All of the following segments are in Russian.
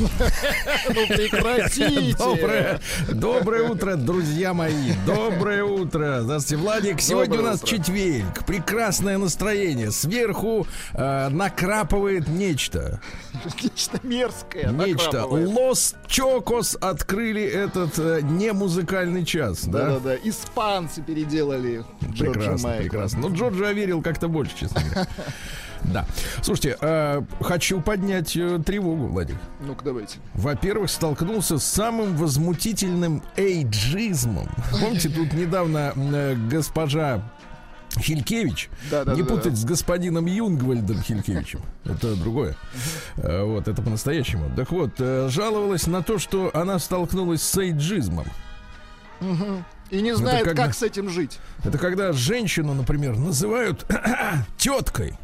Ну прекратите! Доброе, доброе утро, друзья мои. Доброе утро. Здравствуйте, Владик. Сегодня Доброе у нас утро. четверг. Прекрасное настроение. Сверху э, накрапывает нечто. Нечто мерзкое. Нечто. Лос Чокос открыли этот э, не музыкальный час. Да? Да-да-да. Испанцы переделали Прекрасно, прекрасно. Ну, Джорджа верил как-то больше, честно говоря. Да. Слушайте, э, хочу поднять э, тревогу, Владик. Ну-ка, давайте. Во-первых, столкнулся с самым возмутительным эйджизмом. Помните, тут недавно э, госпожа Хилькевич, Да-да-да. не путать с господином Юнгвальдом Хилькевичем, это другое. Э, Вот, это по-настоящему. Так вот, э, жаловалась на то, что она столкнулась с эйджизмом. Мгм. И не знает, когда- как с этим жить. Это когда женщину, например, называют теткой.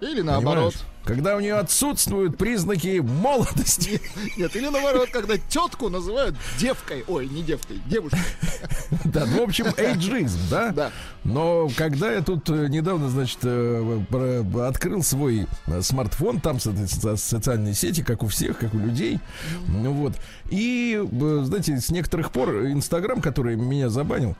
Или наоборот. Понимаешь? Когда у нее отсутствуют признаки молодости. Нет, или наоборот, когда тетку называют девкой. Ой, не девкой, девушкой. Да, ну, в общем, эйджизм, да? Да. Но когда я тут э, недавно, значит, э, открыл свой э, смартфон, там со- со- социальные сети, как у всех, как у людей, ну вот, и, знаете, с некоторых пор Инстаграм, который меня забанил,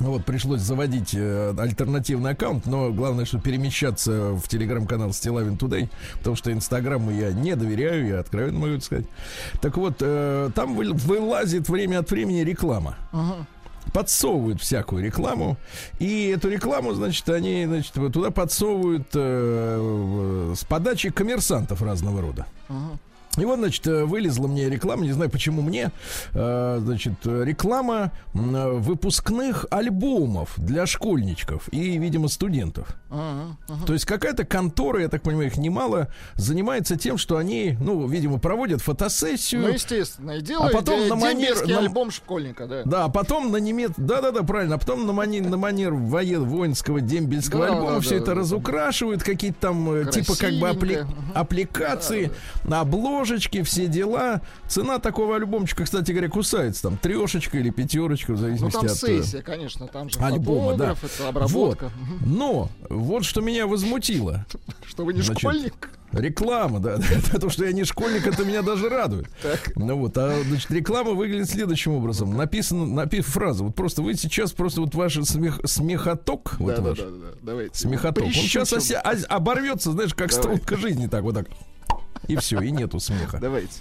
вот, пришлось заводить э, альтернативный аккаунт, но главное, что перемещаться в телеграм-канал Стилавин Today, потому что Инстаграму я не доверяю, я откровенно могу сказать. Так вот, э, там вы- вылазит время от времени реклама Ага. подсовывают всякую рекламу. И эту рекламу, значит, они, значит, туда подсовывают э, с подачи коммерсантов разного рода. Ага. И вот, значит, э, вылезла мне реклама, не знаю почему мне, э, значит, реклама выпускных альбомов для школьничков и, видимо, студентов. Ага. Ага. То есть какая-то контора, я так понимаю, их немало, занимается тем, что они, ну, видимо, проводят фотосессию. Ну, естественно. И делают А потом э, на манер- на- альбом школьника, да. Да, а потом на немец... Да-да-да, правильно. А потом на манер, на манер воен... воинского дембельского Да, альбома да, все да, это да. разукрашивают, какие-то там типа как бы апли-. Мгм. аппликации, обложечки, все дела. Цена такого альбомчика, кстати говоря, кусается. Там трешечка или пятерочка, в Ну, зависимости там от... э, сессия, конечно, там же альбома, да. это обработка. Мгм. Но вот что меня возмутило. Что вы не Значит, школьник? Реклама, да. То, что я не школьник, это меня даже радует. Так. Ну вот, а значит, реклама выглядит следующим образом. Написано, напи фраза. Вот просто вы сейчас просто вот ваш смех, смехоток, вот Да, да, ваш да, да, да. Давайте. смехоток, он сейчас ося- оборвется, знаешь, как Давай. струнка жизни, так вот так. И все, и нету смеха. Давайте.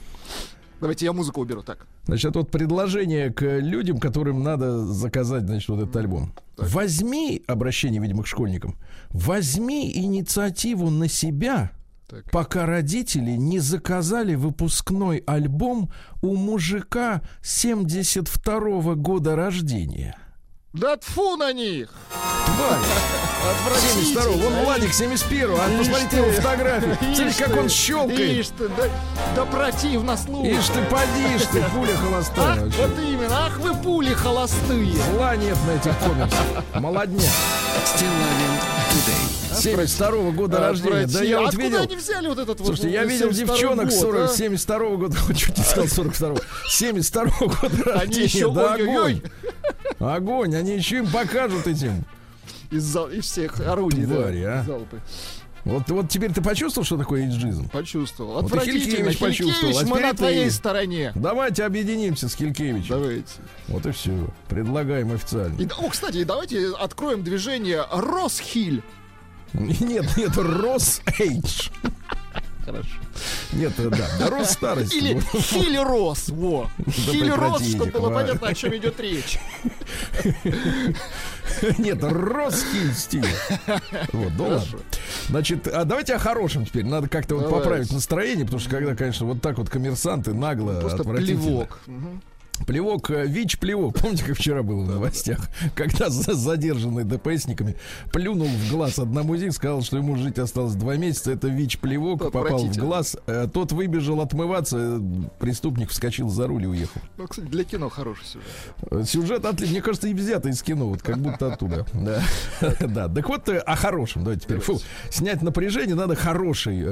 Давайте я музыку уберу так. Значит, вот предложение к людям, которым надо заказать, значит, вот этот альбом. Возьми, обращение, видимо, к школьникам, возьми инициативу на себя, Так. пока родители не заказали выпускной альбом у мужика 72 года рождения. Да тфу на них! Тварь! 72 Вон Владик 71 А Ишь посмотрите ты. его фотографию. Смотри, Ишь как он щелкает. Ишь ты, да, да противно слушать. Ишь ты, поди, ты, пуля Ах, холостая. вообще. вот именно, ах вы пули холостые. Зла нет на этих комиксах. Молодня. Стилавин Тудей. 72 года рождения. Да я вот Откуда видел. они взяли вот этот Слушайте, вот я видел 72 девчонок год, 40, а? 72 года, чуть не сказал 42 72 года Они еще, рождения. Да огонь. Огонь, они еще им покажут этим. из, зал- из всех орудий, Твари, да, а. залпы. Вот, вот теперь ты почувствовал, что такое эйджизм? Почувствовал. Вот Отвратительно. Хилькевич почувствовал, а Хилькевич, мы теперь на ты- твоей стороне. Давайте объединимся с Килькевичем. Давайте. Вот и все. Предлагаем официально. И, о, кстати, давайте откроем движение Росхиль. Нет, нет, Рос Эйдж. Хорошо. Нет, э, да, Рос старость. Или Вот. Рос. Во. Хиль Рос, прекратите, чтобы было понятно, о чем идет речь. Нет, Роскиль стиль. Вот, ну ладно. Хорошо. Значит, а давайте о хорошем теперь. Надо как-то вот поправить настроение, потому что когда, конечно, вот так вот коммерсанты нагло, Просто отвратительно. плевок. Плевок, э, ВИЧ-плевок. Помните, как вчера было в новостях? Когда за- задержанный ДПС-никами плюнул в глаз одному из них, сказал, что ему жить осталось два месяца. Это ВИЧ-плевок, попал в глаз. Э, Тот выбежал отмываться, э, преступник вскочил за руль и уехал. Ну, кстати, для кино хороший сюжет. Сюжет отличный, мне кажется, и взято из кино, вот как будто оттуда. Да, да. Так вот о хорошем. Давайте теперь. Фу, снять напряжение надо хорошей э,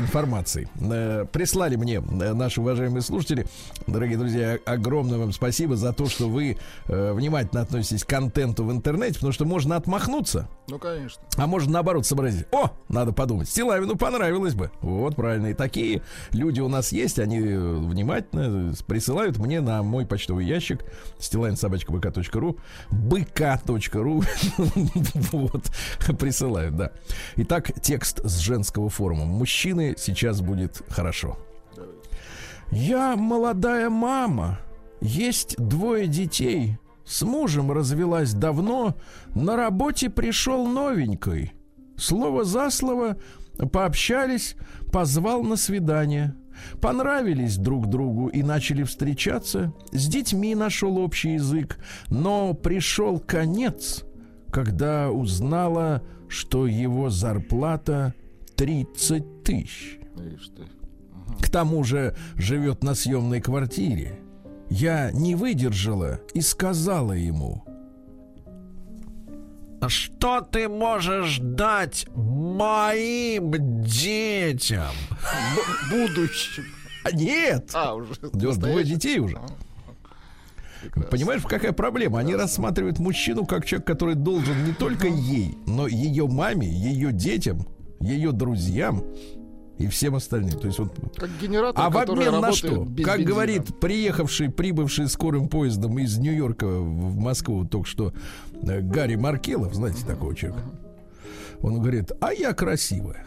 информацией. Э, Прислали мне наши уважаемые слушатели, дорогие друзья, огромное вам спасибо за то, что вы э, внимательно относитесь к контенту в интернете, потому что можно отмахнуться, Ну, конечно. а можно наоборот сообразить. О, надо подумать. Стилавину понравилось бы. Вот, правильно. И такие люди у нас есть. Они э, внимательно э, присылают мне на мой почтовый ящик стилавинсобачка.бк.ру бк.ру Вот. Присылают, да. Итак, текст с женского форума. Мужчины сейчас будет хорошо. Я молодая мама. Есть двое детей. С мужем развелась давно. На работе пришел новенькой. Слово за слово пообщались, позвал на свидание. Понравились друг другу и начали встречаться. С детьми нашел общий язык. Но пришел конец, когда узнала, что его зарплата 30 тысяч. К тому же живет на съемной квартире. Я не выдержала и сказала ему. «А Что ты можешь дать моим детям? Б- будущем. А нет! А, уже. У него двое детей уже. Прекрасно. Понимаешь, какая проблема? Они рассматривают мужчину как человек, который должен не только ей, но ее маме, ее детям, ее друзьям и всем остальным. То есть вот Как генератор, А в обмен на что? Как бензина. говорит приехавший, прибывший скорым поездом из Нью-Йорка в Москву только что э, Гарри Маркелов, знаете такого человека? Он говорит, а я красивая.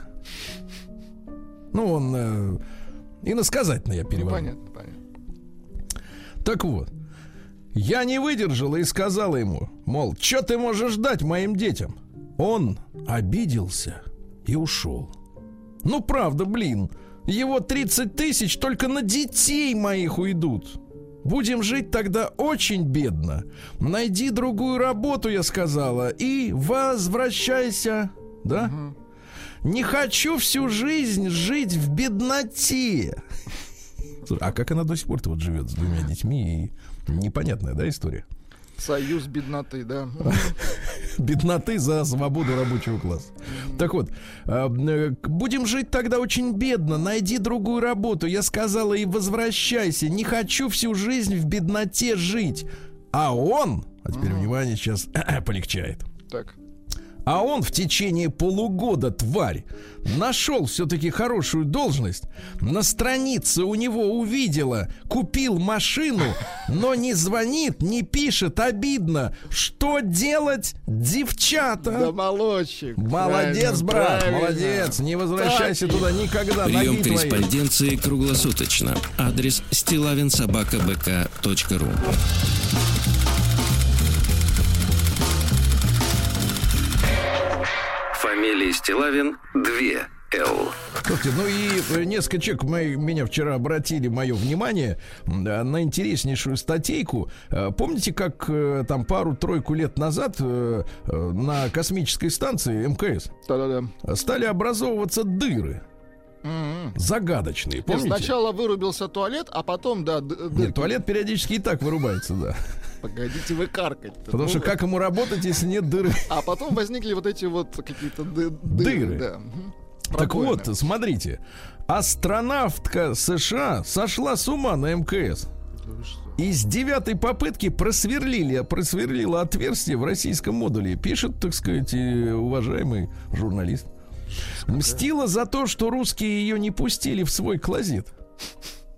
Ну, он э, иносказательно я Ну, перевожу. понятно, понятно. Так вот, я не выдержала и сказала ему, мол, что ты можешь дать моим детям? Он обиделся и ушел. Ну, правда, блин, его 30 тысяч только на детей моих уйдут. Будем жить тогда очень бедно. Найди другую работу, я сказала, и возвращайся. Да? Не хочу всю жизнь жить в бедноте. Слушай, а как она до сих пор-то вот живет с двумя детьми? И непонятная, да, история? Союз бедноты, да. Бедноты за свободу рабочего класса. Так вот, а, э, будем жить тогда очень бедно. Найди другую работу. Я сказала и возвращайся. Не хочу всю жизнь в бедноте жить. А он, а теперь внимание, сейчас полегчает. Так. А он в течение полугода, тварь, нашел все-таки хорошую должность. На странице у него увидела, купил машину, но не звонит, не пишет, обидно. Что делать, девчата? Да, молодчик. Молодец, Правильно, брат, правильно. молодец. Не возвращайся Так. туда никогда. Прием ноги твои. корреспонденции круглосуточно. Адрес стилавинсобакабк.ру Фамилия Стилавин 2 Л. Слушайте, ну и э, несколько человек мои- меня вчера обратили мое внимание на интереснейшую статейку. Э, Помните, как э, там пару-тройку лет назад на космической станции МКС Да-да-да. стали образовываться дыры М-м. загадочные? Нет, Помните? Сначала вырубился туалет, а потом, да, д- Нет, дырки. туалет периодически и так вырубается, да. Погодите вы каркать. Потому что как ему работать, если нет дыры? А потом возникли вот эти вот какие-то ды- Дыры. дыры. Так вот, смотрите. Астронавтка США сошла с ума на МКС. Да вы что? И с девятой попытки просверлили, просверлила отверстие в российском модуле. Пишет, так сказать, уважаемый журналист. Мстила за то, что русские ее не пустили в свой клозет.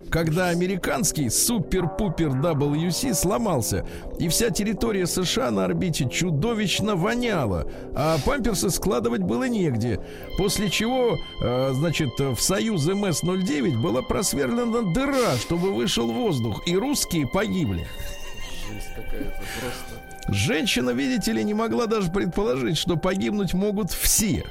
Когда американский супер-пупер WC сломался, и вся территория США на орбите чудовищно воняла, а памперсы складывать было негде. После чего, э, значит, в Союз МС-09 была просверлена дыра, чтобы вышел воздух, и русские погибли. Жесть какая-то просто. Женщина, видите ли, не могла даже предположить, что погибнуть могут все.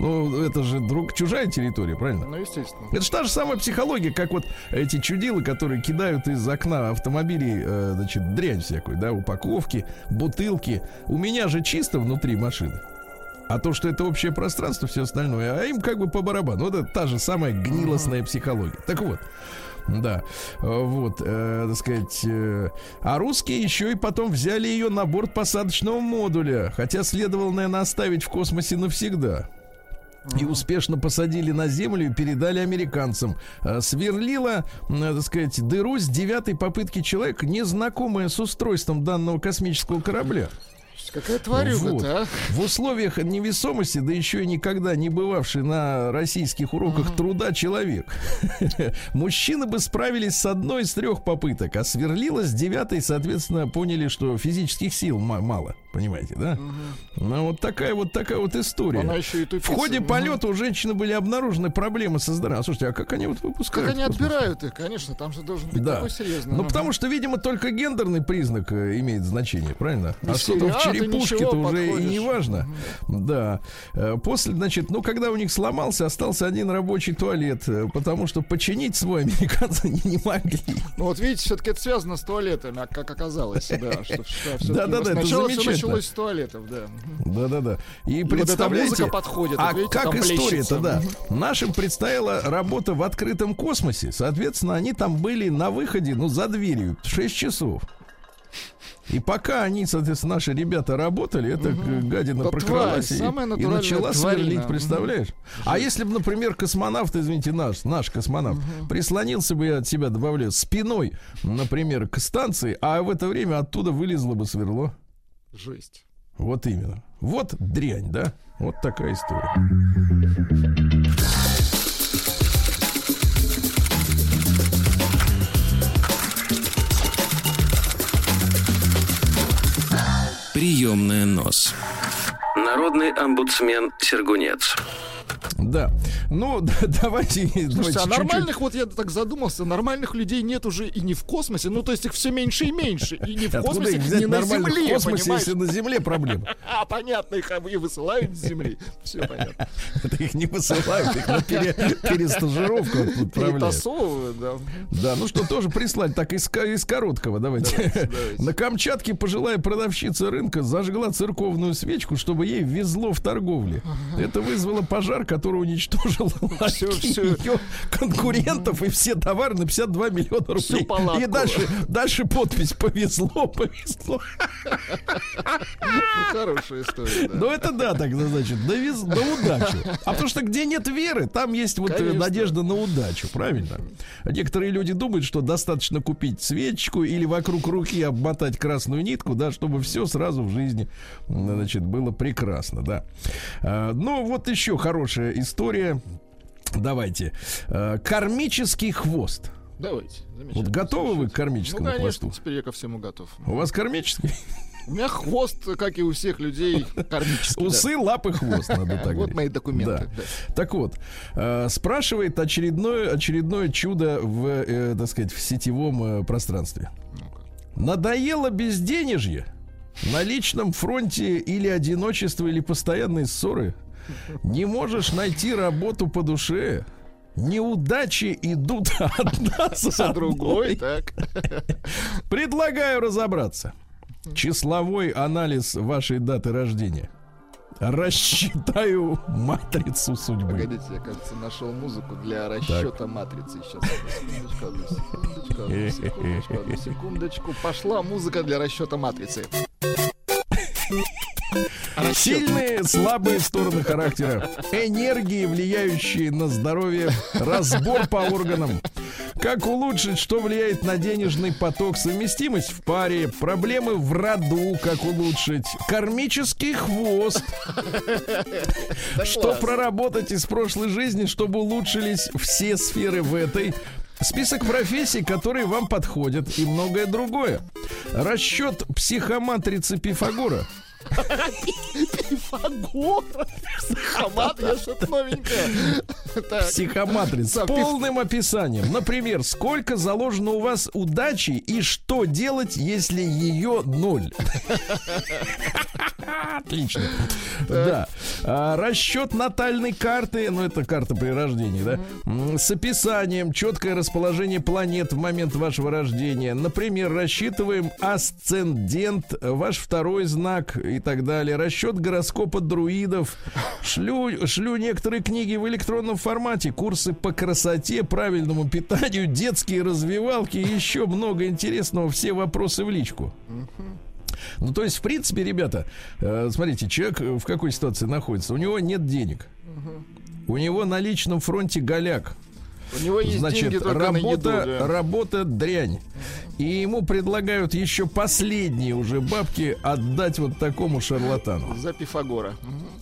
Ну, это же друг, чужая территория, правильно? Ну, естественно. Это же та же самая психология, как вот эти чудилы, которые кидают из окна автомобилей, э, значит, дрянь всякую, да, упаковки, бутылки. У меня же чисто внутри машины. А то, что это общее пространство, все остальное, а им как бы по барабану. Вот это та же самая гнилостная психология. Так вот, да, э, вот, э, так сказать, э, а русские еще и потом взяли ее на борт посадочного модуля, хотя следовало, наверное, оставить в космосе навсегда. И успешно посадили на землю и передали американцам. Э, Сверлила, э, так сказать, дыру с девятой попытки человек, незнакомая с устройством данного космического корабля. Какая тварюга-то, Вот. а? В условиях невесомости, да еще и никогда не бывавший на российских уроках труда человек, мужчины бы справились с одной из трех попыток, а сверлила с девятой, соответственно, поняли, что физических сил ма- мало, понимаете, да? Ну вот такая вот такая вот история. Она еще и В тупица. ходе Мгм. полета у женщины были обнаружены проблемы со здоровьем. А Слушайте, а как они вот выпускают? Как они в отбирают их, конечно, там же должен быть Да. такой серьезный. Ну, Ага. потому что, видимо, только гендерный признак э, имеет значение, правильно? А что там в серия, черепушке-то ничего, уже и не важно. Да. Э, После, значит, ну, когда у них сломался, остался один рабочий туалет, э, потому что починить свой американцы не, не могли. Ну вот видите, все-таки это связано с туалетами, а как оказалось, да. Что, что всё-таки Да-да-да, это сначала все замечательно. началось с туалетов, да. Да-да-да. И вот эта представляете, музыка подходит, а видите, как история-то, да. Нашим предстояла работа в открытом космосе. Соответственно, они там были на выходе, ну, за дверью, 6 часов. И пока они, соответственно, наши ребята работали, эта э, гадина Да прокралась тварь, и, и начала тварина. сверлить, представляешь? А если бы, например, космонавт, извините, наш, наш космонавт, прислонился бы, я от себя добавляю, спиной, например, к станции, а в это время оттуда вылезло бы сверло. Жесть. Вот именно. Вот дрянь, да? Вот такая история. Приемная нос. Народный омбудсмен Сергунец. Да. Ну, да, давайте, Слушайте, давайте а чуть-чуть. нормальных, вот я так задумался, нормальных людей нет уже и не в космосе, ну то есть их все меньше и меньше, и не в Откуда космосе, их взять не на Земле, в космосе, понимаешь? если на Земле проблема? А, понятно, их и высылают с Земли. Все понятно. Это их не высылают, их на пере- перестажировку отправляют. Да. Да, ну что, тоже прислать так из, из короткого, давайте. давайте. На Камчатке пожилая продавщица рынка зажгла церковную свечку, чтобы ей везло в торговле. Это вызвало пожар, который уничтожил ларьки всё. ее конкурентов и все товары на 52 миллиона Всю рублей. палатку. И дальше, дальше подпись «Повезло, повезло». Ну, хорошая история, да. Ну это да, так значит, на, вез- на удачу. А потому что где нет веры, там есть вот э, Конечно. надежда на удачу, правильно? Некоторые люди думают, что достаточно купить свечку или вокруг руки обмотать красную нитку, да, чтобы все сразу в жизни, значит, было прекрасно, да. А, Ну вот еще хорошая история. Давайте. А, Кармический хвост. Давайте. Вот готовы вы к Ну, кармическому конечно, хвосту? теперь я ко всему готов. У вас кармический? У меня хвост, как и у всех людей, кармический. да. Усы, лапы, хвост, надо так Вот мои документы. Да. да. Так вот, э, спрашивает очередное, очередное чудо в, э, так сказать, в сетевом э, пространстве. Надоело безденежье? На личном фронте или одиночество, или постоянные ссоры? Не можешь найти работу по душе? Неудачи идут одна за, За другой, так. Предлагаю разобраться. Числовой анализ вашей даты рождения. Рассчитаю матрицу судьбы. Погодите, я, кажется, нашел музыку для расчета матрицы. Сейчас, секундочку, одну секундочку, одну секундочку, одну секундочку. Пошла музыка для расчета матрицы. Сильные, слабые стороны характера, энергии, влияющие на здоровье, разбор по органам. Как улучшить, что влияет на денежный поток, совместимость в паре, проблемы в роду, как улучшить, кармический хвост, что проработать из прошлой жизни, чтобы улучшились все сферы в этой. Список профессий, которые вам подходят, и многое другое. Расчет психоматрицы Пифагора. Пифагор. Психоматрица, что-то новенькое. Психоматриц с полным описанием. Например, сколько заложено у вас удачи и что делать, если ее ноль. Отлично. Да. А, расчет натальной карты, ну это карта при рождении, да, с описанием, четкое расположение планет в момент вашего рождения. Например, рассчитываем асцендент, ваш второй знак и так далее. Расчет гороскопа друидов. Шлю, шлю некоторые книги в электронном формате, курсы по красоте, правильному питанию, детские развивалки и еще много интересного. Все вопросы в личку. Ну, то есть, в принципе, ребята, э, смотрите, человек в какой ситуации находится? У него нет денег. У него на личном фронте голяк. У него есть Значит, деньги работа, на еду, да. работа дрянь. И ему предлагают еще последние уже бабки отдать вот такому шарлатану. За Пифагора.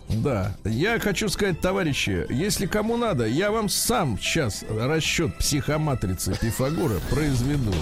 Да, я хочу сказать, товарищи, если кому надо, я вам сам сейчас расчет психоматрицы Пифагора произведу.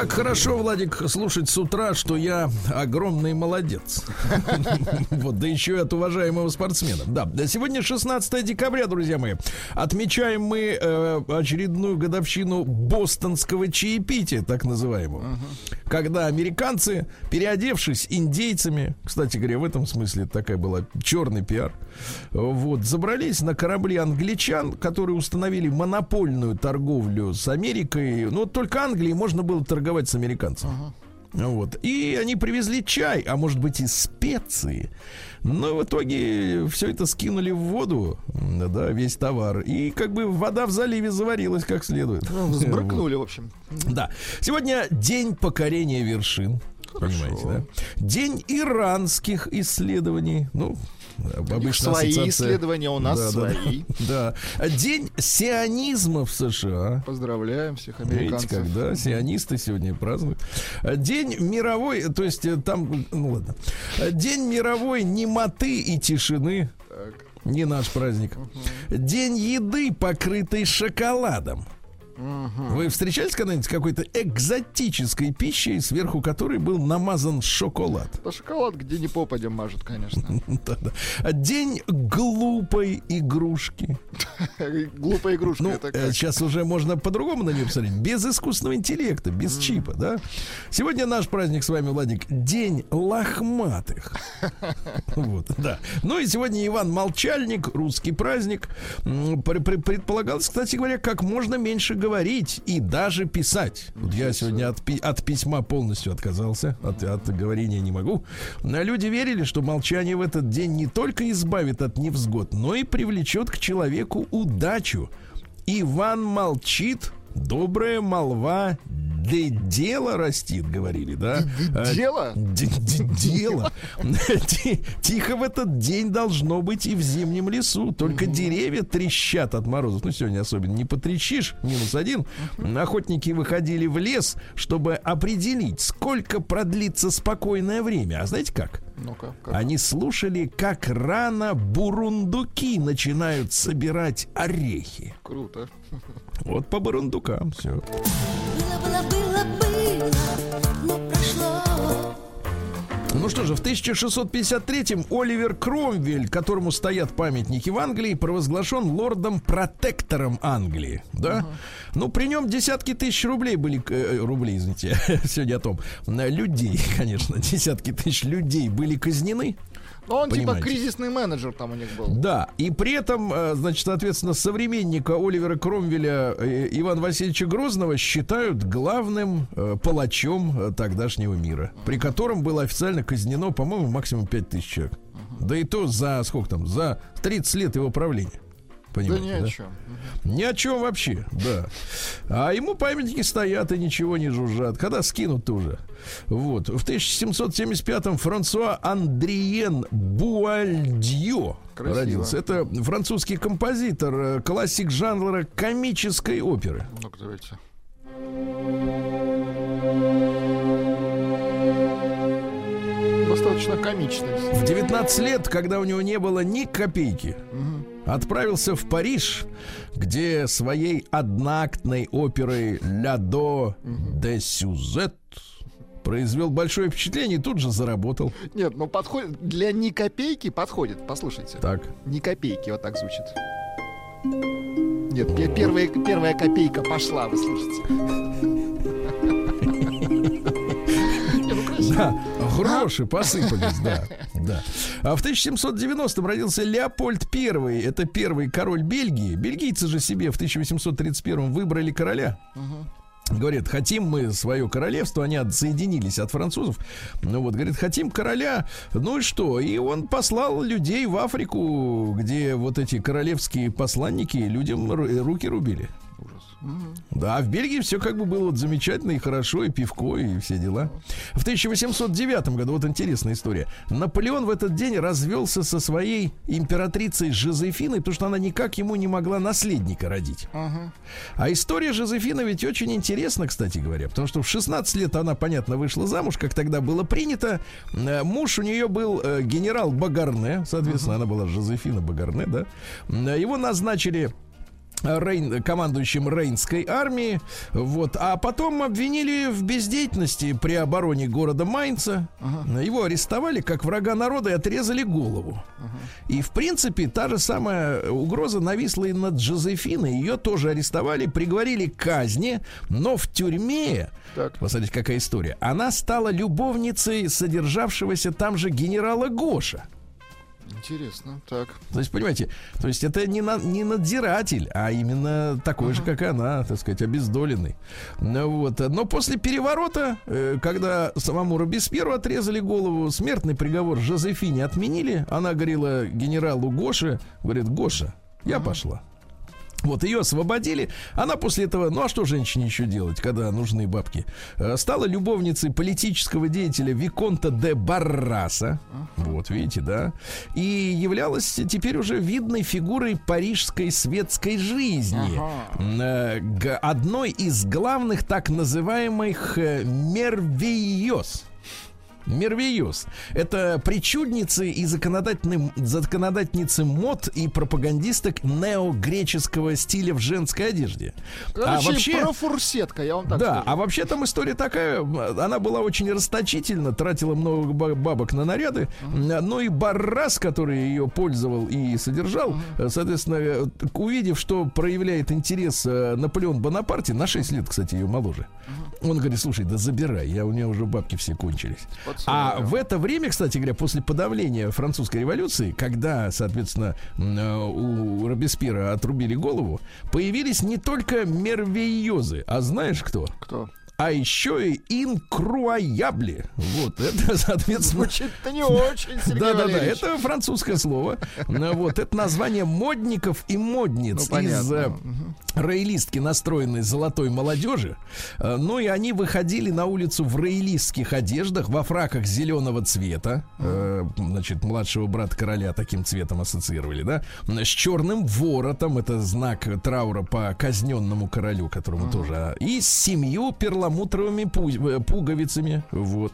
Как хорошо, Владик, слушать с утра, что я огромный молодец. Вот, да еще и от уважаемого спортсмена. Да, сегодня 16 декабря, друзья мои. Отмечаем мы э, очередную годовщину бостонского чаепития, так называемого. Когда американцы, переодевшись индейцами, кстати говоря, в этом смысле такая была черный пиар, вот, забрались на корабли англичан, которые установили монопольную торговлю с Америкой. Ну, вот только Англии можно было торговать с американцами. Вот. И они привезли чай, а может быть и специи. Но в итоге все это скинули в воду, да, весь товар. И как бы вода в заливе заварилась как следует. Ну, Взбрыкнули, в общем. Да. Сегодня день покорения вершин. Понимаете, да? День иранских исследований. Ну, обычно свои ассоциация- исследования, у нас Да, да, свои. Да. День сионизма в США. Поздравляем всех Видите, американцев. когда сионисты сегодня празднуют. День мировой, то есть э, там, ну ладно. День мировой немоты и тишины. Так. Не наш праздник. День еды, покрытой шоколадом. Вы встречались когда-нибудь с какой-то экзотической пищей, сверху которой был намазан шоколад? Да шоколад где ни попадем мажут, конечно. Да-да. День глупой игрушки. Глупая игрушка, Ну, как? сейчас уже можно по-другому на нее посмотреть. Без искусственного интеллекта, без чипа, да? Сегодня наш праздник с вами, Владик, День лохматых. Вот, да. Ну и сегодня Иван Молчальник, русский праздник. Предполагалось, кстати говоря, как можно меньше говорить и даже писать. Вот я сегодня от, пи- от письма полностью отказался, от, от говорения не могу. Но люди верили, что молчание в этот день не только избавит от невзгод, но и привлечет к человеку удачу. Иван молчит, добрая молва, да дело растит, говорили, да? А, Дело? Дело. Ти- Тихо в этот день должно быть и в зимнем лесу. Только деревья трещат от морозов. Ну, сегодня особенно не потрещишь. Минус один. Охотники выходили в лес, чтобы определить, сколько продлится спокойное время. А знаете как? Ну-ка? Они слушали, как рано бурундуки начинают собирать орехи. Круто. Вот по бурундукам все. Было, было, было, было, Ну что же, в 1653-м Оливер Кромвель, которому стоят памятники в Англии, провозглашен лордом-протектором Англии. Да? Ну, при нем десятки тысяч рублей были... э, рублей, извините, сегодня о том. Людей, конечно, десятки тысяч людей были казнены. Ну, он типа Понимаете. кризисный менеджер там у них был. Да, и при этом, э, значит, соответственно, современника Оливера Кромвеля э, Ивана Васильевича Грозного считают главным э, палачом тогдашнего мира, при котором было официально казнено, по-моему, максимум 5000 человек. Да и то за сколько там? За 30 лет его правления. Да Понимаете, ни о чем. Ни о чем вообще, да. А ему памятники стоят и ничего не жужжат. Когда скинут-то уже? Вот. В 1775-м Франсуа Андриен Буальдьо Красиво. родился. Это французский композитор, э, классик жанра комической оперы. Ну-ка, давайте. Достаточно комичный. В 19 лет, когда у него не было ни копейки, отправился в Париж, где своей одноактной оперой «Ля до де Сюзет» произвел большое впечатление и тут же заработал. Нет, ну подходит для ни копейки подходит. Послушайте. Так. Ни копейки, вот так звучит. Нет, пе- первая, первая копейка пошла, вы слышите. Ну. Да, гроши посыпались, да, да. А в 1790-м родился Леопольд I. Это первый король Бельгии. Бельгийцы же себе в 1831 выбрали короля. Говорит, хотим мы свое королевство, они отсоединились от французов. Ну вот, говорит, хотим короля. Ну и что? И он послал людей в Африку, где вот эти королевские посланники людям ру- руки рубили. Да, в Бельгии все как бы было вот замечательно и хорошо, и пивко, и все дела. В 1809 году, вот интересная история, Наполеон в этот день развелся со своей императрицей Жозефиной, потому что она никак ему не могла наследника родить. А история Жозефины ведь очень интересна, кстати говоря, потому что в 16 лет она, понятно, вышла замуж, как тогда было принято. Э, Муж у нее был э, генерал Багарне, соответственно, она была Жозефина Багарне, да. Э, Его назначили Рейн, командующим Рейнской армии. Вот. А потом обвинили в бездеятельности при обороне города Майнца. Его арестовали как врага народа и отрезали голову. И, в принципе, та же самая угроза нависла и над Жозефиной. Ее тоже арестовали, приговорили к казни, но в тюрьме, Так. посмотрите, какая история, она стала любовницей содержавшегося там же генерала Гоша. Интересно, так. То есть, понимаете, то есть это не, на- не надзиратель, а именно такой же, как она, так сказать, обездоленный. Ну, вот. Но после переворота, э, когда самому Робеспьеру отрезали голову, смертный приговор Жозефине отменили. Она говорила генералу Гоше, говорит, Гоша, я пошла. Вот ее освободили. Она после этого, ну а что женщине еще делать, когда нужны бабки? Э, Стала любовницей политического деятеля Виконта де Барраса. Вот, видите, да. И являлась теперь уже видной фигурой парижской светской жизни. Э, г- Одной из главных так называемых э, мервиёс. Мервиюс. Это причудницы и законодательницы мод и пропагандисток неогреческого стиля в женской одежде. А Короче, профурсетка, я вам так да, скажу. а вообще там история такая, она была очень расточительна, тратила много ба- бабок на наряды, но и Баррас, который ее пользовал и содержал, э, соответственно, э, увидев, что проявляет интерес э, Наполеон Бонапарте, на 6 лет, кстати, ее моложе, он говорит, слушай, да забирай, я, у меня уже бабки все кончились. А в это время, кстати говоря, после подавления французской революции, когда, соответственно, э, у Робеспьера отрубили голову, появились не только мервейозы, а знаешь кто? Кто? А еще и инкруаябли. Вот, это, соответственно... Звучит-то не очень, Сергей Да, да, да, Валерьевич. это французское слово. Вот, это название модников и модниц Ну, из э, роялистки настроенной золотой молодежи. Э, Ну и они выходили на улицу в роялистских одеждах, во фраках зеленого цвета. Э, Значит, младшего брата короля таким цветом ассоциировали, да? С черным воротом, это знак траура по казненному королю, которому тоже. а, И с семью перламутровыми пу- э, пуговицами. Вот.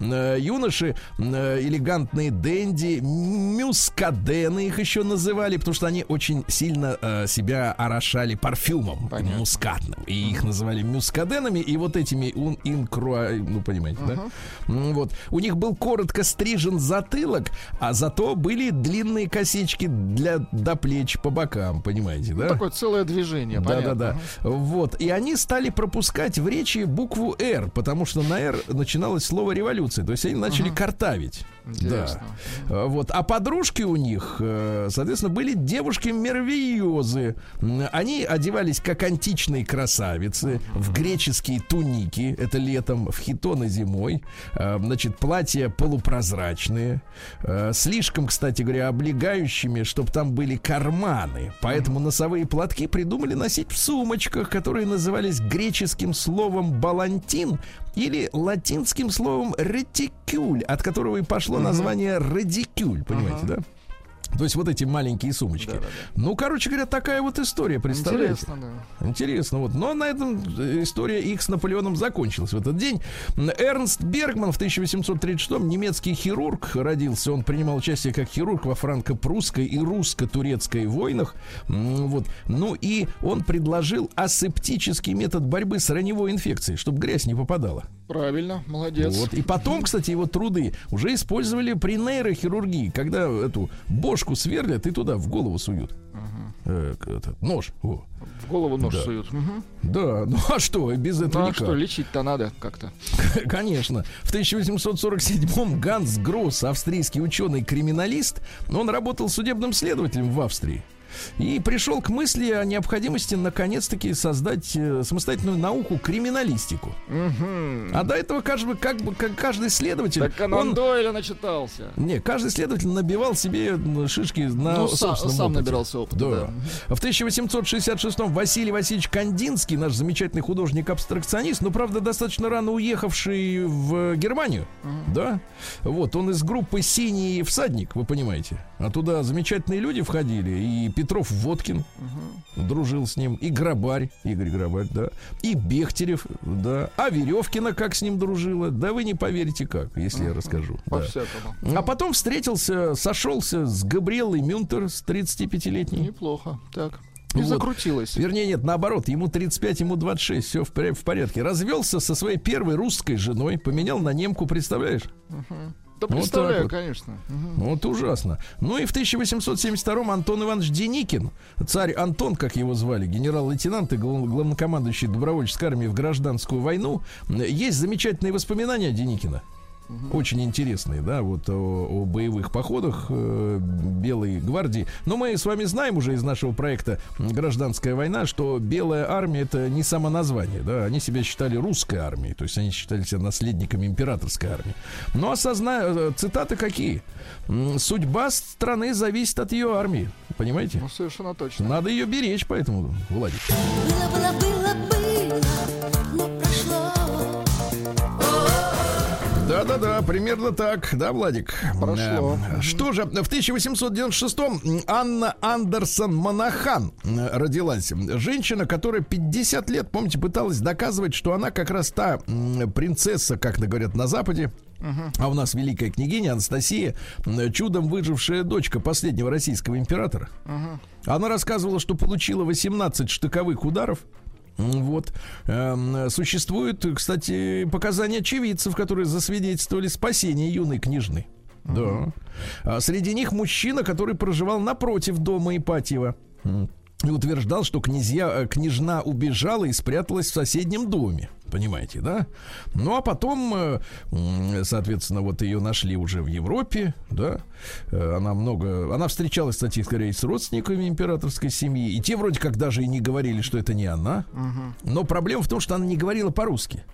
Э, Юноши э, элегантные денди, мюскадены их еще называли, потому что они очень сильно себя орошали парфюмом Понятно. мускатным. И их называли мюскаденами, и вот этими ун- инкруа, ну, понимаете, да? М, Вот. У них был коротко стрижен затылок, а зато были длинные косички для, до плеч по бокам, понимаете, да? Ну, Такое целое движение, Да, да, понятно. да. Вот. И они стали пропускать в речи букву «Р», потому что на «Р» начиналось слово революция. То есть они начали картавить. Интересно. Да. Вот. А подружки у них, э, соответственно, были девушки-мервиозы. М, Они одевались как античные красавицы в греческие туники, это летом, в хитоны зимой. А, Значит, платья полупрозрачные, э, слишком, кстати говоря, облегающими, чтобы там были карманы. Поэтому носовые платки придумали носить в сумочках, которые назывались греческим словом балантин или латинским словом ретикюль, от которого и пошло название радикюль, понимаете, да? То есть вот эти маленькие сумочки. Да-да-да. Ну, короче говоря, такая вот история, представляете? Интересно, да. Интересно, вот. Но на этом э, история их с Наполеоном закончилась в этот день. Эрнст Бергман в 1836-м, немецкий хирург, родился. Он принимал участие как хирург во франко-прусской и русско-турецкой войнах. Вот. Ну и он предложил асептический метод борьбы с раневой инфекцией, чтобы грязь не попадала. Правильно, молодец. Вот. И потом, кстати, его труды уже использовали при нейрохирургии, когда эту бошку сверлят и туда в голову суют. Э, к- этот, нож. О. В голову нож Да. суют. Мгм. Да, ну а что, без этого Ну а никак. что, лечить-то надо как-то. Конечно. В 1847-м Ганс Гросс, австрийский ученый-криминалист, он работал судебным следователем в Австрии. И пришел к мысли о необходимости наконец-таки создать э, самостоятельную науку криминалистику. Мгм. А до этого каждый, как бы, как каждый следователь, Так Конан он, Дойля начитался. не, каждый следователь набивал себе шишки на Ну, собственном сам опыте. набирался опыта, Да. да. В 1866-м Василий Васильевич Кандинский, наш замечательный художник-абстракционист, но, правда, достаточно рано уехавший в Германию, да, вот, он из группы «Синий всадник», вы понимаете, а туда замечательные люди входили, и Петров Водкин дружил с ним, и Грабарь, Игорь Грабарь, да, и Бехтерев, да, а Веревкина как с ним дружила, да вы не поверите как, если я расскажу. да. По-всякому. А потом встретился, сошелся с Габриэлой Мюнтер, с 35-летней. Неплохо. Так. И Вот. закрутилось. Вернее, нет, наоборот, ему 35, ему 26, все в, в порядке. Развелся со своей первой русской женой, поменял на немку, представляешь? Да представляю, вот. конечно. Ну, Вот ужасно. Ну и в 1872-м Антон Иванович Деникин, царь Антон, как его звали, генерал-лейтенант и глав- главнокомандующий добровольческой армии в гражданскую войну. Есть замечательные воспоминания Деникина. Очень интересные, да, вот о, о боевых походах э, Белой гвардии. Но мы с вами знаем уже из нашего проекта «Гражданская война», что Белая армия это не само название, да, они себя считали русской армией, то есть они считали себя наследниками императорской армии. Но осознаю, цитаты какие? Судьба страны зависит от ее армии, понимаете? Ну, совершенно точно. Надо ее беречь, поэтому, Владик. Было, было, было, было, Да-да-да, примерно так, да, Владик? Прошло. Э, Что же, в 1896-м Анна Андерсон Монахан родилась. Женщина, которая 50 лет, помните, пыталась доказывать, что она как раз та принцесса, как говорят на Западе, а у нас великая княгиня Анастасия, чудом выжившая дочка последнего российского императора. Она рассказывала, что получила 18 штыковых ударов. М, Вот. Эм, Существуют, кстати, показания очевидцев, которые засвидетельствовали спасение юной княжны. Да. А среди них мужчина, который проживал напротив дома Ипатьева. И утверждал, что князья, э, княжна убежала и спряталась в соседнем доме. Понимаете, да? Ну а потом, э, соответственно, вот ее нашли уже в Европе, да? Э, Она много... Она встречалась, кстати, скорее с родственниками императорской семьи. И те вроде как даже и не говорили, что это не она. Но проблема в том, что она не говорила по-русски.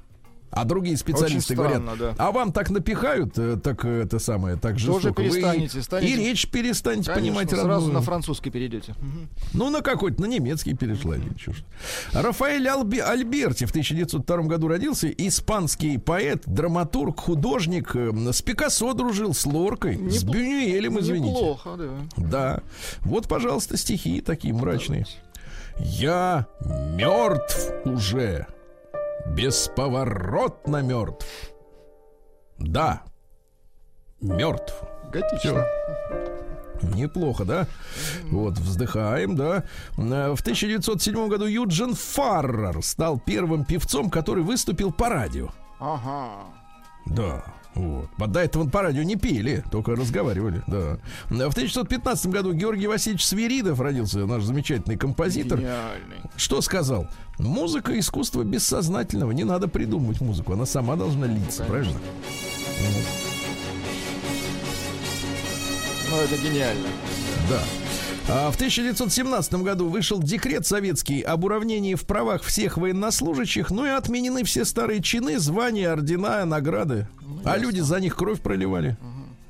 А другие специалисты странно, говорят, да. а вам так напихают, э, так э, это самое, так жестоко. Вы перестанете, и- станете- И речь перестанете Конечно, понимать сразу родную. на французский перейдете. Ну, на какой-то, на немецкий перешла чё ж. Рафаэль Алби- Альберти в 1902 году родился. Испанский поэт, драматург, художник. э, С Пикассо дружил, с Лоркой, с Непло- Бюнюэлем, извините. Неплохо, да. Да. Вот, пожалуйста, стихи такие мрачные. Я мертв уже. Бесповоротно мертв. Да. Мертв. Готично. Неплохо, да? Вот, вздыхаем, да. Э, В 1907 году Юджин Фаррер стал первым певцом, который выступил по радио. Ага. Да. Вот. До этого по радио не пели, только разговаривали, да. В 1915 году Георгий Васильевич Свиридов родился, наш замечательный композитор. Гениальный. Что сказал? Музыка искусство бессознательного. Не надо придумывать музыку, она сама должна литься, правильно? Ну, это гениально. Да. А в 1917 году вышел декрет советский об уравнении в правах всех военнослужащих, ну и отменены все старые чины, звания, ордена, награды. А люди за них кровь проливали.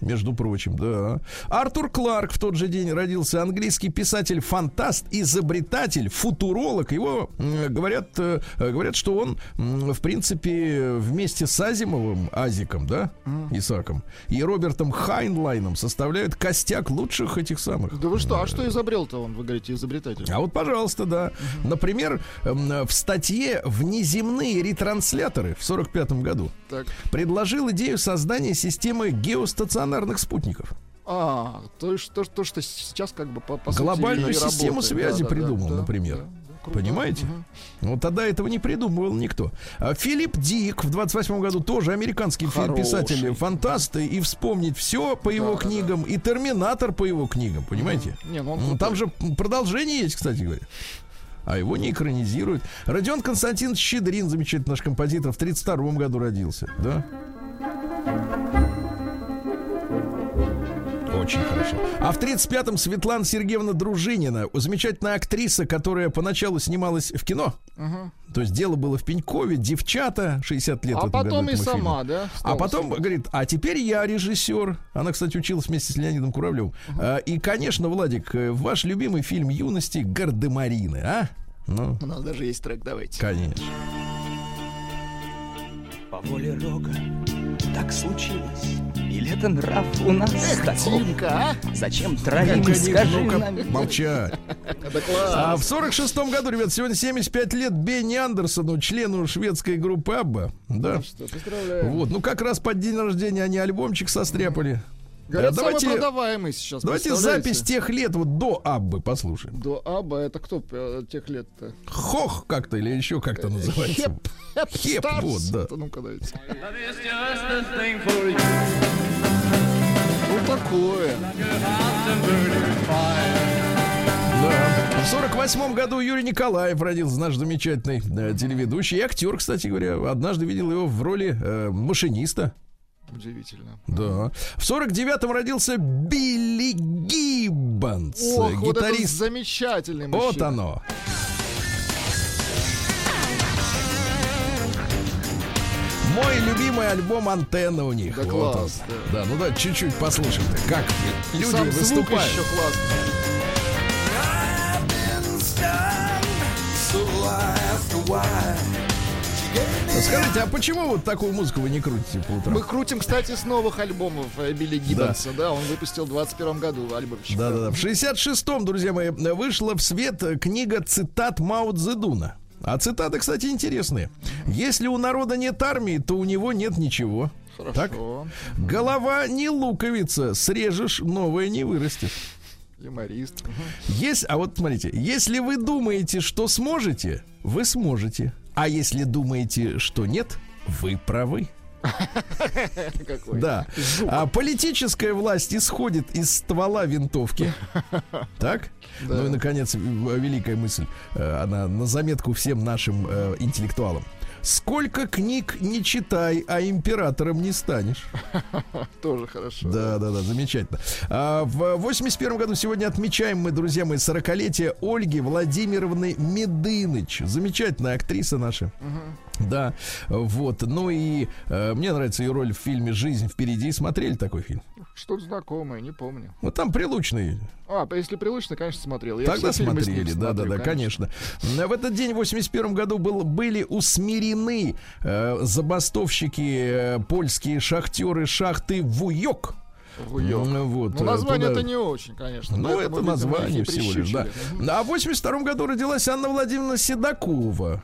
Между прочим, да. Артур Кларк в тот же день родился, английский писатель-фантаст, изобретатель, футуролог. Его говорят, э, говорят, что он, в принципе, вместе с Азимовым, Азиком, да, Исаком, и Робертом Хайнлайном составляют костяк лучших этих самых. Да вы что, а что изобрел-то он, вы говорите, изобретатель? А вот, пожалуйста, да. Например, в статье «Внеземные ретрансляторы» в 45 году Так. предложил идею создания системы геостационарных спутников. А, то, есть то, то, что сейчас как бы по, по сути Глобальную и систему работает. связи Да, да, придумал, да, например. да, да, круто. Понимаете? Мгм. Вот тогда этого не придумывал никто. А Филипп Дик в 28 году тоже американский Хороший. писатель, фантаст, и вспомнить все по его Да, да, книгам, и Терминатор по его книгам, понимаете? Не, ну он Ну. Там же продолжение есть, кстати говоря. А его не экранизируют. Родион Константин Щедрин, замечательный наш композитор, в 32 году родился, да? Очень хорошо. А в 35-м Светлана Сергеевна Дружинина, замечательная актриса, которая поначалу снималась в кино. Мгм. То есть дело было в Пенькове, девчата, 60 лет. А потом и сама, да? А стала потом сама. говорит, а теперь я режиссер. Она, кстати, училась вместе с Леонидом Куравлевым. А, И, конечно, Владик, э, ваш любимый фильм юности Гардемарины, а? Ну, У нас даже есть трек, давайте. конечно. По воле Рога так случилось. Или это нрав у нас таков? Тимка, а? Зачем травим, Как они, скажи ну-ка, нам. молчать. А в 46 году, ребят, сегодня 75 лет Бенни Андерсону, члену шведской группы Абба. Да. Что, поздравляю. Вот, ну как раз под день рождения они альбомчик состряпали. Говорят, Э, давайте- самый продаваемый сейчас. Давайте запись тех лет вот до Аббы послушаем. До Аба, это кто э, тех лет-то? Хох как-то или еще как-то называется. Хеп, Хеп, Хеп, Старс. вот, да. Ну-ка, дайте. Ну, такое. Да. В 48 году Юрий Николаев родился, наш замечательный э, телеведущий и актер, кстати говоря. Однажды видел его в роли э, машиниста. Удивительно. Да. В 49-м родился Билли Гиббонс, Ох, вот это гитарист. замечательный мужчина. Вот оно. Мой любимый альбом «Антенна» у них. Да Вот класс, он. Да, ну да, чуть-чуть послушаем. Как И люди сам выступают. еще классный. Скажите, а почему вот такую музыку вы не крутите по утрам? Мы крутим, кстати, с новых альбомов э, Билли Гиббонса. Да. он выпустил в 21 году альбомчик. Да-да-да. В 66-м, друзья мои, вышла в свет книга цитат Мао Цзэдуна. А цитаты, кстати, интересные. Если у народа нет армии, то у него нет ничего. Хорошо. Так? Голова не луковица, срежешь, новое не вырастет. Юморист. Есть, а вот смотрите, если вы думаете, что сможете, вы сможете. А если думаете, что нет, вы правы. Да. А политическая власть исходит из ствола винтовки. Так? Ну и, наконец, великая мысль. э, Она на заметку всем нашим э, интеллектуалам. Сколько книг не читай, а императором не станешь. Тоже хорошо. Да, да, да, замечательно. А, в 81 году сегодня отмечаем мы, друзья мои, 40-летие Ольги Владимировны Медыныч. Замечательная актриса наша. Да, вот. Ну и э, мне нравится ее роль в фильме «Жизнь впереди». Смотрели такой фильм? Что-то знакомое, не помню. Ну, там Прилучный. А, если прилучно, конечно, смотрел. Я Тогда смотрели, да, да, смотрю, да, конечно. В этот день, в 81 году, был, были усмирены э, забастовщики, э, польские шахтеры шахты. Вуйок. Ну, вот, Ну, э, название туда- это не очень, конечно. Ну, это видимо, название всего лишь, да. А в 82 году родилась Анна Владимировна Седокова.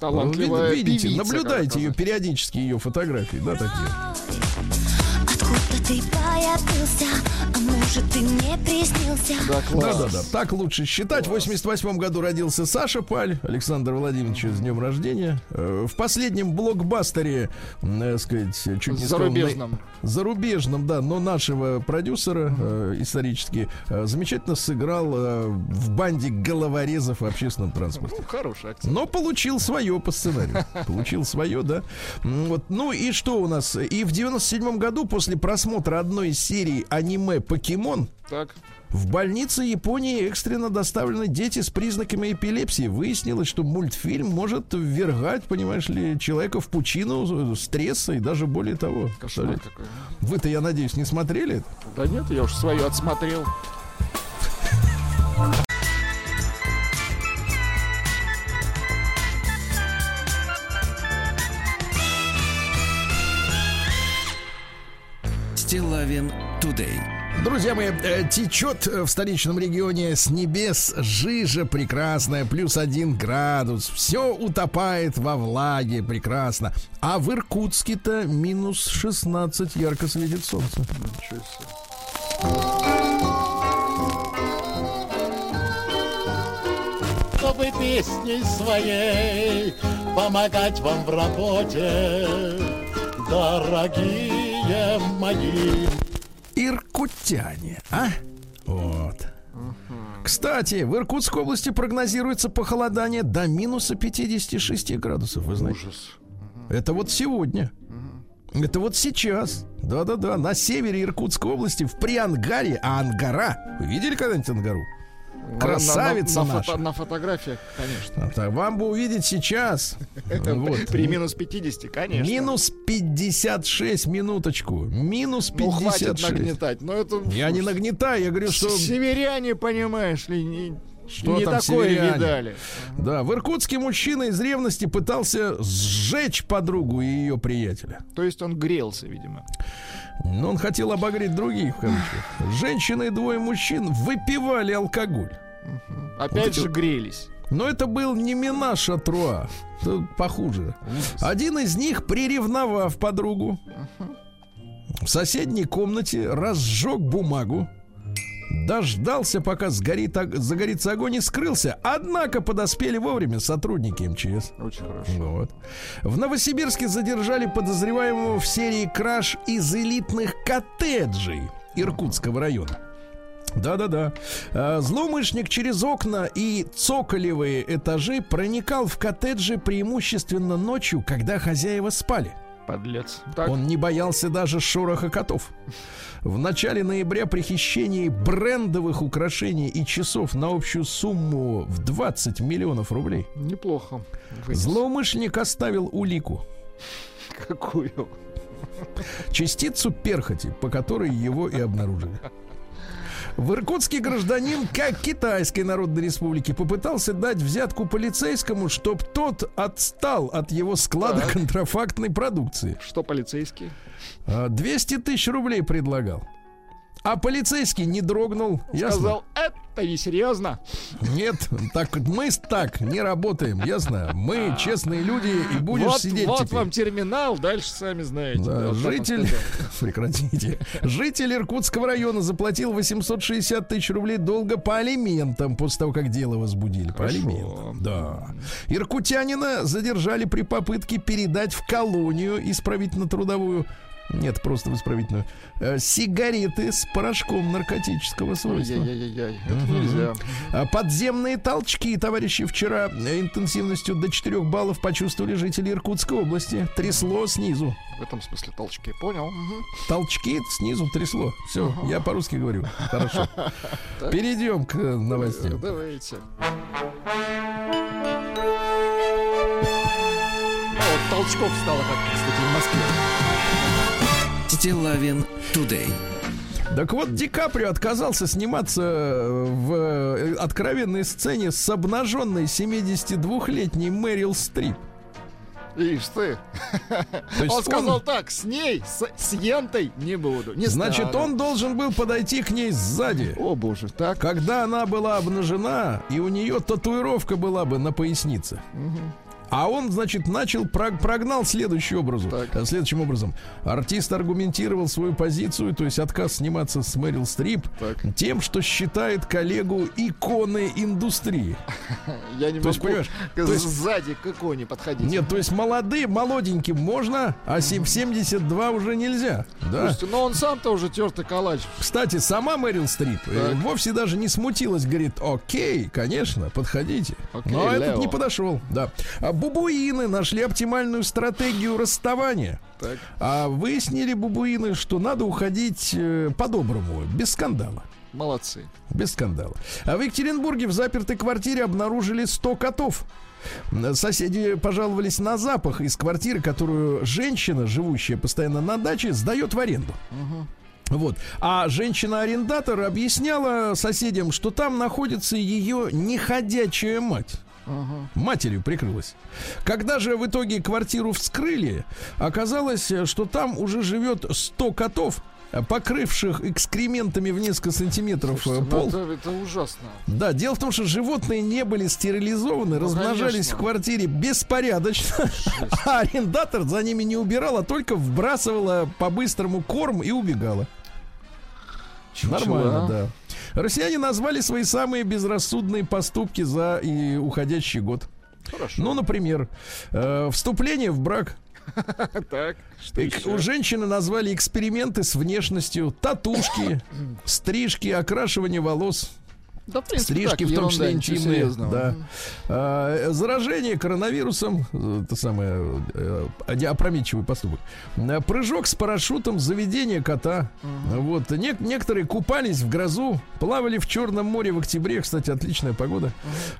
Талантливая видите, певица, наблюдайте ее периодически, ее фотографии, да, такие. Откуда ты появился, а может ты мне приснился? Да, класс. Да, да, да. Так лучше считать. В 88 году родился Саша Паль, Александр Владимирович с днем рождения. Э, В последнем блокбастере, м, э, сказать, чуть не Зарубежном. на- зарубежном, да, но нашего продюсера э, исторически замечательно сыграл в банде головорезов в общественном транспорте. Ну, хороший актер. Но получил свое по сценарию. Получил свое, да. Вот. Ну и что у нас? И в 97 году после просмотра просмотра одной из серий аниме «Покемон» Так. в больнице Японии экстренно доставлены дети с признаками эпилепсии. Выяснилось, что мультфильм может ввергать, понимаешь ли, человека в пучину стресса и даже более того. Кошмар какой. Вы-то, я надеюсь, не смотрели? Да нет, я уж свою отсмотрел. Стилавин Тудей. Друзья мои, э, течет в столичном регионе с небес жижа прекрасная, плюс один градус. Все утопает во влаге, прекрасно. А в Иркутске-то минус 16 ярко светит солнце. Ничего себе. чтобы песней своей помогать вам в работе, дорогие мои. Иркутяне, а? Вот. Кстати, в Иркутской области прогнозируется похолодание до минуса 56 градусов, вы знаете. Ужас. Это вот сегодня. Это вот сейчас. Да-да-да. На севере Иркутской области, в Приангаре, а Ангара. Вы видели когда-нибудь Ангару? Красавица на, на, на, наша. фото- на фотографиях, конечно. А так вам бы увидеть сейчас. Вот. При минус 50, конечно. Минус 56, минуточку. Минус Ну, хватит 56. нагнетать. Но это... Я не нагнетаю, я говорю, что... Северяне, понимаешь ли, не, Что не там такое северяне? видали. Да, в Иркутске мужчина из ревности пытался сжечь подругу и ее приятеля. То есть он грелся, видимо. Но он хотел обогреть других, кавычках. Женщина и двое мужчин выпивали алкоголь. Опять эти же вот- грелись. Но это был не Минаш, а Труа. Это похуже. Один из них, приревновав подругу, в соседней комнате разжег бумагу, дождался, пока сгорит, загорится огонь и скрылся. Однако подоспели вовремя сотрудники МЧС. Очень хорошо. Вот. В Новосибирске задержали подозреваемого в серии краж из элитных коттеджей Иркутского района. Да-да-да. А, Злоумышленник через окна и цоколевые этажи проникал в коттеджи преимущественно ночью, когда хозяева спали. Подлец. Так, Он не боялся даже шороха котов. В начале ноября при хищении брендовых украшений и часов на общую сумму в 20 миллионов рублей неплохо. Вынес. злоумышленник оставил улику. Какую? частицу перхоти, по которой его и обнаружили. В Иркутске гражданин, как Китайской Народной Республики, попытался дать взятку полицейскому, чтоб тот отстал от его склада Так. контрафактной продукции. Что полицейский? А, 200 тысяч рублей предлагал. А полицейский не дрогнул. Ясно? Сказал, это несерьезно. Нет, так мы так не работаем, ясно? Мы честные люди и будешь вот сидеть вот теперь. вам терминал, дальше сами знаете. Да, житель, прекратите. Житель Иркутского района заплатил 860 тысяч рублей долга по алиментам после того, как дело возбудили. По Хорошо. алиментам, да. Иркутянина задержали при попытке передать в колонию исправительно-трудовую нет, просто в исправительную. э, сигареты с порошком наркотического свойства. А Подземные толчки, товарищи, вчера э, интенсивностью до 4 баллов почувствовали жители Иркутской области. Трясло снизу. В этом смысле толчки. Понял. Толчки снизу трясло. Все, я по-русски говорю. Хорошо. Перейдем к э, новостям. Давайте. Ну, вот толчков стало как кстати, в Москве. Стилавин Тудей. Так вот, Ди Каприо отказался сниматься э, в э, откровенной сцене с обнаженной 72-летней Мэрил Стрип. Ишь ты. То есть Он сказал так, с ней, с, с Янтой не буду. Не Значит, стану. он должен был подойти к ней сзади. О боже, так. Когда она была обнажена, и у нее татуировка была бы на пояснице. А он, значит, начал, прог- прогнал следующий образу, Так. э, следующим образом. Артист аргументировал свою позицию, то есть отказ сниматься с Мэрил Стрип, Так. тем, что считает коллегу иконой индустрии. Я не То есть, могу понимаешь, к- то есть- сзади к иконе подходить. Нет, то есть молодым, молоденьким можно, а сем- 72 уже нельзя. Да. Слушайте, но он сам-то уже тертый калач. Кстати, сама Мэрил Стрип э, Так. вовсе даже не смутилась, говорит, окей, конечно, подходите. Окей, Но этот Лео. не подошел, да. Бубуины нашли оптимальную стратегию расставания. Так. А выяснили бубуины, что надо уходить э, по-доброму, без скандала. Молодцы. Без скандала. А в Екатеринбурге в запертой квартире обнаружили 100 котов. Соседи пожаловались на запах из квартиры, которую женщина, живущая постоянно на даче, сдает в аренду. Вот. А женщина-арендатор объясняла соседям, что там находится ее неходячая мать. Матерью прикрылась. Когда же в итоге квартиру вскрыли, оказалось, что там уже живет 100 котов, покрывших экскрементами в несколько сантиметров э, Слушайте, ну пол. это, это ужасно. Да, дело в том, что животные не были стерилизованы, размножались Ну, конечно. в квартире беспорядочно, а арендатор за ними не убирал, а только вбрасывала по-быстрому корм и убегала. Нормально, а? да. Россияне назвали свои самые безрассудные поступки за и уходящий год. Хорошо. Ну, например, э, вступление в брак. так, что еще? У женщины назвали эксперименты с внешностью, татушки, стрижки, окрашивание волос. Да, в принципе, Стрижки, так, в том числе интимные. Да. А, заражение коронавирусом, э, это самое э, опрометчивый поступок. А, Прыжок с парашютом, заведение кота. Вот. Не- некоторые купались в грозу, плавали в Черном море в октябре, кстати, отличная погода.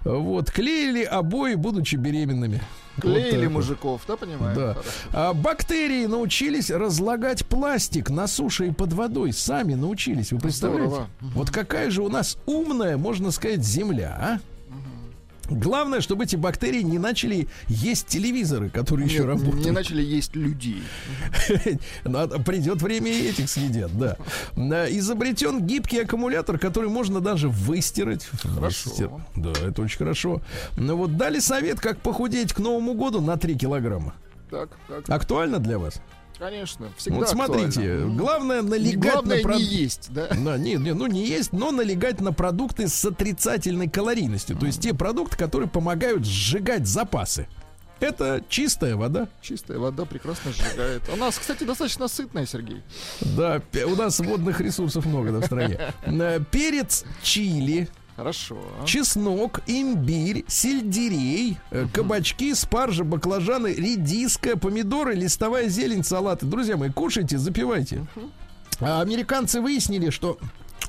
Вот. Клеили обои, будучи беременными. Клеили вот. мужиков, да, понимаю? Да. А бактерии научились разлагать пластик на суше и под водой. Сами научились. Вы представляете? Здорово. Вот какая же у нас умная, можно сказать, земля, а? Главное, чтобы эти бактерии не начали есть телевизоры, которые еще Нет, работают. не начали есть людей. Придет время и этих съедят, да. Изобретен гибкий аккумулятор, который можно даже выстирать. Хорошо. Да, это очень хорошо. Ну вот дали совет, как похудеть к Новому году на 3 килограмма. Так, так, Актуально для вас? Конечно, всегда вот смотрите, актуально. главное налегать Главное на прод- не есть, да? Да, не, не, ну не есть, но налегать на продукты с отрицательной калорийностью. То есть те продукты, которые помогают сжигать запасы. Это чистая вода. Чистая вода прекрасно сжигает. У нас, кстати, достаточно сытная, Сергей. Да, у нас водных ресурсов много да, в стране. Э, Перец чили, Хорошо. чеснок, имбирь, сельдерей, э, кабачки, спаржа, баклажаны, редиска, помидоры, листовая зелень, салаты. Друзья мои, кушайте, запивайте. А американцы выяснили, что...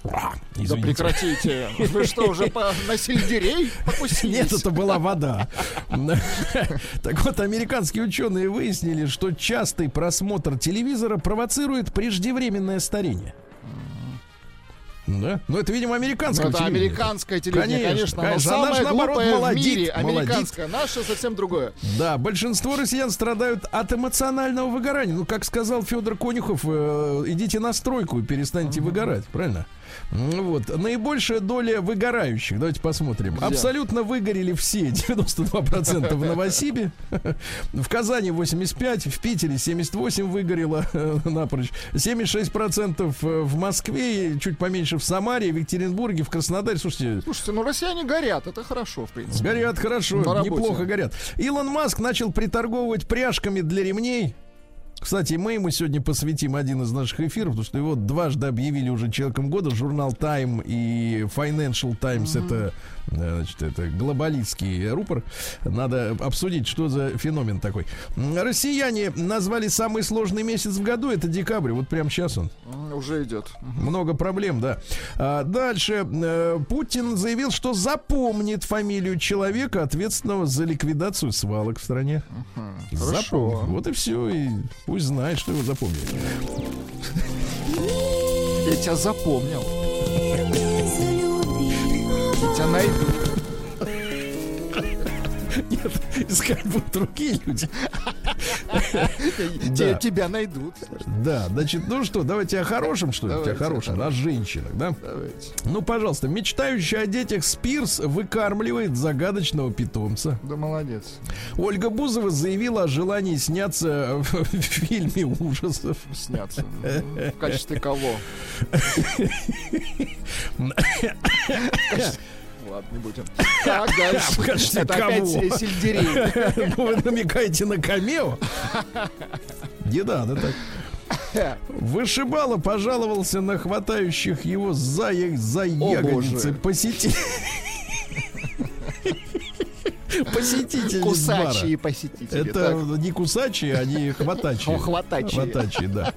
А, Да прекратите. Вы что, уже по, на сельдерей покусились? Нет, это была вода. Так вот, американские ученые выяснили, что частый просмотр телевизора провоцирует преждевременное старение. Да? Ну, это, видимо, Ну, американское это телевидение. американское телевидение, Конечно, конечно. но. А самое наш, наоборот, молодит, в мире молодит. американское. Наше совсем другое. Да, большинство россиян страдают от эмоционального выгорания. Ну, как сказал Федор Конюхов, э, идите на стройку и перестаньте выгорать, правильно? Ну Вот. Наибольшая доля выгорающих, давайте посмотрим. Где? Абсолютно выгорели все, 92% в Новосибе. В Казани 85, в Питере 78 выгорело э, напрочь. 76% в Москве, чуть поменьше в Самаре, в Екатеринбурге, в Краснодаре. Слушайте, Слушайте, ну россияне горят, это хорошо, в принципе. Горят хорошо, неплохо горят. Илон Маск начал приторговывать пряжками для ремней. Кстати, мы ему сегодня посвятим один из наших эфиров, потому что его дважды объявили уже человеком года. Журнал Time и Financial Times это, э, значит, это глобалистский рупор. Надо обсудить, что за феномен такой. Россияне назвали самый сложный месяц в году. Это декабрь. Вот прямо сейчас он. Уже идет. Много проблем, да. А, дальше. э, Путин заявил, что запомнит фамилию человека, ответственного за ликвидацию свалок в стране. Хорошо. Запомнит. Вот и все. И пусть знает, что его запомнили. Я тебя запомнил. Я тебя найду. Нет, искать будут другие люди. Да. Тебя найдут. Да, значит, ну что, давайте о хорошем, что ли? О хорошем, о женщинах, да? Давайте. Ну, пожалуйста, мечтающая о детях Спирс выкармливает загадочного питомца. Да молодец. Ольга Бузова заявила о желании сняться в фильме ужасов. Сняться. В качестве кого? Ладно, не будем. Так, дальше. Качестве Это опять кого? э, сельдерей. Ну, Вы намекаете на камео? Не надо так. Вышибала пожаловался на хватающих его за, за ягодицы посетителей. Посетитель Кусачие посетители. Это не кусачие, они хватачие. Хватачие. Хватачие, да.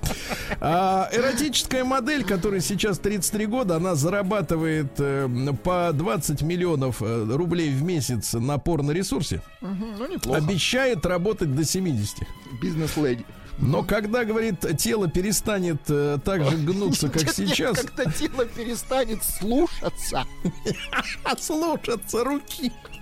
А, эротическая модель, которой сейчас 33 года, она зарабатывает э, по 20 миллионов э, рублей в месяц на порно-ресурсе. Мгм, Ну, неплохо. Обещает работать до 70. Бизнес-леди. Но когда, говорит, тело перестанет э, так же гнуться, как Нет, нет, сейчас, Когда тело перестанет слушаться. слушаться руки.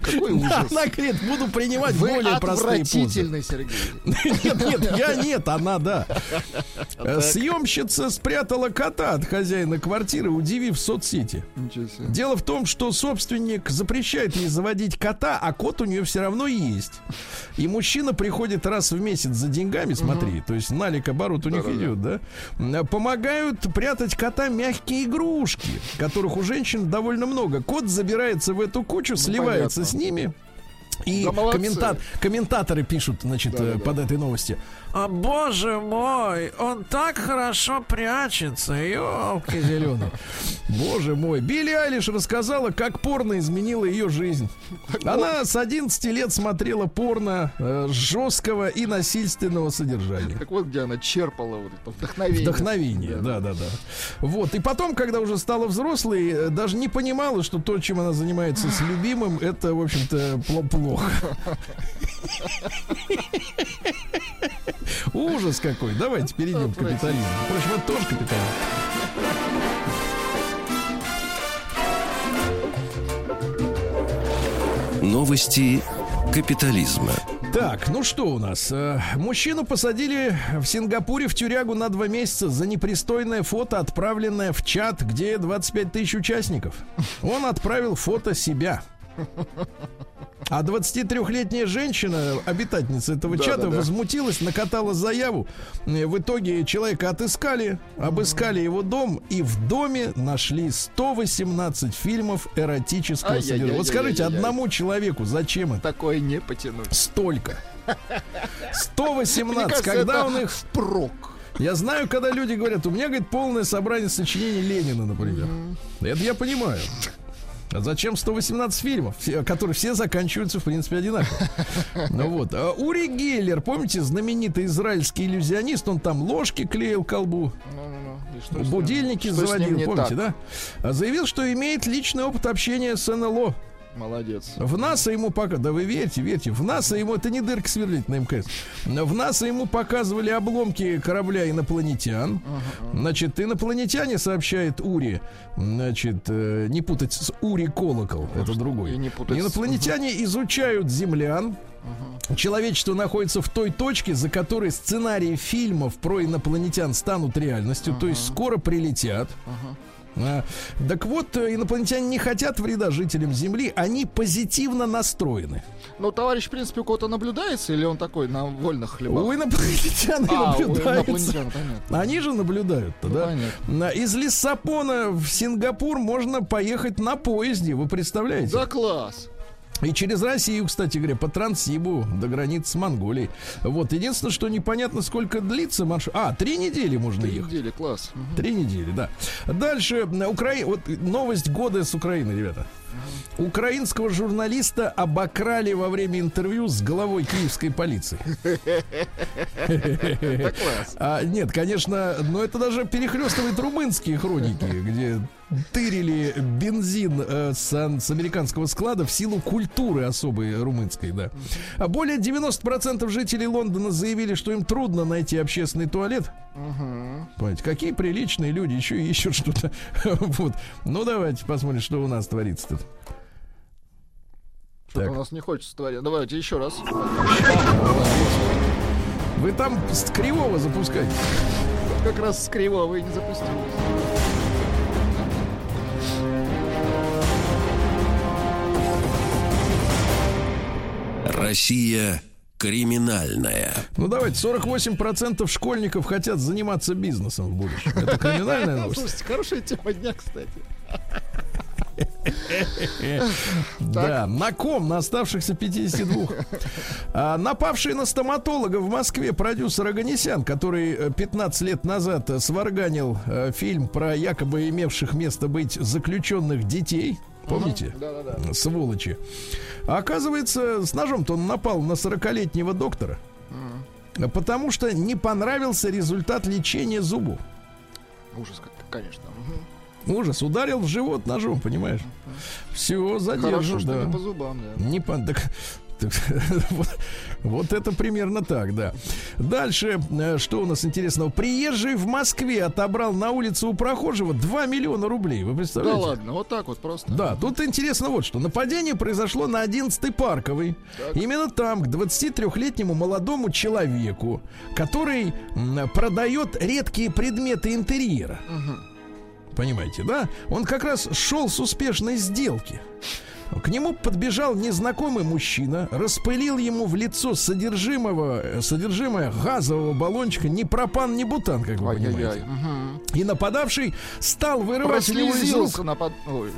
Какой ужас. Она говорит, буду принимать Вы более простые позы. Сергей. Нет, нет, я нет, она да. Съемщица спрятала кота от хозяина квартиры, удивив соцсети. Дело в том, что собственник запрещает ей заводить кота, а кот у нее все равно есть. И мужчина приходит раз в месяц за деньгами, смотри, то есть налик оборот у них идет, да? Помогают прятать кота мягкие игрушки, которых у женщин довольно много. Кот забирается в эту кучу, сливается понятно. с ними. И Да молодцы. коммента- комментаторы пишут, значит, Да-да-да. э, под этой новости. А боже мой, он так хорошо прячется, елки зеленые. Боже мой. Билли Айлиш рассказала, как порно изменило ее жизнь. Она с 11 лет смотрела порно э, жесткого и насильственного содержания. Так вот, где она черпала вот это вдохновение. Вдохновение, да, да, да. Вот. И потом, когда уже стала взрослой, э, даже не понимала, что то, чем она занимается с любимым, это, в общем-то, пло- плохо. Ужас какой. Давайте перейдем к капитализму. Впрочем, это тоже капитализм. Новости капитализма. Так, ну что у нас? Э, Мужчину посадили в Сингапуре в тюрягу на два месяца за непристойное фото, отправленное в чат, где 25 тысяч участников. Он отправил фото себя. А 23-летняя женщина, обитательница этого Да, чата, да, да. возмутилась, накатала заяву. В итоге человека отыскали, обыскали его дом, и в доме нашли 118 фильмов эротического Ай-яй-яй-яй-яй-яй. содержания. Вот скажите, одному человеку зачем это? Такое не потянуть. Столько. Мне 118. кажется, когда он их... впрок. Я знаю, когда люди говорят, у меня, говорит, полное собрание сочинений Ленина, например. Это я понимаю. А зачем 118 фильмов, которые все заканчиваются, в принципе, одинаково? Ну вот. А Ури Гейлер, помните, знаменитый израильский иллюзионист, он там ложки клеил к колбу, что будильники Что заводил, помните, да? А Заявил, что имеет личный опыт общения с НЛО. Молодец. В НАСА ему пока, да вы верьте, верьте, в НАСА ему, это не дырка сверлить на МКС, в НАСА ему показывали обломки корабля инопланетян, значит, инопланетяне, сообщает Ури, значит, э, не путать с Ури Колокол, это другой, не путать с- инопланетяне изучают землян, Человечество находится в той точке, за которой сценарии фильмов про инопланетян станут реальностью, то есть скоро прилетят. А, так вот, э, инопланетяне не хотят вреда жителям Земли, они позитивно настроены. Ну, товарищ, в принципе, у кого-то наблюдается, или он такой на вольных хлебах? У инопланетян А, наблюдается. Они же наблюдают-то, Ну, да? понятно. Из Лиссабона в Сингапур можно поехать на поезде, вы представляете? Да класс. И через Россию, кстати говоря, по Транссибу до границы с Монголией. Вот, единственное, что непонятно, сколько длится маршрут. А, три недели можно Три ехать. недели, класс. Три недели, да. Дальше Украина. Вот новость года с Украины, ребята. Украинского журналиста обокрали во время интервью с главой киевской полиции. А, нет, конечно, но это даже перехлестывает румынские хроники, где тырили бензин э, с, с американского склада в силу культуры особой румынской, да. А более 90% жителей Лондона заявили, что им трудно найти общественный туалет. Понимаете, какие приличные люди еще ищут что-то. вот. Ну, давайте посмотрим, что у нас творится тут. Что-то у нас не хочется творить. Давайте еще раз. Вы там с кривого запускаете. Как раз с кривого и не запустилось. Россия криминальная. Ну давайте, 48% школьников хотят заниматься бизнесом в будущем. Это криминальная новость. Слушайте, хорошая тема дня, кстати. Да, на ком? На оставшихся 52. А, напавший на стоматолога в Москве продюсер Аганесян, который э, 15 лет назад э, сварганил э, фильм про якобы имевших место быть заключенных детей. Помните? Да-да-да. Сволочи. А оказывается, с ножом-то он напал на 40-летнего доктора. Потому что не понравился результат лечения зубов. Ужас, конечно. Ужас, ударил в живот ножом, понимаешь? Все, Хорошо, задержан, что да. не по зубам, да. Не по... так- так, вот, вот это примерно так, да. Дальше, э, что у нас интересного? Приезжий в Москве отобрал на улице у прохожего 2 миллиона рублей. Вы Да представляете? ладно, вот так вот просто. Да, тут интересно вот что. Нападение произошло на 11-й парковый. Именно там, к 23-летнему молодому человеку, который продает редкие предметы интерьера. Понимаете, да? Он как раз шел с успешной сделки. К нему подбежал незнакомый мужчина, распылил ему в лицо содержимого, э, содержимое газового баллончика, ни пропан, ни бутан, как вы Ай-яй-яй. понимаете. И нападавший стал вырывать у него из рук Прослезился на под- Ой,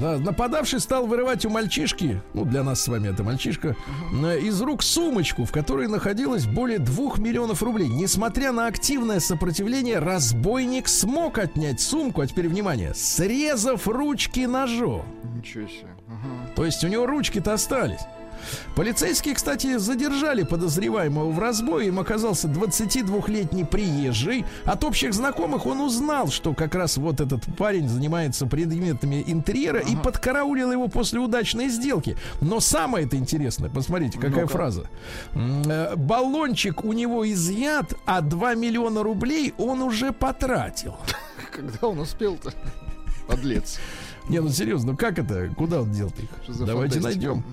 да, нападавший стал вырывать у мальчишки, ну для нас с вами это мальчишка, э, из рук сумочку, в которой находилось более двух миллионов рублей. Несмотря на активное сопротивление, разбойник смог отнять сумку, а теперь внимание, срезав ручки ножом. Ничего себе. То есть у него ручки-то остались. Полицейские, кстати, задержали подозреваемого в разбое. Им оказался 22-летний приезжий. От общих знакомых он узнал, что как раз вот этот парень занимается предметами интерьера и подкараулил его после удачной сделки. Но самое это интересное, посмотрите, какая Ну-ка. фраза. Э, Баллончик у него изъят, а 2 миллиона рублей он уже потратил. Когда он успел-то? Подлец. Не, ну серьезно, ну как это? Куда он дел их? Давайте фантастика? найдем.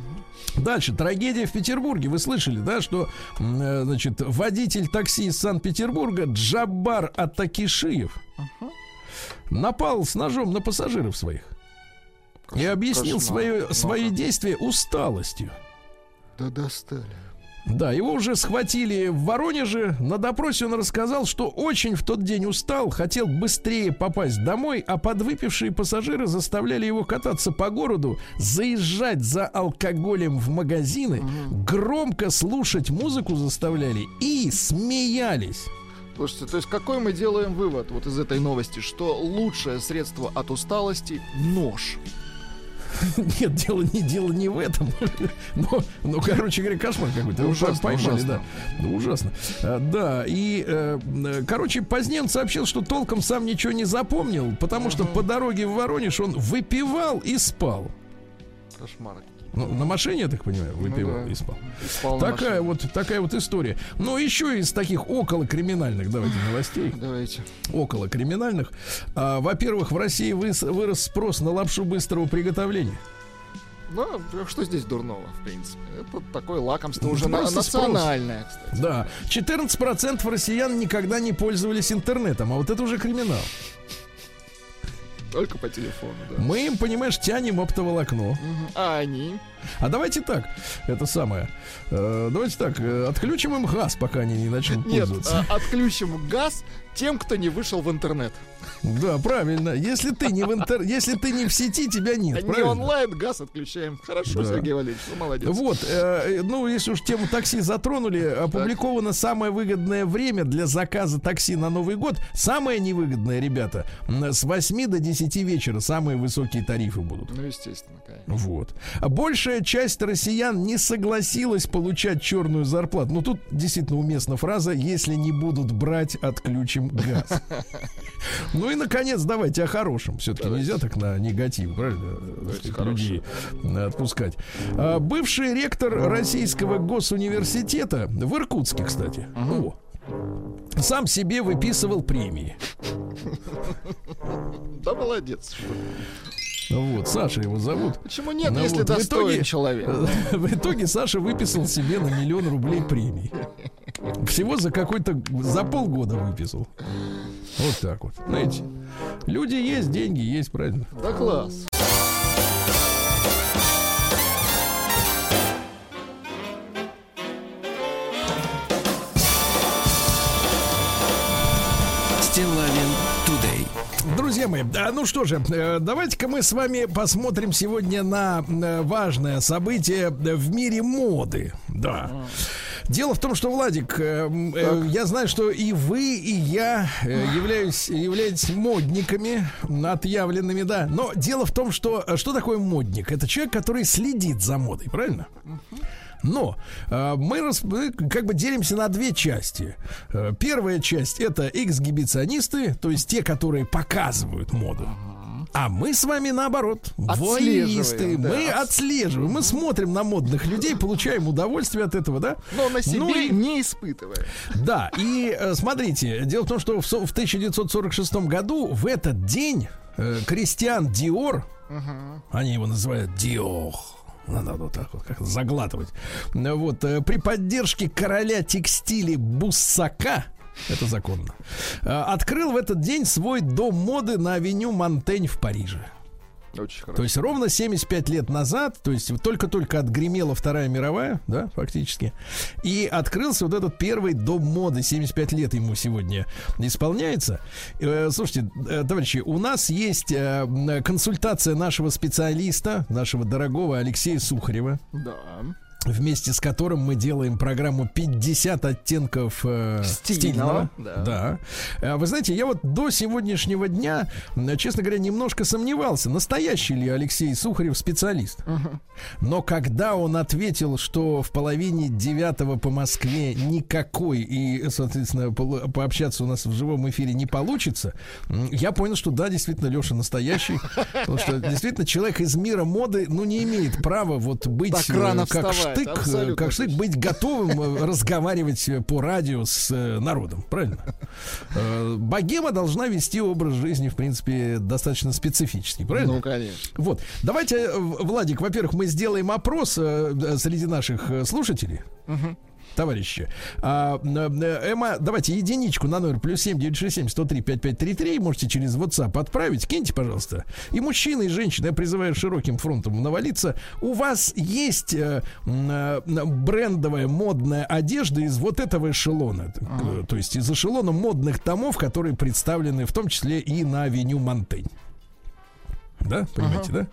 Дальше, трагедия в Петербурге. Вы слышали, да, что, э, значит, водитель такси из Санкт-Петербурга Джабар Атакишиев напал с ножом на пассажиров своих и объяснил кошмар. свое, свои действия усталостью. Да достали. Да, его уже схватили в Воронеже. На допросе он рассказал, что очень в тот день устал, хотел быстрее попасть домой, а подвыпившие пассажиры заставляли его кататься по городу, заезжать за алкоголем в магазины, громко слушать музыку заставляли и смеялись. Слушайте, то есть какой мы делаем вывод вот из этой новости, что лучшее средство от усталости — нож. Нет, дело не дело не в этом. Но, ну, короче говоря, кошмар какой-то. Его Ужасно, поймали, ужасно. да. Ну, ужасно. А, Да, и, э, э, короче, позднее он сообщил, что толком сам ничего не запомнил, потому что по дороге в Воронеж он выпивал и спал. Кошмар. Ну, на машине, я так понимаю, выпивал Ну да. и спал. Спал на Такая вот, такая вот история. Но еще из таких около криминальных, давайте, новостей. Давайте. Около криминальных. А, во-первых, в России выс- вырос спрос на лапшу быстрого приготовления. Ну, а что здесь дурного, в принципе? Это такое лакомство Ну, уже на- просто спрос. национальное, кстати. Да, 14% россиян никогда не пользовались интернетом, а вот это уже криминал. Только по телефону, да. Мы им, понимаешь, тянем оптоволокно. А они? А давайте так, это самое. э, давайте так, э, отключим им газ, пока они не начнут Нет, пользоваться. а, отключим газ тем, кто не вышел в интернет. Да, правильно. Если ты не в интер... если ты не в сети, тебя нет. не правильно? онлайн, газ отключаем. Хорошо, Да. Сергей Валерьевич, вы молодец. Вот, э, ну, если уж тему такси затронули, опубликовано самое выгодное время для заказа такси на Новый год. Самое невыгодное, ребята, с 8 до 10 вечера самые высокие тарифы будут. Ну, естественно, конечно. Вот. А большая часть россиян не согласилась получать черную зарплату. Ну, тут действительно уместна фраза «Если не будут брать, отключим газ». Ну и, наконец, давайте о хорошем. Все-таки нельзя так на негатив, правильно? Людей э, отпускать. А, Бывший ректор Российского госуниверситета в Иркутске, кстати. О, сам себе выписывал премии. Да молодец. что. Вот, Саша его зовут. Почему нет, Ну если вот, в достоин итоге- человек? В итоге Саша выписал себе на миллион рублей премий. Всего за какой-то... За полгода выписал. Вот так вот. Знаете, люди есть, деньги есть, правильно? Да класс. А, ну что же, э, давайте-ка мы с вами посмотрим сегодня на э, важное событие в мире моды. Да. Дело в том, что, Владик, э, э, я знаю, что и вы, и я э, являюсь, являетесь модниками, отъявленными, да. Но дело в том, что э, что такое модник? Это человек, который следит за модой, правильно? Но э, мы, рас- мы как бы делимся на две части. Э, первая часть это эксгибиционисты, то есть те, которые показывают моду. А мы с вами наоборот, воисты. да. Мы отслеживаем, мы смотрим на модных людей, получаем удовольствие от этого, да? Но на себе Ну и- не испытывая. Да, и э, смотрите, дело в том, что в, со- в 1946 году в этот день э, Кристиан Диор, они его называют Диор, надо вот так вот как заглатывать. Вот, э, при поддержке короля текстиля Буссака, это законно, э, открыл в этот день свой дом моды на авеню Монтень в Париже. Очень То хорошо. есть ровно 75 лет назад, то есть только-только отгремела Вторая мировая, да, фактически, и открылся вот этот первый дом моды, 75 лет ему сегодня исполняется. Э, Слушайте, э, товарищи, у нас есть э, консультация нашего специалиста, нашего дорогого Алексея Сухарева, Да. Вместе с которым мы делаем программу 50 оттенков э, Стильного, стильного. да. Да. Э, Вы знаете, я вот до сегодняшнего дня, честно говоря, немножко сомневался, настоящий ли Алексей Сухарев специалист. Но когда он ответил, что в половине девятого по Москве никакой и, соответственно, пообщаться у нас в живом эфире не получится, я понял, что да, действительно, Леша настоящий. Потому что действительно человек из мира моды, ну, не имеет права вот быть э, как вставать, штык, абсолютно как штык, быть готовым э, разговаривать по радио с э, народом, правильно? Э, Богема должна вести образ жизни, в принципе, достаточно специфический, правильно? Ну, конечно. Вот, давайте, Владик, во-первых, мы сделаем опрос среди наших слушателей. Товарищи, а, э, Эмма, давайте единичку на номер плюс 7 967 103 5533 можете через WhatsApp отправить, киньте, пожалуйста. И мужчины, и женщины, я призываю широким фронтом навалиться. У вас есть э, э, брендовая модная одежда из вот этого эшелона, э, то есть из эшелона модных томов, которые представлены в том числе и на авеню Монтень. Да, понимаете, да?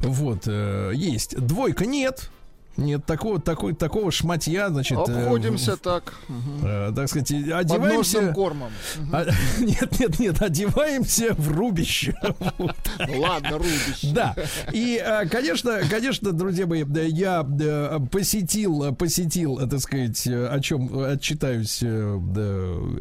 Вот, э, есть. Двойка нет. Нет, такого, такой, такого шматья, значит, э, Обходимся так. мгм. э, так сказать, одеваемся... кормом. А, нет, нет, нет, одеваемся в рубище. Ну, Ладно, рубище. Да. И, э, конечно, конечно, друзья мои, э, я э, посетил, посетил, э, так сказать, э, о чем отчитаюсь, э,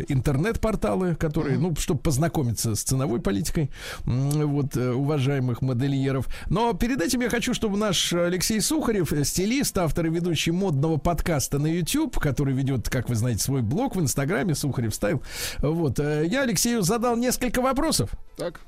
интернет-порталы, которые, ну, чтобы познакомиться с ценовой политикой, вот, э, уважаемых модельеров. Но перед этим я хочу, чтобы наш Алексей Сухарев, э, стилист, автор и ведущий модного подкаста на YouTube, который ведет, как вы знаете, свой блог в Инстаграме, Сухарев стайл, вот, э, я Алексею задал несколько вопросов. Так.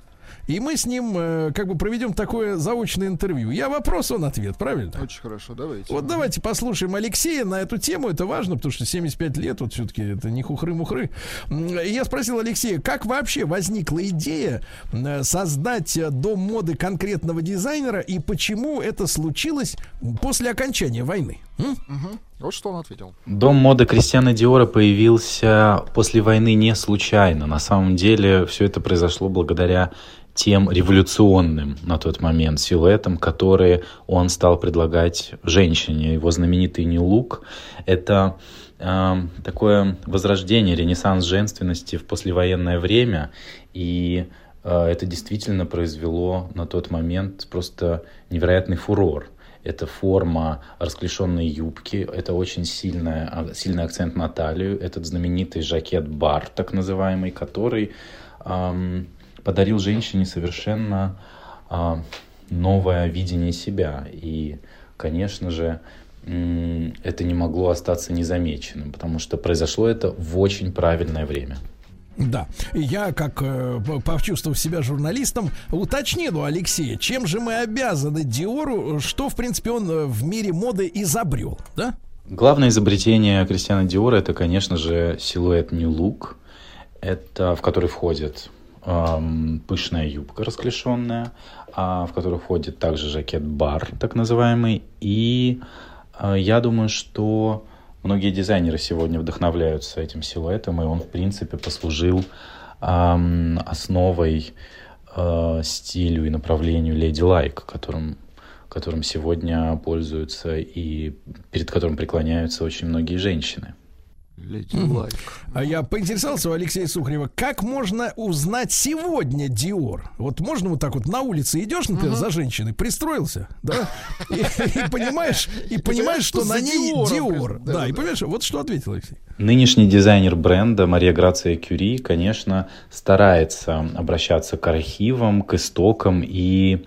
И мы с ним э, как бы проведем такое заочное интервью. Я вопрос, он ответ, правильно? Очень хорошо, давайте. Вот давайте послушаем Алексея на эту тему. Это важно, потому что 75 лет, вот все-таки это не хухры-мухры. Я спросил Алексея, как вообще возникла идея создать дом моды конкретного дизайнера и почему это случилось после окончания войны? М? Вот что он ответил. Дом моды Кристиана Диора появился после войны не случайно. На самом деле все это произошло благодаря тем революционным на тот момент силуэтам, которые он стал предлагать женщине. Его знаменитый New Look – это э, такое возрождение, ренессанс женственности в послевоенное время. И э, это действительно произвело на тот момент просто невероятный фурор. Это форма расклешенной юбки, это очень сильная, а, сильный акцент на талию, этот знаменитый жакет-бар, так называемый, который ам, подарил женщине совершенно а, новое видение себя. И, конечно же, это не могло остаться незамеченным, потому что произошло это в очень правильное время. Да. Я, как э, почувствовав себя журналистом, уточнил у Алексея, чем же мы обязаны Диору, что, в принципе, он э, в мире моды изобрел, да? Главное изобретение Кристиана Диора это, конечно же, силуэт New Look, это в который входит пышная юбка расклешенная, а в который входит также жакет-бар, так называемый. И э, я думаю, что многие дизайнеры сегодня вдохновляются этим силуэтом, и он, в принципе, послужил основой э, стилю и направлению Lady Like, которым которым сегодня пользуются и перед которым преклоняются очень многие женщины. Леди лайк. А я поинтересовался у Алексея Сухарева, как можно узнать сегодня Диор? Вот можно вот так вот на улице идешь, например, за женщиной, пристроился, да, и, и понимаешь, и понимаешь, что что на ней Диор. Да, Да, и понимаешь, вот что ответил Алексей. Нынешний дизайнер бренда Мария Грация Кюри, конечно, старается обращаться к архивам, к истокам и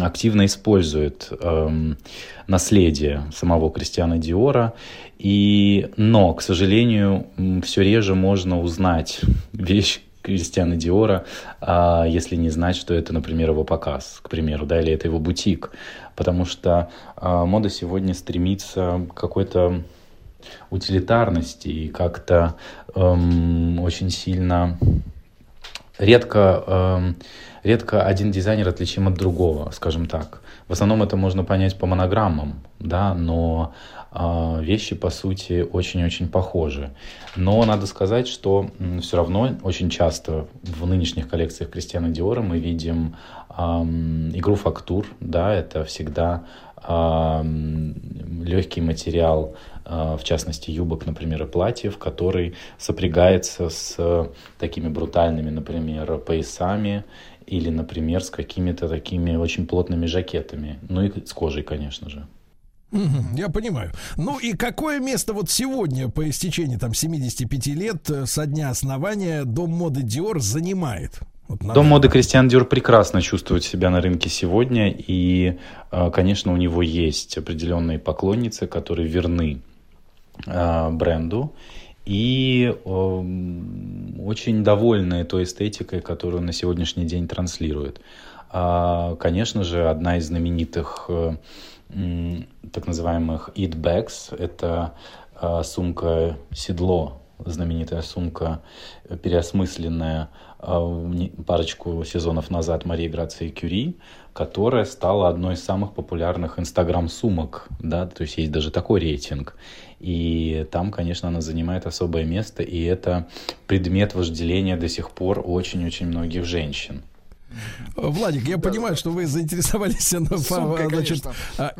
активно использует эм, наследие самого Кристиана Диора. И, но, к сожалению, все реже можно узнать вещь Кристиана Диора, а, если не знать, что это, например, его показ, к примеру, да, или это его бутик. Потому что а, мода сегодня стремится к какой-то утилитарности и как-то эм, очень сильно редко, эм, редко один дизайнер отличим от другого, скажем так. В основном это можно понять по монограммам, да, но вещи по сути очень-очень похожи. Но надо сказать, что все равно очень часто в нынешних коллекциях Кристиана Диора мы видим эм, игру фактур, да, это всегда легкий материал, э, в частности юбок, например, и платьев, который сопрягается с такими брутальными, например, поясами или, например, с какими-то такими очень плотными жакетами. Ну и с кожей, конечно же. Я понимаю. Ну и какое место вот сегодня, по истечении там 75 лет э, со дня основания, Дом моды Диор занимает? Вот на Дом моды Кристиан Диор прекрасно чувствует себя на рынке сегодня, и, э, конечно, у него есть определенные поклонницы, которые верны э, бренду и очень довольны той эстетикой, которую на сегодняшний день транслирует. А, Конечно же, одна из знаменитых так называемых eat bags – это э, сумка-седло, знаменитая сумка, переосмысленная не- парочку сезонов назад Марии Грации Кюри, которая стала одной из самых популярных инстаграм-сумок, да, то есть есть даже такой рейтинг. И там, конечно, она занимает особое место, и это предмет вожделения до сих пор очень-очень многих женщин. Владик, я понимаю, что вы заинтересовались на, Сумкой, значит, а.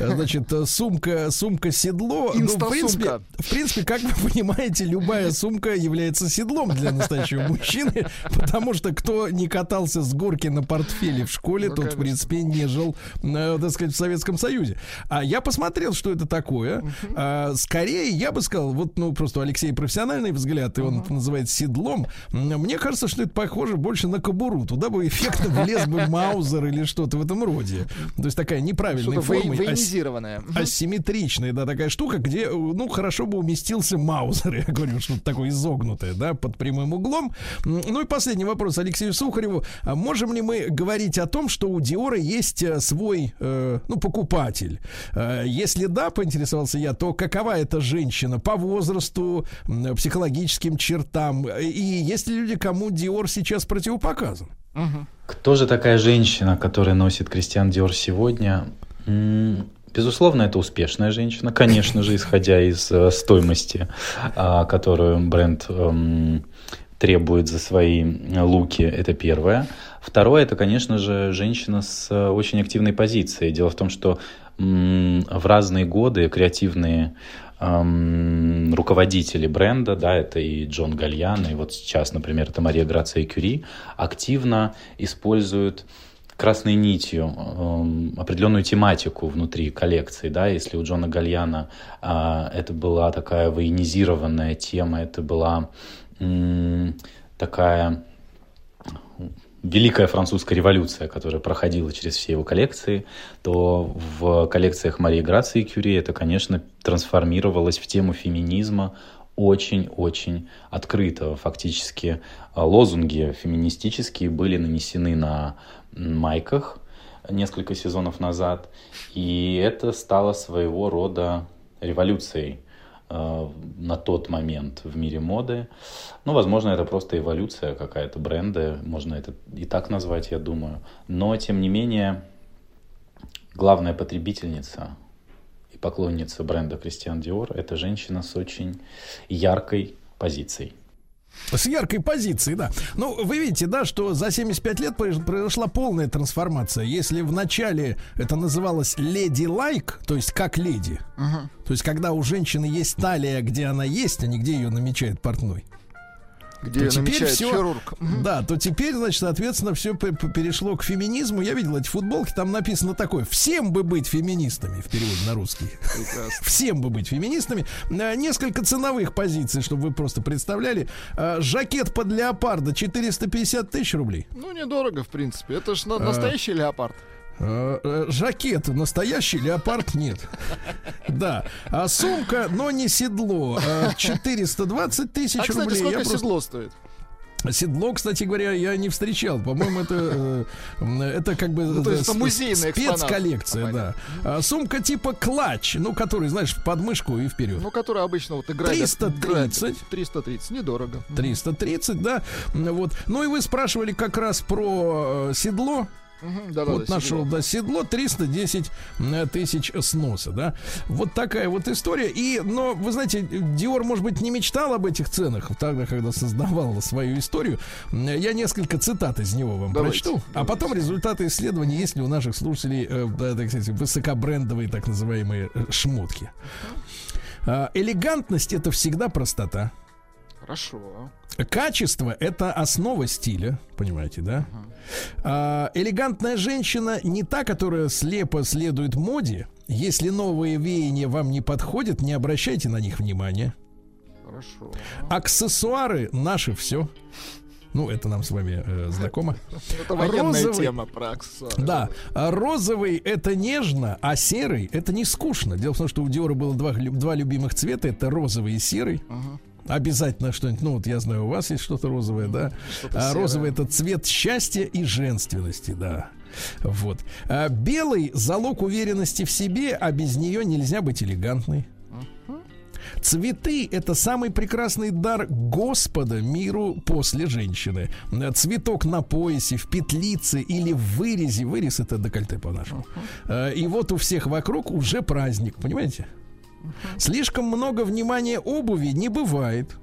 Э, Значит, э, сумка, сумка седло. Ну, в принципе, в принципе, как вы понимаете, любая сумка является седлом для настоящего мужчины, потому что кто не катался с горки на портфеле в школе, Ну, тот, в конечно. принципе, не жил, э, так сказать, в Советском Союзе. А я посмотрел, что это такое. А, Скорее, я бы сказал, вот, ну, просто у Алексея профессиональный взгляд, и он это называет седлом. Мне кажется, что это похоже больше на кобуру. Туда бы эффектно влез бы Маузер или что-то в этом роде. То есть такая неправильная форма. Мгм. Асимметричная, да, такая штука, где, э, ну, хорошо бы уместился Маузер, я говорю, что-то такое изогнутое, да, под прямым углом. Ну и последний вопрос Алексею Сухареву. А можем ли мы говорить о том, что у Диора есть э, свой, э, ну, покупатель? Э, Если да, поинтересовался я, то какова эта женщина по возрасту, психологическим чертам? И есть ли люди, кому Диор сейчас противопоказан? Кто же такая женщина, которая носит Кристиан Диор сегодня? Безусловно, это успешная женщина, конечно же, исходя из э, стоимости, а, которую бренд эм, требует за свои луки, это первое. Второе, это, конечно же, женщина с э, очень активной позицией. Дело в том, что в разные годы креативные руководители бренда, да, это и Джон Гальян, и вот сейчас, например, это Мария Грация Кюри, активно используют красной нитью определенную тематику внутри коллекции, да, если у Джона Гальяна а, это была такая военизированная тема, это была такая Великая французская революция, которая проходила через все его коллекции, то в коллекциях Марии Грации Кюри это, конечно, трансформировалось в тему феминизма очень-очень открытого. Фактически а, лозунги феминистические были нанесены на майках несколько сезонов назад, и это стало своего рода революцией на тот момент в мире моды. Ну, возможно, это просто эволюция какая-то бренда, можно это и так назвать, я думаю. Но, тем не менее, главная потребительница и поклонница бренда Кристиан Диор – это женщина с очень яркой позицией. С яркой позиции, да. Ну, вы видите, да, что за 75 лет произ- произошла полная трансформация. Если в начале это называлось леди лайк, то есть как леди, то есть когда у женщины есть талия, где она есть, а не где ее намечает портной. Где то теперь всё- хирург. Да, то теперь, значит, соответственно, все перешло к феминизму. Я видел эти футболки, там написано такое: всем бы быть феминистами в переводе на русский. Прекрасно. Всем бы быть феминистами. Э, Несколько ценовых позиций, чтобы вы просто представляли. Э, Жакет под леопарда 450 тысяч рублей. Ну, недорого, в принципе. Это ж А. на- настоящий леопард. Э, э, Жакет настоящий, леопард нет. Да. А сумка, но не седло. э, 420 тысяч А, кстати, рублей. Я сколько просто- седло стоит? Седло, кстати говоря, я не встречал. По-моему, это, э, это как бы Ну, то есть э, это экспонат. спецколлекция, да. А, сумка типа клатч, ну, который, знаешь, в подмышку и вперед. Ну, который обычно вот играет. 330. 330, недорого. 330, да. Вот. Ну и вы спрашивали как раз про э, седло. Мгм, Да-да-да, вот нашел, седло. да, седло 310 э, тысяч сноса, да. Вот такая вот история. И, но, вы знаете, Диор, может быть, не мечтал об этих ценах тогда, когда создавал свою историю. М, Я несколько цитат из него вам Давайте, прочту. А давайте. потом результаты исследований, есть ли у наших слушателей, э, да, так сказать, высокобрендовые так называемые э, шмотки. А, Элегантность это всегда простота. Хорошо. Качество — это основа стиля, понимаете, да? А, элегантная женщина не та, которая слепо следует моде. Если новые веяния вам не подходят, не обращайте на них внимания. Хорошо. Аксессуары — наше все. Ну, это нам с вами э, знакомо. Это военная Розовый- тема про аксессуары. Да, а розовый это нежно, а серый это не скучно. Дело в том, что у Диора было два, два любимых цвета: это розовый и серый. Обязательно что-нибудь, ну вот я знаю, у вас есть что-то розовое, да? Что-то А розовый это цвет счастья и женственности, да. Вот. А белый залог уверенности в себе, а без нее нельзя быть элегантной. Цветы – это самый прекрасный дар Господа миру после женщины. Э, Цветок на поясе, в петлице или в вырезе. Вырез – это декольте по-нашему. Э, И вот у всех вокруг уже праздник, понимаете? Слишком много внимания обуви не бывает.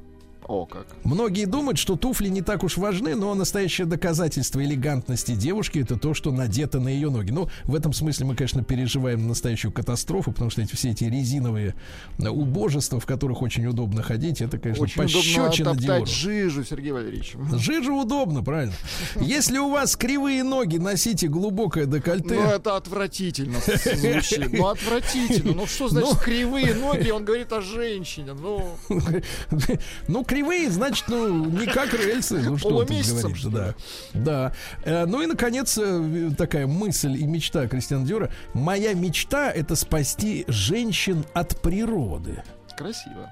О, как. Многие думают, что туфли не так уж важны, но настоящее доказательство элегантности девушки это то, что надето на ее ноги. Ну, в этом смысле мы, конечно, переживаем настоящую катастрофу, потому что эти все эти резиновые э, убожества, в которых очень удобно ходить, это, конечно, Очень пощечина Диору. жижу, Сергей Валерьевич. Жижа удобно, правильно. Если у вас кривые ноги, носите глубокое декольте. Ну, это отвратительно звучит. Ну, отвратительно. Ну, что значит Ну. кривые ноги? Он говорит о женщине. Ну, Ну, кривые, значит, ну, не как рельсы. Ну, что что ли? да. Да. Э, Ну и, наконец, э, такая мысль и мечта Кристиана Диора. Моя мечта — это спасти женщин от природы. красиво.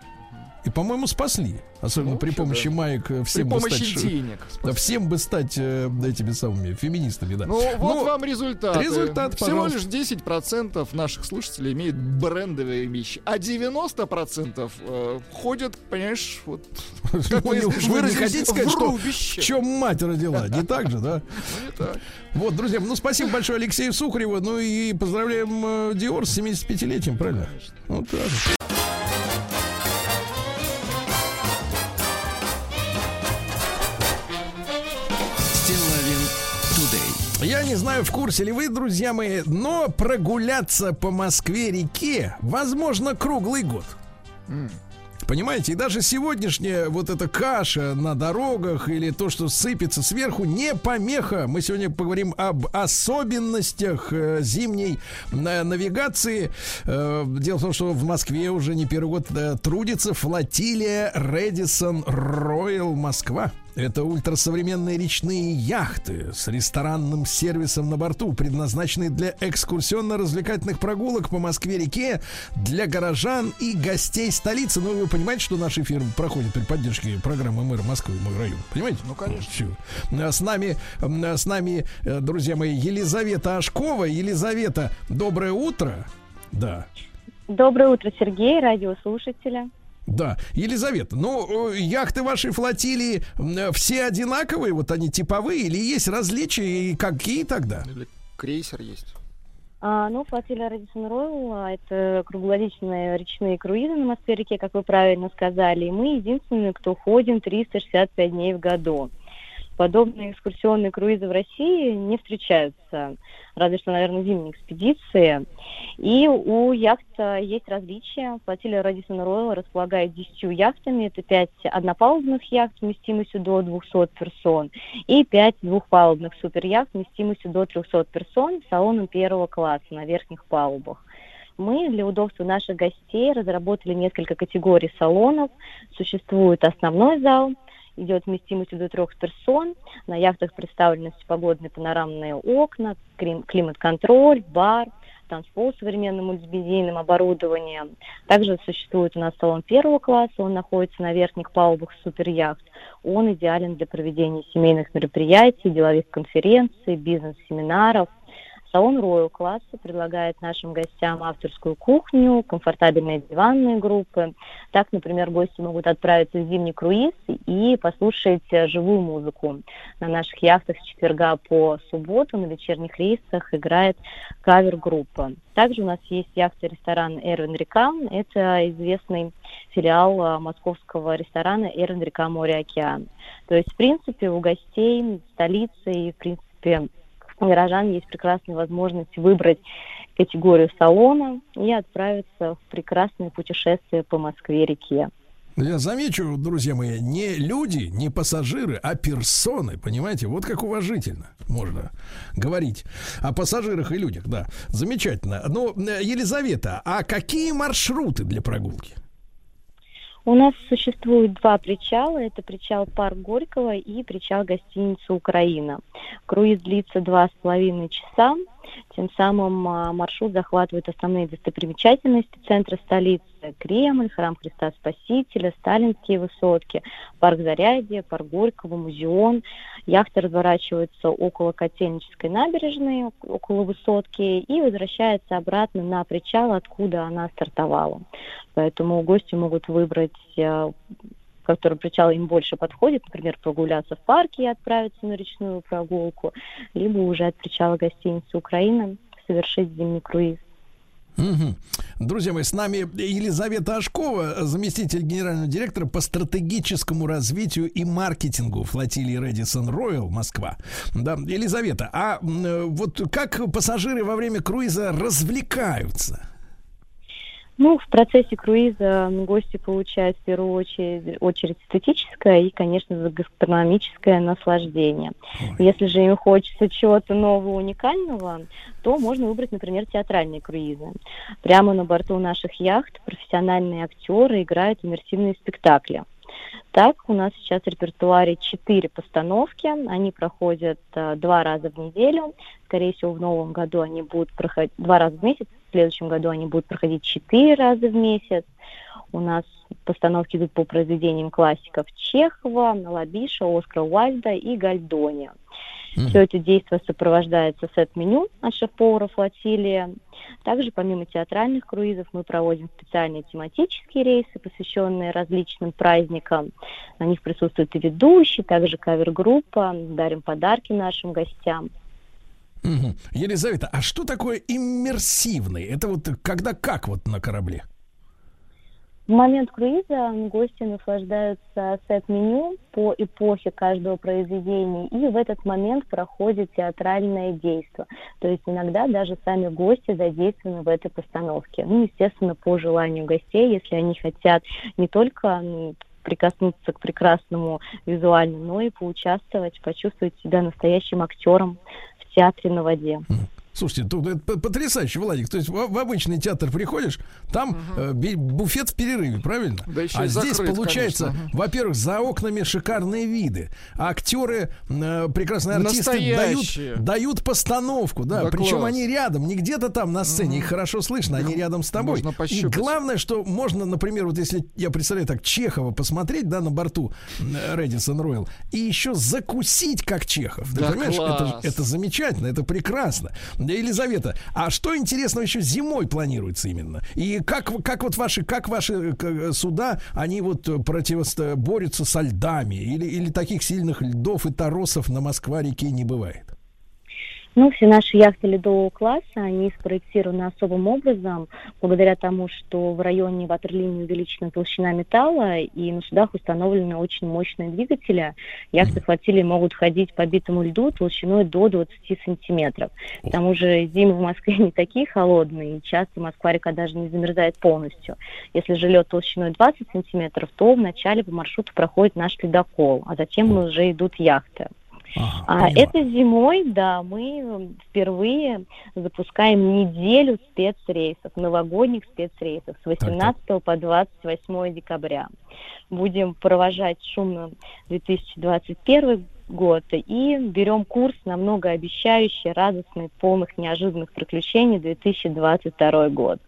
И, по-моему, спасли. Особенно Ну, при помощи да. маек э, При всем бы стать... ш- денег. Да, всем бы стать э, этими самыми феминистами, да. Ну, вот Ну, вам результат. результат, Всего пожалуйста. лишь 10% наших слушателей имеют брендовые вещи, а 90% э, ходят, понимаешь, вот как Вы хотите сказать, что в чем мать родила? Не так же, да? Ну, не так. Вот, друзья, ну спасибо большое Алексею Сухареву. Ну и поздравляем э, Диор с 75-летием, правильно? Вот так. Знаю, в курсе ли вы, друзья мои, но прогуляться по Москве-реке возможно круглый год. Понимаете, и даже сегодняшняя вот эта каша на дорогах или то, что сыпется сверху, не помеха. Мы сегодня поговорим об особенностях э, зимней э, навигации. Э, дело в том, что в Москве уже не первый год трудится флотилия Редисон Роyal Москва. Это ультрасовременные речные яхты с ресторанным сервисом на борту, предназначенные для экскурсионно-развлекательных прогулок по Москве-реке для горожан и гостей столицы. Ну, вы понимаете, что наш эфир проходит при поддержке программы мэра Москвы «Мой район». Понимаете? Ну, конечно. А С нами, м, с нами, э, друзья мои, Елизавета Ашкова. Елизавета, доброе утро. Да. Доброе утро, Сергей, радиослушателя. Да, Елизавета, ну, э, яхты вашей флотилии э, все одинаковые, вот они типовые, или есть различия, и какие тогда? Или крейсер есть. А, ну, флотилия Радисон Ройл это круглогодичные речные круизы на Москве-реке, как вы правильно сказали. И мы единственные, кто ходим 365 дней в году. Подобные экскурсионные круизы в России не встречаются, разве что, наверное, зимние экспедиции. И у яхт есть различия. Флотилия Радисон Ройл располагает 10 яхтами. Это 5 однопалубных яхт вместимостью до 200 персон и 5 двухпалубных суперяхт вместимостью до 300 персон с салоном первого класса на верхних палубах. Мы для удобства наших гостей разработали несколько категорий салонов. Существует основной зал, идет вместимостью до трех персон. На яхтах представлены всепогодные панорамные окна, клим- климат-контроль, бар, танцпол с современным мультимедийным оборудованием. Также существует у нас салон первого класса, он находится на верхних палубах суперяхт. Он идеален для проведения семейных мероприятий, деловых конференций, бизнес-семинаров – Салон Royal класса предлагает нашим гостям авторскую кухню, комфортабельные диванные группы. Так, например, гости могут отправиться в зимний круиз и послушать живую музыку. На наших яхтах с четверга по субботу на вечерних рейсах играет кавер-группа. Также у нас есть яхта-ресторан Эрвин Река. Это известный филиал э, московского ресторана Эрвин Река Море-Океан. То есть, в принципе, у гостей столицы и, в принципе, горожан есть прекрасная возможность выбрать категорию салона и отправиться в прекрасное путешествие по Москве-реке. Я замечу, друзья мои, не люди, не пассажиры, а персоны, понимаете? Вот как уважительно можно говорить о пассажирах и людях, да. Замечательно. Но, э, Елизавета, а какие маршруты для прогулки? У нас существует два причала. Это причал Парк Горького и причал гостиницы Украина. Круиз длится два с половиной часа. Тем самым а, маршрут захватывает основные достопримечательности центра столицы. Кремль, храм Христа Спасителя, Сталинские высотки, парк Зарядье, парк Горького, музеон. Яхта разворачивается около Котельнической набережной, около высотки, и возвращается обратно на причал, откуда она стартовала. Поэтому гости могут выбрать а, который причал им больше подходит, например, прогуляться в парке и отправиться на речную прогулку, либо уже от причала гостиницы Украина совершить зимний круиз. Угу. Друзья мои, с нами Елизавета Ашкова, заместитель генерального директора по стратегическому развитию и маркетингу флотилии Редисон Роyal Москва. Да, Елизавета, а вот как пассажиры во время круиза развлекаются? Ну, в процессе круиза гости получают в первую очередь, очередь эстетическое и, конечно, гастрономическое наслаждение. Ой. Если же им хочется чего-то нового, уникального, то можно выбрать, например, театральные круизы. Прямо на борту наших яхт профессиональные актеры играют иммерсивные спектакли. Так, у нас сейчас в репертуаре четыре постановки. Они проходят э, два раза в неделю. Скорее всего, в новом году они будут проходить два раза в месяц. Следующем году они будут проходить четыре раза в месяц. У нас постановки идут по произведениям классиков Чехова, Лабиша, Оскара Уальда и Гальдони. Mm-hmm. Все это действие сопровождается сет-меню от шеф-повара флотилии. Также помимо театральных круизов мы проводим специальные тематические рейсы, посвященные различным праздникам. На них присутствуют и ведущие, также кавер-группа, дарим подарки нашим гостям. Угу. Елизавета, а что такое иммерсивный? Это вот когда как вот на корабле? В момент круиза гости наслаждаются сет-меню по эпохе каждого произведения, и в этот момент проходит театральное действие. То есть иногда даже сами гости задействованы в этой постановке. Ну, естественно, по желанию гостей, если они хотят не только прикоснуться к прекрасному визуально, но и поучаствовать, почувствовать себя настоящим актером театре на воде. Слушайте, тут это потрясающе, Владик. То есть в, в обычный театр приходишь, там угу. э, буфет в перерыве, правильно? Да еще а здесь закрыт, получается, конечно. во-первых, за окнами шикарные виды. Актеры, э, прекрасные артисты дают, дают постановку, да. да Причем класс. они рядом, не где-то там на сцене, угу. их хорошо слышно, они рядом с тобой. Можно И главное, что можно, например, вот если я представляю так Чехова посмотреть, да, на борту Редисон Ройл, и еще закусить как Чехов. Ты да понимаешь, это, это замечательно, это прекрасно. Елизавета, а что интересного еще зимой планируется именно? И как, как вот ваши, как ваши суда, они вот противосто борются со льдами? Или, или таких сильных льдов и торосов на Москва-реке не бывает? Ну, все наши яхты ледового класса, они спроектированы особым образом, благодаря тому, что в районе ватерлинии увеличена толщина металла, и на судах установлены очень мощные двигатели. Яхты флотилии могут ходить по битому льду толщиной до 20 сантиметров. К тому же зимы в Москве не такие холодные, и часто Москва-река даже не замерзает полностью. Если же лед толщиной 20 сантиметров, то вначале по маршруту проходит наш ледокол, а затем уже идут яхты. Ага, А этой зимой, да, мы впервые запускаем неделю спецрейсов, новогодних спецрейсов с 18 по 28 декабря. Будем провожать шумно 2021 год и берем курс на многообещающий, радостный, полных неожиданных приключений 2022 год.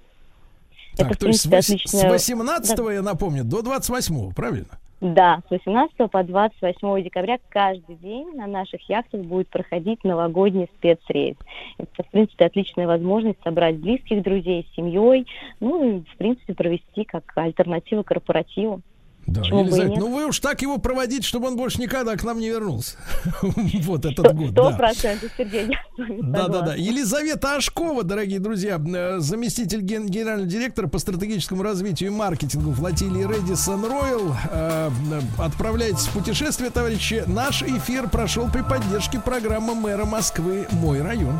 Так, это, то есть вось- с отличная- 18 я напомню, до 28 правильно? Да, с 18 по 28 декабря каждый день на наших яхтах будет проходить новогодний спецрейс. Это, в принципе, отличная возможность собрать близких друзей с семьей, ну и, в принципе, провести как альтернативу корпоративу. Да, Елизавета, ну вы уж так его проводите, чтобы он больше никогда к нам не вернулся. Вот этот год, сто да. процентов, Сергей, Да, да, да. Елизавета Ашкова, дорогие друзья, э, заместитель ген- генерального директора по стратегическому развитию и маркетингу флотилии Редисон Ройл. Э, Отправляйтесь в путешествие, товарищи. Наш эфир прошел при поддержке программы мэра Москвы «Мой район».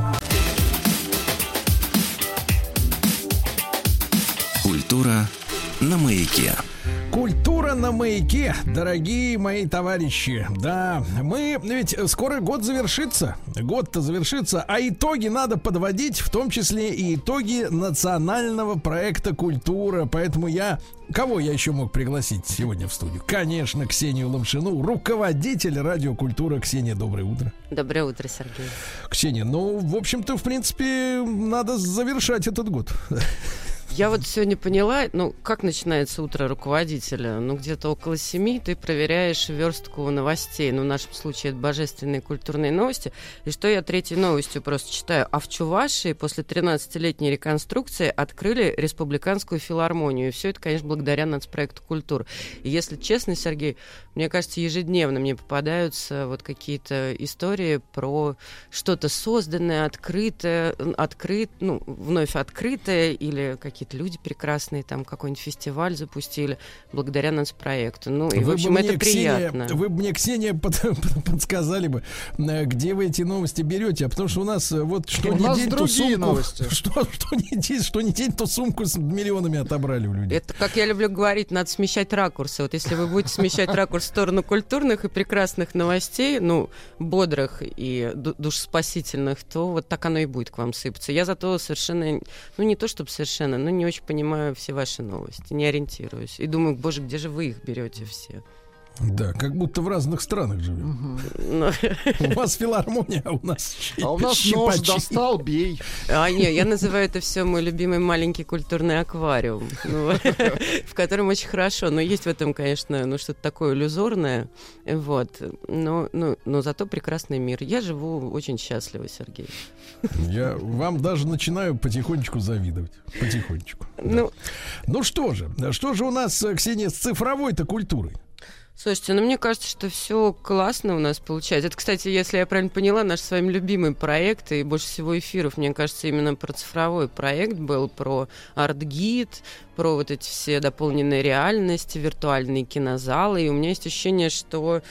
Культура на маяке. Культура на маяке, дорогие мои товарищи. Да, мы ведь скоро год завершится. Год-то завершится, а итоги надо подводить, в том числе и итоги национального проекта «Культура». Поэтому я... Кого я еще мог пригласить сегодня в студию? Конечно, Ксению Ломшину, руководитель радиокультуры. Ксения, доброе утро. Доброе утро, Сергей. Ксения, ну, в общем-то, в принципе, надо завершать этот год. Я вот сегодня поняла, ну, как начинается утро руководителя? Ну, где-то около семи ты проверяешь верстку новостей. Ну, в нашем случае это божественные культурные новости. И что я третьей новостью просто читаю? А в Чувашии после 13-летней реконструкции открыли республиканскую филармонию. И все это, конечно, благодаря нацпроекту «Культура». И если честно, Сергей, мне кажется, ежедневно мне попадаются вот какие-то истории про что-то созданное, открытое, открыт, ну, вновь открытое, или какие-то люди прекрасные, там какой-нибудь фестиваль запустили благодаря нацпроекту. Ну, и, в Вы бы общем, мне, это Ксения, приятно. Вы бы мне, Ксения, под- под- подсказали бы, э, где вы эти новости берете, а потому что у нас э, вот что У не нас день, то другие сумку, новости. Что, что, не день, что не день, то сумку с миллионами отобрали у людей. Это, как я люблю говорить, надо смещать ракурсы. Вот если вы будете смещать ракурс в сторону культурных и прекрасных новостей, ну, бодрых и ду- душеспасительных, то вот так оно и будет к вам сыпаться. Я зато совершенно, ну, не то чтобы совершенно, но не очень понимаю все ваши новости, не ориентируюсь. И думаю, боже, где же вы их берете все? Да, как будто в разных странах живем. У вас филармония, а у нас А у нас нож щипачи. достал, бей. А, не, я называю это все мой любимый маленький культурный аквариум, ну, в котором очень хорошо. Но есть в этом, конечно, ну что-то такое иллюзорное, вот. Но, ну, но зато прекрасный мир. Я живу очень счастливо, Сергей. Я вам даже начинаю потихонечку завидовать. Потихонечку. Ну, Ну что же, что же у нас, э, Ксения, с цифровой-то культурой? Слушайте, ну мне кажется, что все классно у нас получается. Это, кстати, если я правильно поняла, наш с вами любимый проект, и больше всего эфиров, мне кажется, именно про цифровой проект был, про арт-гид, про вот эти все дополненные реальности, виртуальные кинозалы. И у меня есть ощущение, что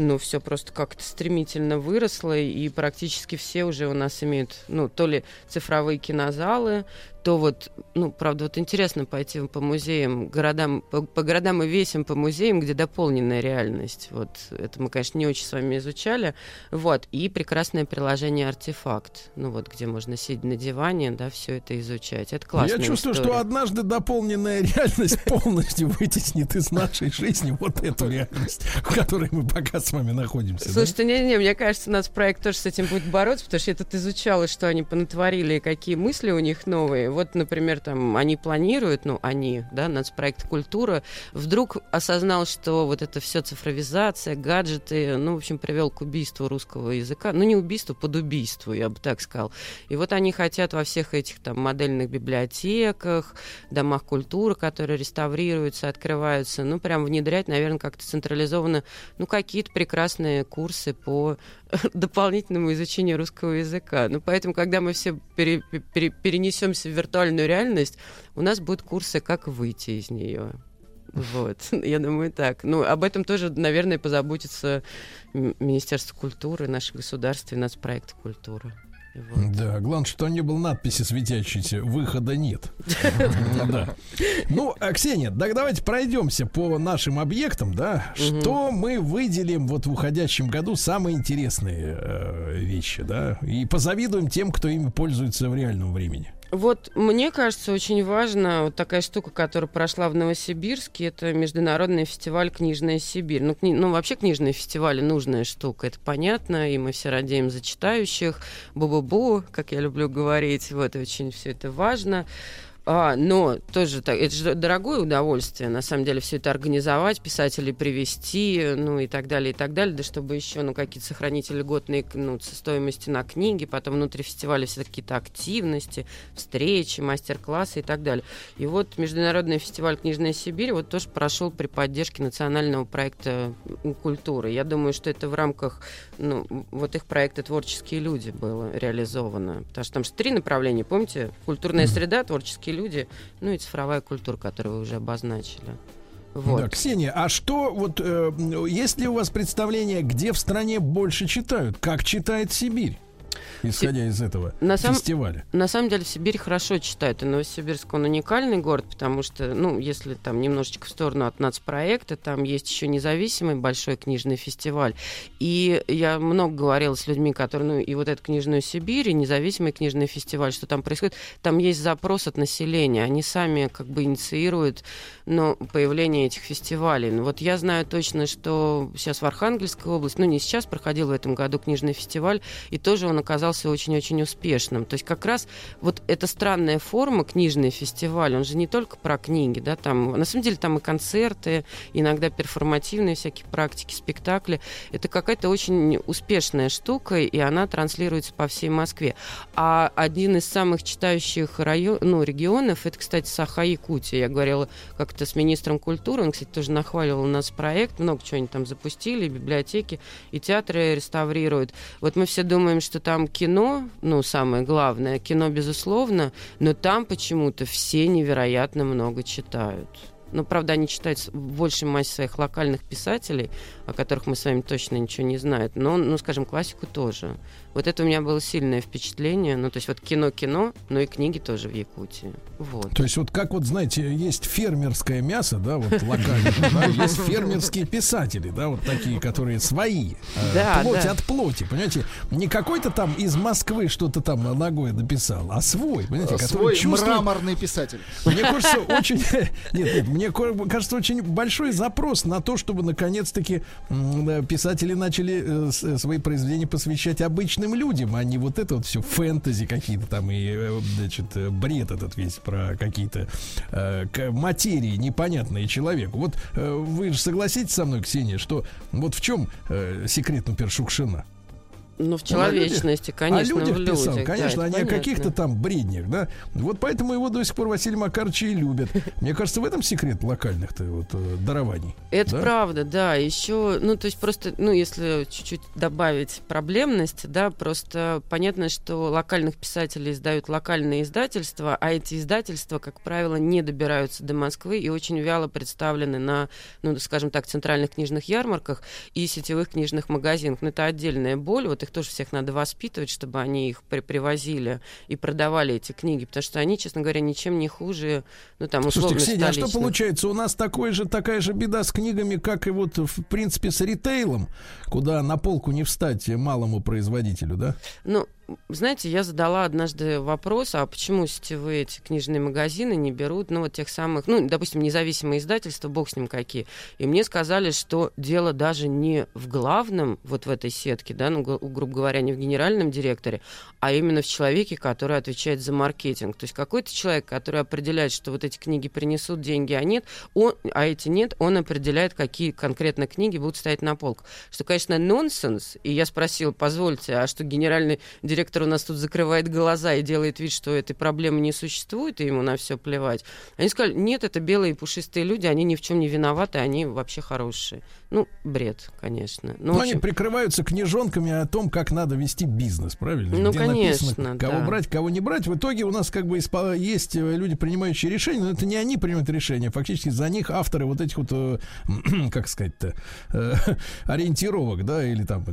ну, все просто как-то стремительно выросло, и практически все уже у нас имеют, ну, то ли цифровые кинозалы, то вот, ну, правда, вот интересно пойти по музеям, городам, по, по городам и весим по музеям, где дополненная реальность. Вот это мы, конечно, не очень с вами изучали. Вот, и прекрасное приложение «Артефакт», ну вот, где можно сидеть на диване, да, все это изучать. Это классно. Я чувствую, что однажды дополненная реальность полностью вытеснит из нашей жизни вот эту реальность, в которой мы пока с вами находимся. Слушайте, не-не, мне кажется, у нас проект тоже с этим будет бороться, потому что я тут изучала, что они понатворили какие мысли у них новые. Вот, например, там они планируют, ну, они, да, нацпроект «Культура», вдруг осознал, что вот это все цифровизация, гаджеты, ну, в общем, привел к убийству русского языка. Ну, не убийству, под убийству, я бы так сказал. И вот они хотят во всех этих там модельных библиотеках, домах культуры, которые реставрируются, открываются, ну, прям внедрять, наверное, как-то централизованно, ну, какие-то прекрасные курсы по дополнительному изучению русского языка. Ну, поэтому, когда мы все пере, пере, перенесемся в виртуальную реальность, у нас будут курсы, как выйти из нее. Вот, я думаю, так. Ну, об этом тоже, наверное, позаботится Министерство культуры, наше государство и нацпроект культуры. Вот. Да, главное, что не было надписи светящейся «Выхода нет». Да. Ну, а, Ксения, так давайте пройдемся по нашим объектам, да. Что мы выделим вот в уходящем году самые интересные э, вещи, да, и позавидуем тем, кто ими пользуется в реальном времени. Вот мне кажется, очень важно вот такая штука, которая прошла в Новосибирске, это международный фестиваль «Книжная Сибирь». Ну, кни... ну вообще книжные фестивали нужная штука, это понятно, и мы все радеем за читающих. Бу-бу-бу, как я люблю говорить, вот очень все это важно. А, но тоже так, это же дорогое удовольствие, на самом деле, все это организовать, писателей привести, ну и так далее, и так далее, да чтобы еще, ну, какие-то сохранить льготные, ну, стоимости на книги, потом внутри фестиваля все какие-то активности, встречи, мастер-классы и так далее. И вот Международный фестиваль «Книжная Сибирь» вот тоже прошел при поддержке национального проекта культуры. Я думаю, что это в рамках, ну, вот их проекта «Творческие люди» было реализовано, потому что там же три направления, помните? Культурная среда, творческие творческие люди, ну и цифровая культура, которую вы уже обозначили. Вот. Да, Ксения, а что вот э, есть ли у вас представление, где в стране больше читают? Как читает Сибирь? Исходя из этого на сам, фестиваля? На самом деле Сибирь хорошо читают. И Новосибирск, он уникальный город, потому что, ну, если там немножечко в сторону от нацпроекта, там есть еще независимый большой книжный фестиваль. И я много говорила с людьми, которые, ну, и вот эту книжную Сибирь, и независимый книжный фестиваль, что там происходит. Там есть запрос от населения. Они сами как бы инициируют ну, появление этих фестивалей. Ну, вот я знаю точно, что сейчас в Архангельской области, ну, не сейчас, проходил в этом году книжный фестиваль, и тоже он оказался очень-очень успешным. То есть как раз вот эта странная форма, книжный фестиваль, он же не только про книги, да, там, на самом деле там и концерты, иногда перформативные всякие практики, спектакли. Это какая-то очень успешная штука, и она транслируется по всей Москве. А один из самых читающих район, ну, регионов, это, кстати, Саха-Якутия. Я говорила как-то с министром культуры, он, кстати, тоже нахваливал нас проект, много чего они там запустили, библиотеки, и театры реставрируют. Вот мы все думаем, что там кино, ну, самое главное, кино, безусловно, но там почему-то все невероятно много читают. Ну, правда, они читают в большей массе своих локальных писателей, о которых мы с вами точно ничего не знаем. Но, ну, скажем, классику тоже. Вот это у меня было сильное впечатление. Ну, то есть вот кино-кино, но и книги тоже в Якутии. Вот. То есть вот как вот, знаете, есть фермерское мясо, да, вот локальное, есть фермерские писатели, да, вот такие, которые свои. Э, да, плоть от плоти, понимаете? Не какой-то там из Москвы что-то там ногой написал, а свой, понимаете, который чувствует... мраморный писатель. Мне кажется, очень... Нет, нет, мне кажется, очень большой запрос на то, чтобы наконец-таки писатели начали э, свои произведения посвящать обычным обычным людям, а не вот это вот все фэнтези какие-то там и, э, значит, э, бред этот весь про какие-то э, материи непонятные человеку. Вот э, вы же согласитесь со мной, Ксения, что вот в чем э, секрет, например, Шукшина? Ну, в человечности, конечно. О людях в писал, конечно, да, а не о каких-то там бреднях, да. Вот поэтому его до сих пор Василий Макарович и любят. Мне кажется, в этом секрет локальных-то вот э, дарований. Это да? правда, да. Еще, ну, то есть просто, ну, если чуть-чуть добавить проблемность, да, просто понятно, что локальных писателей издают локальные издательства, а эти издательства, как правило, не добираются до Москвы и очень вяло представлены на, ну, скажем так, центральных книжных ярмарках и сетевых книжных магазинах. Но это отдельная боль. Вот их их тоже всех надо воспитывать, чтобы они их при привозили и продавали эти книги, потому что они, честно говоря, ничем не хуже, ну там условно Слушайте, Ксения, а что получается? У нас такой же, такая же беда с книгами, как и вот в принципе с ритейлом, куда на полку не встать малому производителю, да? Ну, знаете, я задала однажды вопрос, а почему сетевые эти книжные магазины не берут, ну, вот тех самых, ну, допустим, независимые издательства, бог с ним какие. И мне сказали, что дело даже не в главном, вот в этой сетке, да, ну, грубо говоря, не в генеральном директоре, а именно в человеке, который отвечает за маркетинг. То есть какой-то человек, который определяет, что вот эти книги принесут деньги, а нет, он, а эти нет, он определяет, какие конкретно книги будут стоять на полках. Что, конечно, нонсенс. И я спросила, позвольте, а что генеральный директор директор у нас тут закрывает глаза и делает вид, что этой проблемы не существует, и ему на все плевать. Они сказали, нет, это белые пушистые люди, они ни в чем не виноваты, они вообще хорошие. Ну, бред, конечно. Ну, Но в они общем, прикрываются книжонками о том, как надо вести бизнес, правильно? Ну, Где конечно, написано, кого да. брать, кого не брать. В итоге у нас как бы есть э, люди, принимающие решения, но это не они принимают решения. Фактически за них авторы вот этих вот, э, как сказать-то, э, ориентировок, да, или там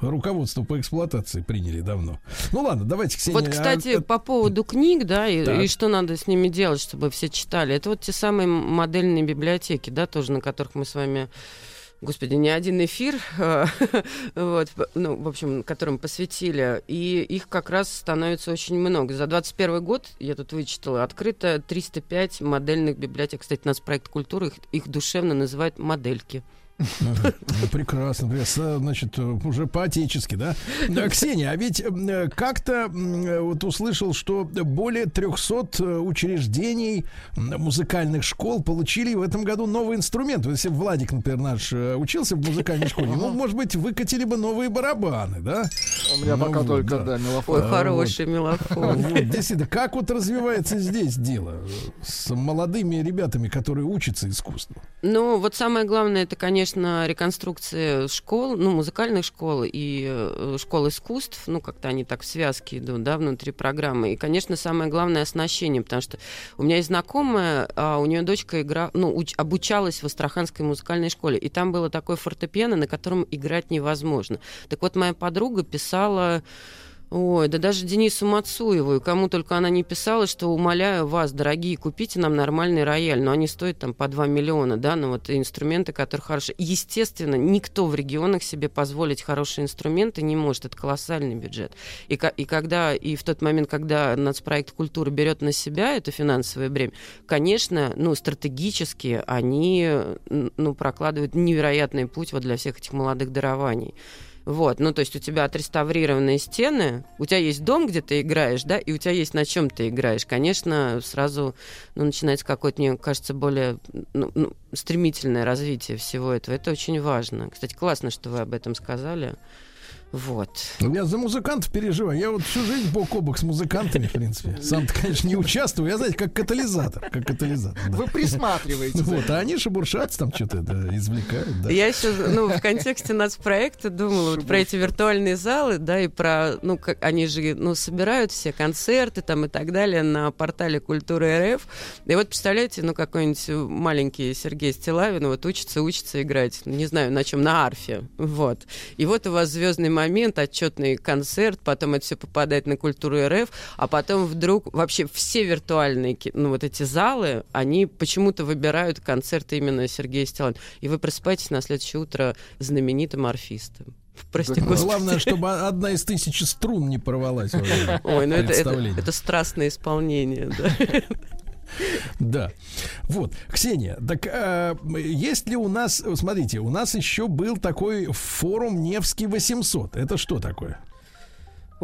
руководство по эксплуатации приняли давно. Ну ладно, давайте, Ксения. Вот, а, кстати, э, по поводу книг, да, и, Так. и что надо с ними делать, чтобы все читали. Это вот те самые модельные библиотеки, да, тоже на которых мы с вами Господи, не один эфир, э, вот, ну, в общем, которым посвятили, и их как раз становится очень много. За 21 год, я тут вычитала, открыто 305 модельных библиотек. Кстати, у нас проект культуры, их, их душевно называют модельки. Ну, прекрасно. Значит, уже по-отечески, да? Ксения, а ведь как-то вот услышал, что более 300 э, учреждений музыкальных школ получили в этом году новый инструмент. Вот Если бы Владик, например, наш э, учился в музыкальной школе, ну, может быть, выкатили бы новые барабаны, да? У меня Ну пока вот, только, да. да, Ой, мелофон. А, хороший мелофон. Вот, действительно, как вот развивается здесь дело э, с молодыми ребятами, которые учатся искусству? Ну, вот самое главное, это, конечно, реконструкция школ, ну, музыкальных школ и э, школ искусств, ну, как-то они так в связке идут, да, внутри программы. И, конечно, самое главное оснащение, потому что у меня есть знакомая, а у нее дочка игра, ну, уч- обучалась в Астраханской музыкальной школе, и там было такое фортепиано, на котором играть невозможно. Так вот, моя подруга писала Ой, да даже Денису Мацуеву, и кому только она не писала, что умоляю вас, дорогие, купите нам нормальный рояль, но они стоят там по 2 миллиона, да, но вот инструменты, которые хорошие. Естественно, никто в регионах себе позволить хорошие инструменты не может, это колоссальный бюджет. И, и когда, и в тот момент, когда нацпроект культуры берет на себя это финансовое бремя, конечно, ну, стратегически они, ну, прокладывают невероятный путь вот для всех этих молодых дарований. Вот, ну то есть у тебя отреставрированные стены, у тебя есть дом, где ты играешь, да, и у тебя есть на чем ты играешь. Конечно, сразу ну, начинается какое-то, мне кажется, более ну, ну, стремительное развитие всего этого. Это очень важно. Кстати, классно, что вы об этом сказали. Вот. Я за музыкантов переживаю. Я вот всю жизнь бок о бок с музыкантами, в принципе. Сам-то, конечно, не участвую. Я, знаете, как катализатор. Как катализатор. да. Вы присматриваете. Вот, а они шебуршатся, там что-то да, извлекают. Да. Я еще, ну, в контексте нацпроекта думала вот про эти виртуальные залы, да, и про, ну, как они же, ну, собирают все концерты там и так далее на портале Культуры РФ. И вот представляете, ну, какой-нибудь маленький Сергей Стилавин вот учится, учится играть, не знаю, на чем, на арфе, вот. И вот у вас звездный момент, отчетный концерт, потом это все попадает на Культуру РФ, а потом вдруг вообще все виртуальные, ну, вот эти залы, они почему-то выбирают концерты именно Сергея Стилавина. И вы просыпаетесь на следующее утро знаменитым арфистом. Прости, господи. Главное, чтобы одна из тысячи струн не порвалась. Ой, ну это, это, это страстное исполнение, да. Да. Вот, Ксения, так э, есть ли у нас, смотрите, у нас еще был такой форум Невский 800. Это что такое?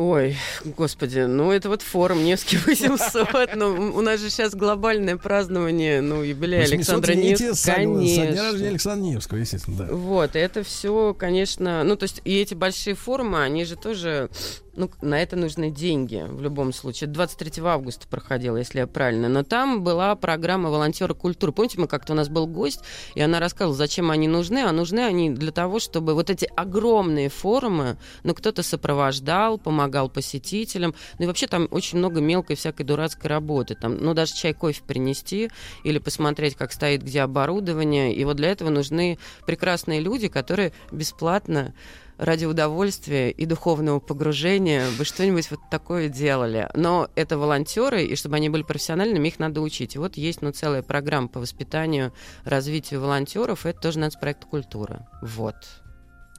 Ой, господи, ну это вот форум Невский 800, ну у нас же сейчас глобальное празднование, ну юбилея Александра 800-летие Невского, со- со дня рождения конечно. Александра Невского, естественно, да. Вот, это все, конечно, ну то есть и эти большие форумы, они же тоже, ну на это нужны деньги в любом случае. 23 августа проходило, если я правильно, но там была программа волонтеры культуры. Помните, мы как-то у нас был гость, и она рассказывала, зачем они нужны, а нужны они для того, чтобы вот эти огромные форумы, ну кто-то сопровождал, помогал посетителям, ну и вообще там очень много мелкой всякой дурацкой работы, там, ну даже чай, кофе принести или посмотреть, как стоит где оборудование, и вот для этого нужны прекрасные люди, которые бесплатно ради удовольствия и духовного погружения бы что-нибудь вот такое делали. Но это волонтеры, и чтобы они были профессиональными, их надо учить. И вот есть ну, целая программа по воспитанию, развитию волонтеров, это тоже нацпроект культуры. Вот.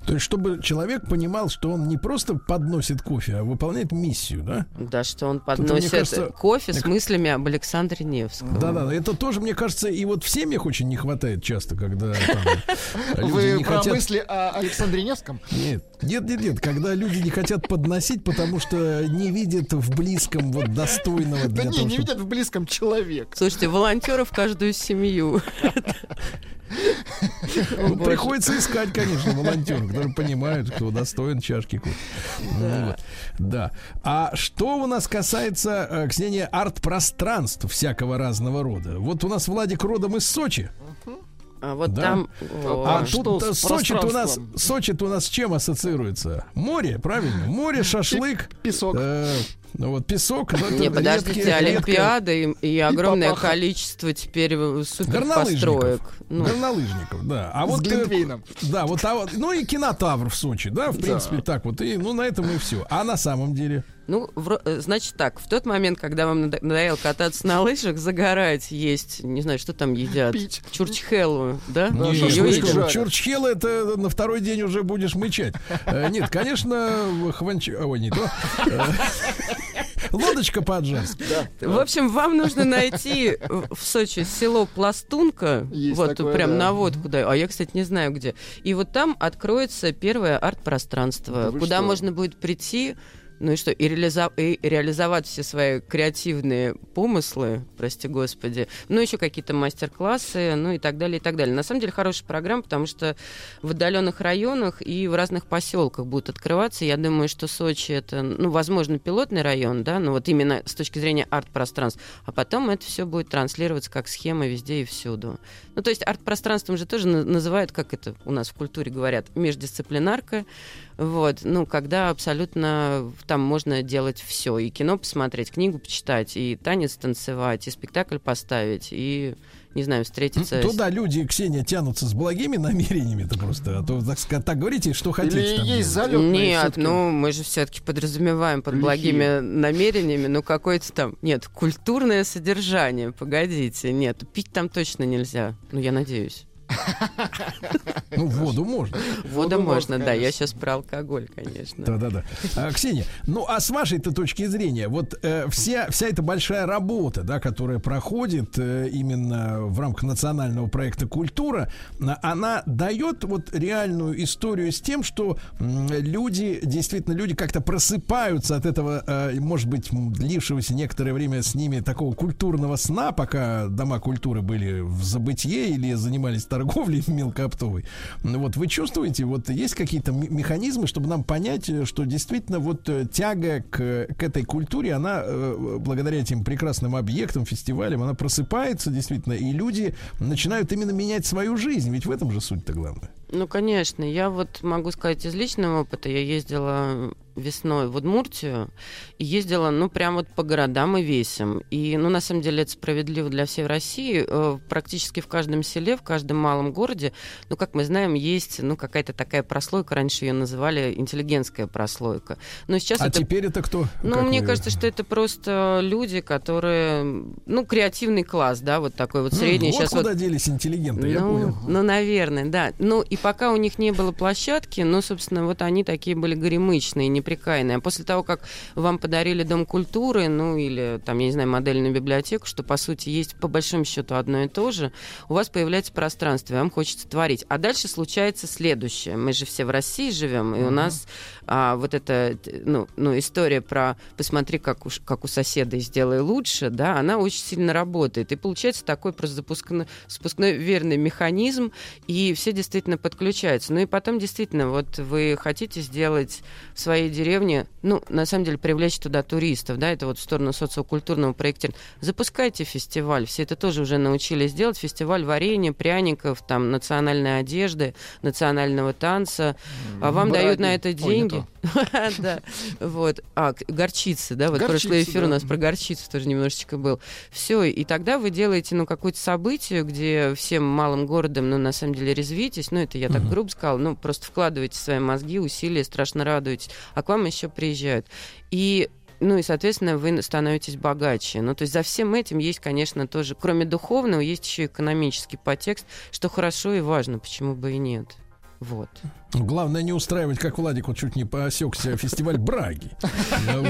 То есть, чтобы человек понимал, что он не просто подносит кофе, а выполняет миссию, да? Да, что он подносит кажется, кофе с мыслями об Александре Невском. Да-да, это тоже, мне кажется, и вот в семьях очень не хватает часто, когда там, люди Вы не про хотят... мысли о Александре Невском? Нет, нет, нет, нет, когда люди не хотят подносить, потому что не видят в близком вот достойного Да для не, того, не чтобы- видят в близком человек. Слушайте, волонтеров каждую семью. Приходится искать, конечно, волонтеров, которые понимают, кто достоин чашки кофе. Ну, вот. Да. А что у нас касается, э, Ксения, арт-пространств всякого разного рода? Вот у нас Владик родом из Сочи. А вот Да. там... А тут Сочи у нас? Сочи у нас с чем ассоциируется? Море, правильно? Море, шашлык, Песок. э, ну вот песок. ну, Не, подождите, редкое- Олимпиада и, и огромное папаха. количество теперь э, супер Горнолыжников. построек. Ну, Горнолыжников, да. А С вот, э, да, вот, а вот, ну и кинотавр в Сочи, да, в принципе, так вот. И, ну, на этом и все. А на самом деле? Ну, вро- э, значит так, в тот момент, когда вам надо- надоело кататься на лыжах, загорать, есть, не знаю, что там едят. Пить. Чурчхеллу, да? Да, Её шашлык едят? жарят. Чурчхел это на второй день уже будешь мычать. Э, Нет, конечно, хванч... Ой, не то. Э, Лодочка по-аджарски. В общем, вам нужно найти в в Сочи село Пластунка, Есть вот такое, прям да. на водку, да, а я, кстати, не знаю где. И вот там откроется первое арт-пространство, Да куда что? можно будет прийти, ну и что, и, реализа- и реализовать все свои креативные помыслы, прости господи, ну еще какие-то мастер-классы, ну и так далее, и так далее. На самом деле хорошая программа, потому что в отдаленных районах и в разных поселках будут открываться. Я думаю, что Сочи это, ну, возможно, пилотный район, да, но вот именно с точки зрения арт-пространств. А потом это все будет транслироваться как схема везде и всюду. Ну, то есть арт-пространством же тоже на- называют, как это у нас в культуре говорят, междисциплинарка. Вот, ну, когда абсолютно там можно делать все. И кино посмотреть, книгу почитать, и танец танцевать, и спектакль поставить, и, не знаю, встретиться... с- Туда люди, Ксения, тянутся с благими намерениями-то просто. А то, так, так говорите, что хотите. Или там есть залет? Нет, ну мы же все-таки подразумеваем под Лихие. благими намерениями, ну какое-то там, нет, культурное содержание, погодите, нет, пить там точно нельзя, ну я надеюсь. Ну, воду можно. Воду можно, да, я сейчас про алкоголь, конечно. Да-да-да. А, Ксения, ну а с вашей-то точки зрения, вот э, вся, вся эта большая работа, да, которая проходит э, именно в рамках национального проекта «Культура», а, она дает вот реальную историю с тем, что люди, действительно, люди как-то просыпаются от этого, э, может быть, длившегося некоторое время с ними такого культурного сна, пока дома культуры были в забытье или занимались торговлей мелкооптовой. Вот вы чувствуете, вот есть какие-то механизмы, чтобы нам понять, э, что действительно вот э, тяга к, к этой культуре, она э, благодаря этим прекрасным объектам, фестивалям, она просыпается действительно, и люди начинают именно менять свою жизнь. Ведь в этом же суть-то главное. Ну, конечно, я вот могу сказать из личного опыта, я ездила весной в Удмуртию и ездила, ну, прям вот по городам и весям. И, ну, на самом деле, это справедливо для всей России. Э, Практически в каждом селе, в каждом малом городе, ну, как мы знаем, есть, ну, какая-то такая прослойка, раньше ее называли интеллигентская прослойка. Но сейчас а это теперь это кто? ну, Как мне кажется, что это просто люди, которые, ну, креативный класс, да, вот такой вот средний. вот Сейчас куда делись интеллигенты, я ну, понял. ну, наверное, да. Ну, и пока у них не было площадки, ну, собственно, вот они такие были горемычные, неприкаянные. А после того, как вам подарили Дом культуры, ну, или, там, я не знаю, модельную библиотеку, что, по сути, есть, по большому счету, одно и то же, у вас появляется пространство, и вам хочется творить. А дальше случается следующее. Мы же все в России живем, и у нас а, вот эта, ну, ну, история про «посмотри, как у, как у соседа и сделай лучше», да, она очень сильно работает. И получается такой просто запускной, спускной верный механизм, и все действительно подключаются. Ну и потом действительно, вот вы хотите сделать в своей деревне, ну, на самом деле, привлечь туда туристов, да, это вот в сторону социокультурного проектирования. Запускайте фестиваль, все это тоже уже научились делать, фестиваль варенья, пряников, там, национальной одежды, национального танца, а вам Браги. дают на это Ой, деньги. Да, вот. А, горчицы, да, вот прошлый Горчица, эфир у нас про горчицу тоже немножечко был. Все, и тогда вы делаете, ну, какое-то событие, где всем малым городом, ну, на самом деле, резвитесь, ну, это я так грубо сказала, ну, просто вкладываете свои мозги, усилия, страшно радуетесь, а к вам еще приезжают. И ну и, соответственно, вы становитесь богаче. Ну, то есть за всем этим есть, конечно, тоже, кроме духовного, есть еще экономический подтекст, что хорошо и важно, почему бы и нет. Вот. Главное не устраивать, как Владик вот чуть не посекся, фестиваль Браги. Ну.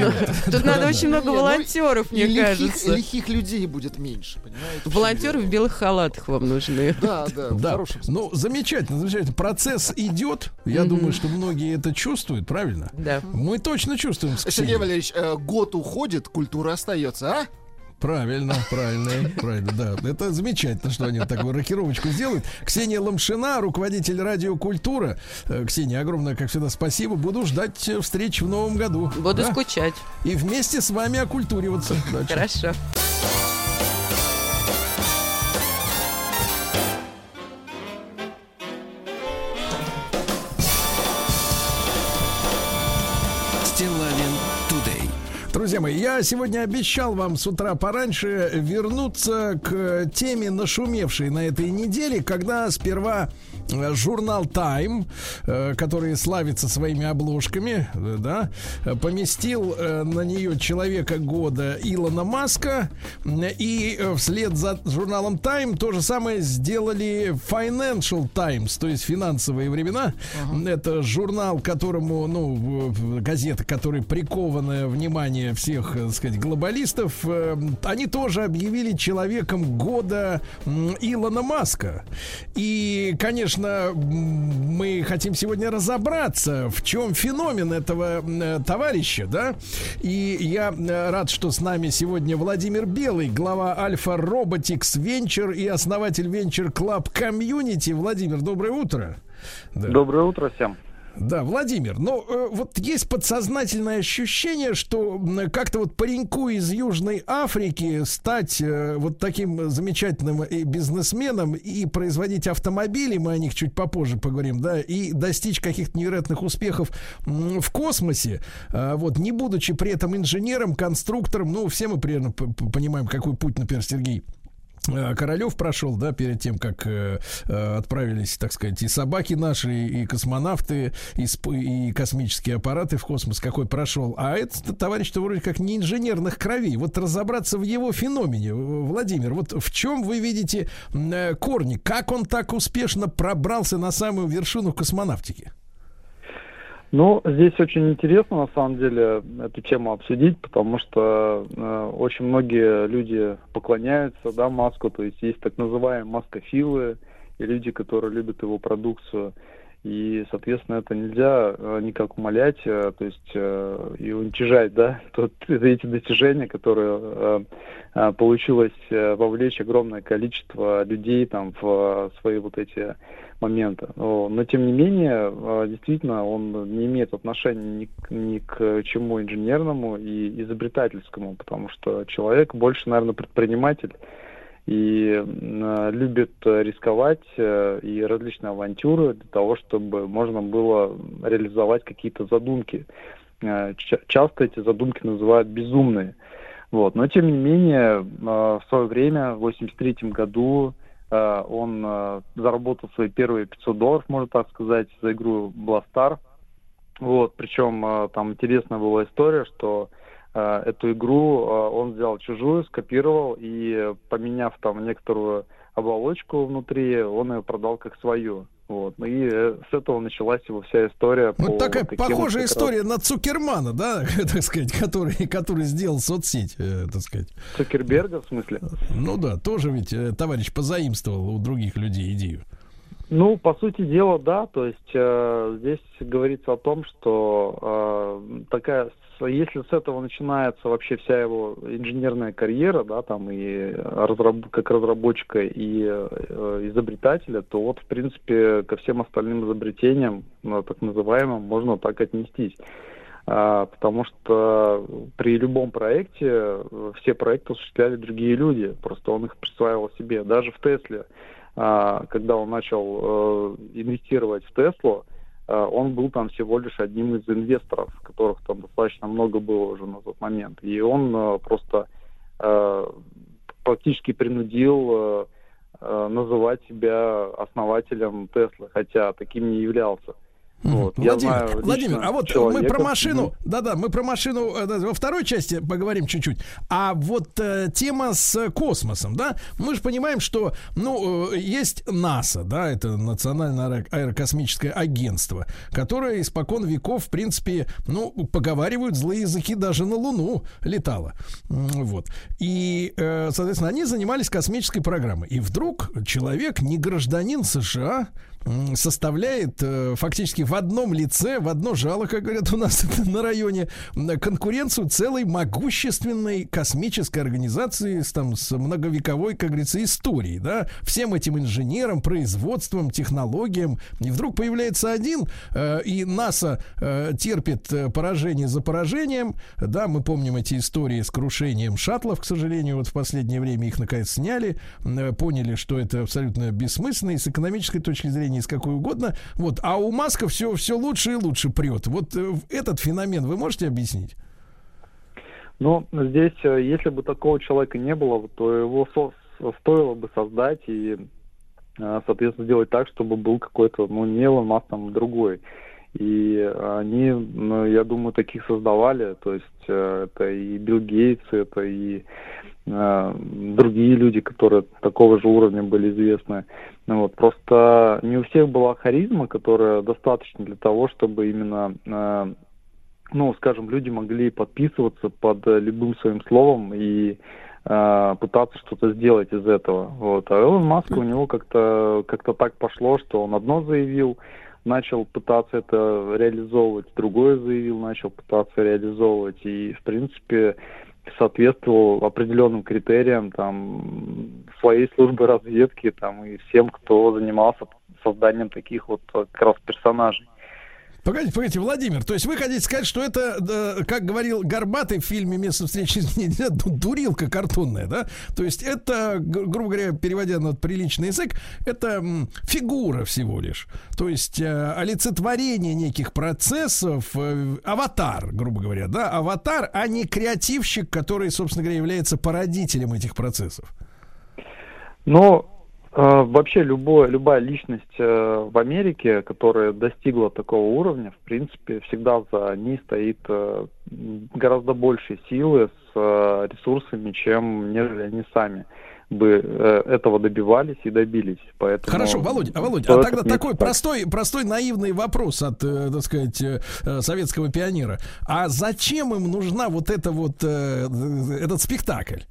Тут надо очень много ну, волонтеров, мне кажется. лихих людей будет меньше, понимаете? Волонтеры в белых халатах вам нужны. Да, да, в Да, ну замечательно, замечательно. Процесс идет. Я думаю, что многие это чувствуют, правильно? Да. Мы точно чувствуем. Сергей. Валерьевич, э, год уходит, культура остается, а? Правильно, правильно, правильно, да. Это замечательно, что они такую рокировочку сделают. Ксения Ломшина, руководитель радио «Культура». Э, Ксения, огромное, как всегда, спасибо. Буду ждать э, встреч в новом году. Буду Да? скучать. И вместе с вами окультуриваться. Хорошо. Друзья мои, я сегодня обещал вам с утра пораньше вернуться к теме, нашумевшей на этой неделе, когда сперва журнал Time, э, который славится своими обложками, да, поместил э, на нее человека года Илона Маска, и э, вслед за журналом Time то же самое сделали Financial Times, то есть финансовые времена. Это журнал, которому, ну, газета, которая прикованная внимание всех, так сказать, глобалистов, они тоже объявили человеком года Илона Маска. И, конечно, м, мы хотим сегодня разобраться, в чем феномен этого э, товарища, да? И я э, рад, что с нами сегодня Владимир Белый, глава Альфа Robotics Venture и основатель Venture Club Community. Владимир, доброе утро. Да. Доброе утро всем. Да, Владимир, но э, вот есть подсознательное ощущение, что как-то вот пареньку из Южной Африки стать э, вот таким замечательным э, бизнесменом и производить автомобили, мы о них чуть попозже поговорим, да, и достичь каких-то невероятных успехов в космосе, э, вот, не будучи при этом инженером, конструктором, ну, все мы примерно понимаем, какой путь, например, Сергей Королев прошел, да, перед тем, как э, э, отправились, так сказать, и собаки наши, и космонавты, и, и космические аппараты в космос, какой прошел. А этот товарищ-то вроде как не инженерных кровей. Вот разобраться в его феномене, Владимир, вот в чем вы видите э, корни? Как он так успешно пробрался на самую вершину космонавтики? Ну, здесь очень интересно, на самом деле, эту тему обсудить, потому что э, очень многие люди поклоняются, да, Маску, то есть есть так называемые маскофилы, и люди, которые любят его продукцию. И, соответственно, это нельзя э, никак умолять, э, то есть э, и уничижать, да, тот, эти достижения, которые получилось вовлечь огромное количество людей там в свои вот эти моменты. Но, тем не менее, действительно, он не имеет отношения ни, ни к чему инженерному и изобретательскому, потому что человек больше, наверное, предприниматель и м, любит э, рисковать э, и различные авантюры для того, чтобы можно было реализовать какие-то задумки. Э, ча- Часто эти задумки называют безумные. Вот. Но тем не менее, в свое время, в 83 году, он заработал свои первые 500 долларов, можно так сказать, за игру Blastar. Вот, причем там интересная была история, что эту игру э, он взял чужую, скопировал и, э, поменяв там некоторую оболочку внутри, он ее продал как свою. Вот. Ну И э, с этого началась его вся история. Вот по такая вот похожая раз история на Цукермана, да, так сказать, который, который сделал соцсеть, э, так сказать. Цукерберга, в смысле? Ну да, тоже ведь э, товарищ позаимствовал у других людей идею. Ну, по сути дела, да. То есть э, здесь говорится о том, что э, такая, если с этого начинается вообще вся его инженерная карьера, да, там и разраб- как разработчика и э, изобретателя, то вот в принципе ко всем остальным изобретениям, ну, так называемым, можно так отнестись. А, потому что при любом проекте э, все проекты осуществляли другие люди, просто он их присваивал себе. Даже в Тесле, а, когда он начал э, инвестировать в Теслу, он был там всего лишь одним из инвесторов, которых там достаточно много было уже на тот момент. И он э, просто э, практически принудил э, э, называть себя основателем Теслы, хотя таким не являлся. Вот. Владимир, знаю лично Владимир, а вот мы человека. про машину, Мгм. да-да, мы про машину э, да, во второй части поговорим чуть-чуть. А вот э, тема с космосом, да, мы же понимаем, что, ну, э, есть НАСА, да, это Национальное аэро- аэрокосмическое агентство, которое испокон веков, в принципе, ну, поговаривают злые языки, даже на Луну летало. Вот. И, э, соответственно, они занимались космической программой. И вдруг человек, не гражданин США, составляет э, фактически в одном лице, в одно жало, как говорят у нас на районе, конкуренцию целой могущественной космической организации с, там, с многовековой, как говорится, историей, да, всем этим инженерам, производством, технологиям. И вдруг появляется один, э, и НАСА э, терпит поражение за поражением, да, мы помним эти истории с крушением шаттлов, к сожалению, вот в последнее время их наконец сняли, поняли, что это абсолютно бессмысленно и с экономической точки зрения, и с какой угодно. Вот, а у Маска все, все лучше и лучше прет. Вот э, этот феномен вы можете объяснить? Ну, здесь, э, если бы такого человека не было, то его со стоило бы создать и, э, соответственно, сделать так, чтобы был какой-то, ну, не Илон Маск, там, другой. И они, ну, я думаю, таких создавали. То есть это и Билл Гейтс, это и другие люди, которые такого же уровня были известны. Ну, вот. Просто не у всех была харизма, которая достаточно для того, чтобы именно, э, ну, скажем, люди могли подписываться под любым своим словом и э, пытаться что-то сделать из этого. Вот. А Элон Маск у него как-то как-то так пошло, что он одно заявил, начал пытаться это реализовывать, другое заявил, начал пытаться реализовывать. И, в принципе, соответствовал определенным критериям там своей службы разведки там и всем, кто занимался созданием таких вот как раз персонажей. Погодите, погодите, Владимир, то есть вы хотите сказать, что это, да, как говорил Горбатый в фильме «Место встречи нельзя», дурилка картонная, да? То есть это, грубо говоря, переводя на приличный язык, это фигура всего лишь. То есть э, олицетворение неких процессов, э, аватар, грубо говоря, да? Аватар, а не креативщик, который, собственно говоря, является породителем этих процессов. А, вообще любое, любая личность э, в Америке, которая достигла такого уровня, в принципе, всегда за ней стоит э, гораздо больше силы с э, ресурсами, чем нежели они сами бы э, этого добивались и добились. Поэтому Хорошо, Володя, а, Володя, а тогда такой простой, простой наивный вопрос от, э, так сказать, э, советского пионера. А зачем им нужна вот эта вот, этот спектакль?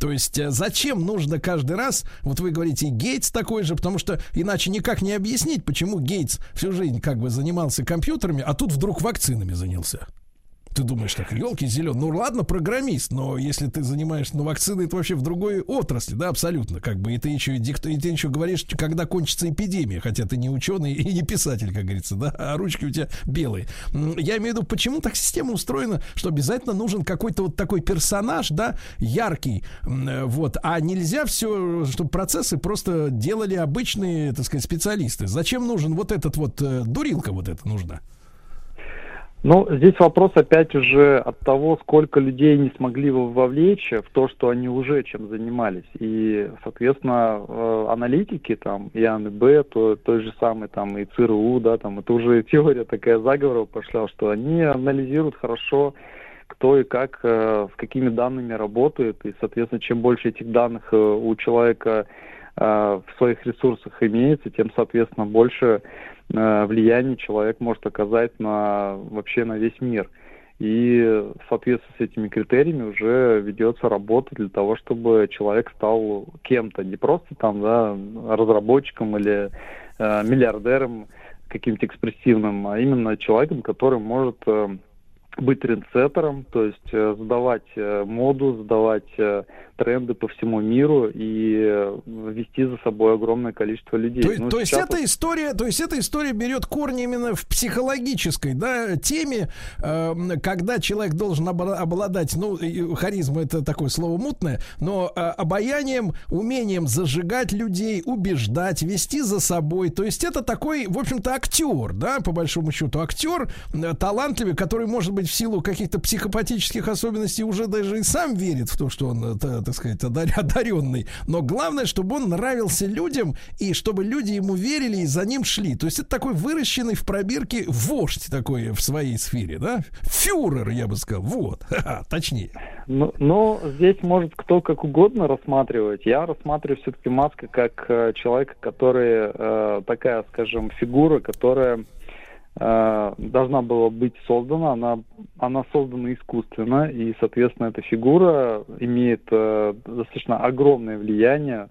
То есть зачем нужно каждый раз, вот вы говорите, Гейтс такой же, потому что иначе никак не объяснить, почему Гейтс всю жизнь как бы занимался компьютерами, а тут вдруг вакцинами занялся ты думаешь так, елки зеленые, ну ладно, программист, но если ты занимаешься, ну вакцины это вообще в другой отрасли, да, абсолютно, как бы, и ты еще, и ты еще говоришь, когда кончится эпидемия, хотя ты не ученый и не писатель, как говорится, да, а ручки у тебя белые. Я имею в виду, почему так система устроена, что обязательно нужен какой-то вот такой персонаж, да, яркий, вот, а нельзя все, чтобы процессы просто делали обычные, так сказать, специалисты. Зачем нужен вот этот вот, э, дурилка вот эта нужна? Ну, здесь вопрос опять уже от того, сколько людей не смогли вовлечь в то, что они уже чем занимались. И, соответственно, э, аналитики, там, и АНБ, то, той же самой, там, и ЦРУ, да, там, это уже теория такая заговора пошла, что они анализируют хорошо, кто и как, э, с какими данными работает, и, соответственно, чем больше этих данных э, у человека в своих ресурсах имеется, тем, соответственно, больше влияние человек может оказать на вообще на весь мир. И в соответствии с этими критериями уже ведется работа для того, чтобы человек стал кем-то, не просто там, да, разработчиком или э, миллиардером каким-то экспрессивным, а именно человеком, который может э, быть трендсеттером, то есть э, задавать э, моду, задавать э, тренды по всему миру и вести за собой огромное количество людей. То, ну, то есть эта история, то есть эта история берет корни именно в психологической, да, теме, э, когда человек должен обладать, ну, харизма это такое слово мутное, но э, обаянием, умением зажигать людей, убеждать, вести за собой. То есть это такой, в общем-то, актер, да, по большому счету, актер талантливый, который может быть в силу каких-то психопатических особенностей уже даже и сам верит в то, что он, э, так сказать, одаренный. Но главное, чтобы он нравился людям, и чтобы люди ему верили и за ним шли. То есть это такой выращенный в пробирке вождь такой в своей сфере, да? Фюрер, я бы сказал. Вот, точнее. Ну, но здесь может кто как угодно рассматривать. Я рассматриваю все-таки Маска как э, человека, который э, такая, скажем, фигура, которая Э, должна была быть создана, она, она создана искусственно, и, соответственно, эта фигура имеет э, достаточно огромное влияние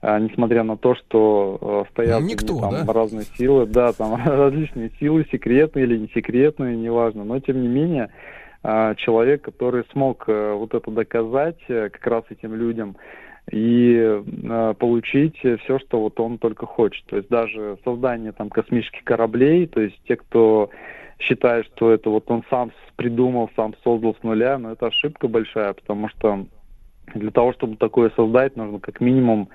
а, несмотря на то, что э, стоят Никто, там да? разные силы, да, там различные силы, секретные или не секретные, неважно, но тем не менее а, человек, который смог э, вот это доказать э, как раз этим людям и э, получить все, что вот он только хочет. То есть даже создание там космических кораблей, то есть те, кто считает, что это вот он сам придумал, сам создал с нуля, но это ошибка большая, потому что для того, чтобы такое создать, нужно как минимум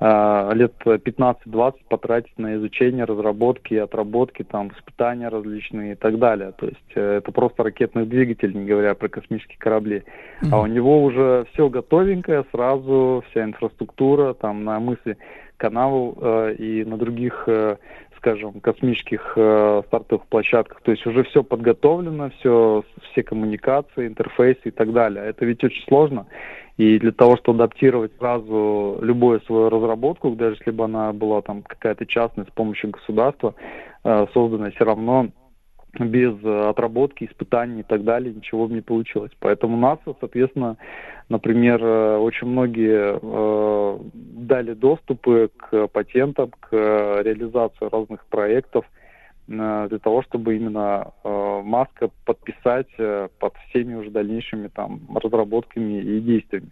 э, лет 15-20 потратить на изучение, разработки, отработки, там, испытания различные и так далее. То есть э, это просто ракетный двигатель, не говоря про космические корабли. А у него уже все готовенькое, сразу вся инфраструктура, там, на мысли каналу э, и на других, э, скажем, космических э, стартовых площадках. То есть уже все подготовлено, все, все коммуникации, интерфейсы и так далее. Это ведь очень сложно. И для того, чтобы адаптировать сразу любую свою разработку, даже если бы она была там какая-то частная с помощью государства э, созданная, все равно без э, отработки, испытаний и так далее ничего бы не получилось. Поэтому НАСА, соответственно, например, э, очень многие э, дали доступы к патентам, к реализации разных проектов для того, чтобы именно э, Маска подписать э, под всеми уже дальнейшими там разработками и действиями.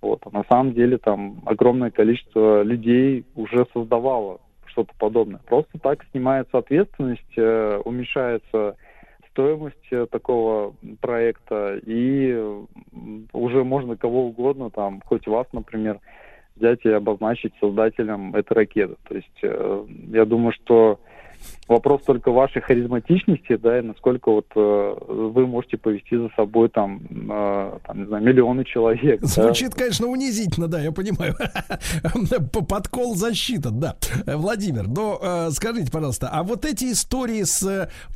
Вот. А на самом деле там огромное количество людей уже создавало что-то подобное. Просто так снимается ответственность, э, уменьшается стоимость э, такого проекта, и уже можно кого угодно, там, хоть вас, например, взять и обозначить создателем этой ракеты. То есть э, я думаю, что вопрос только вашей харизматичности, да, и насколько вот э, вы можете повести за собой там, э, там не знаю, миллионы человек. да. Звучит, конечно, унизительно, да, я понимаю. По- Подкол защита, да. Владимир, но э, скажите, пожалуйста, а вот эти истории с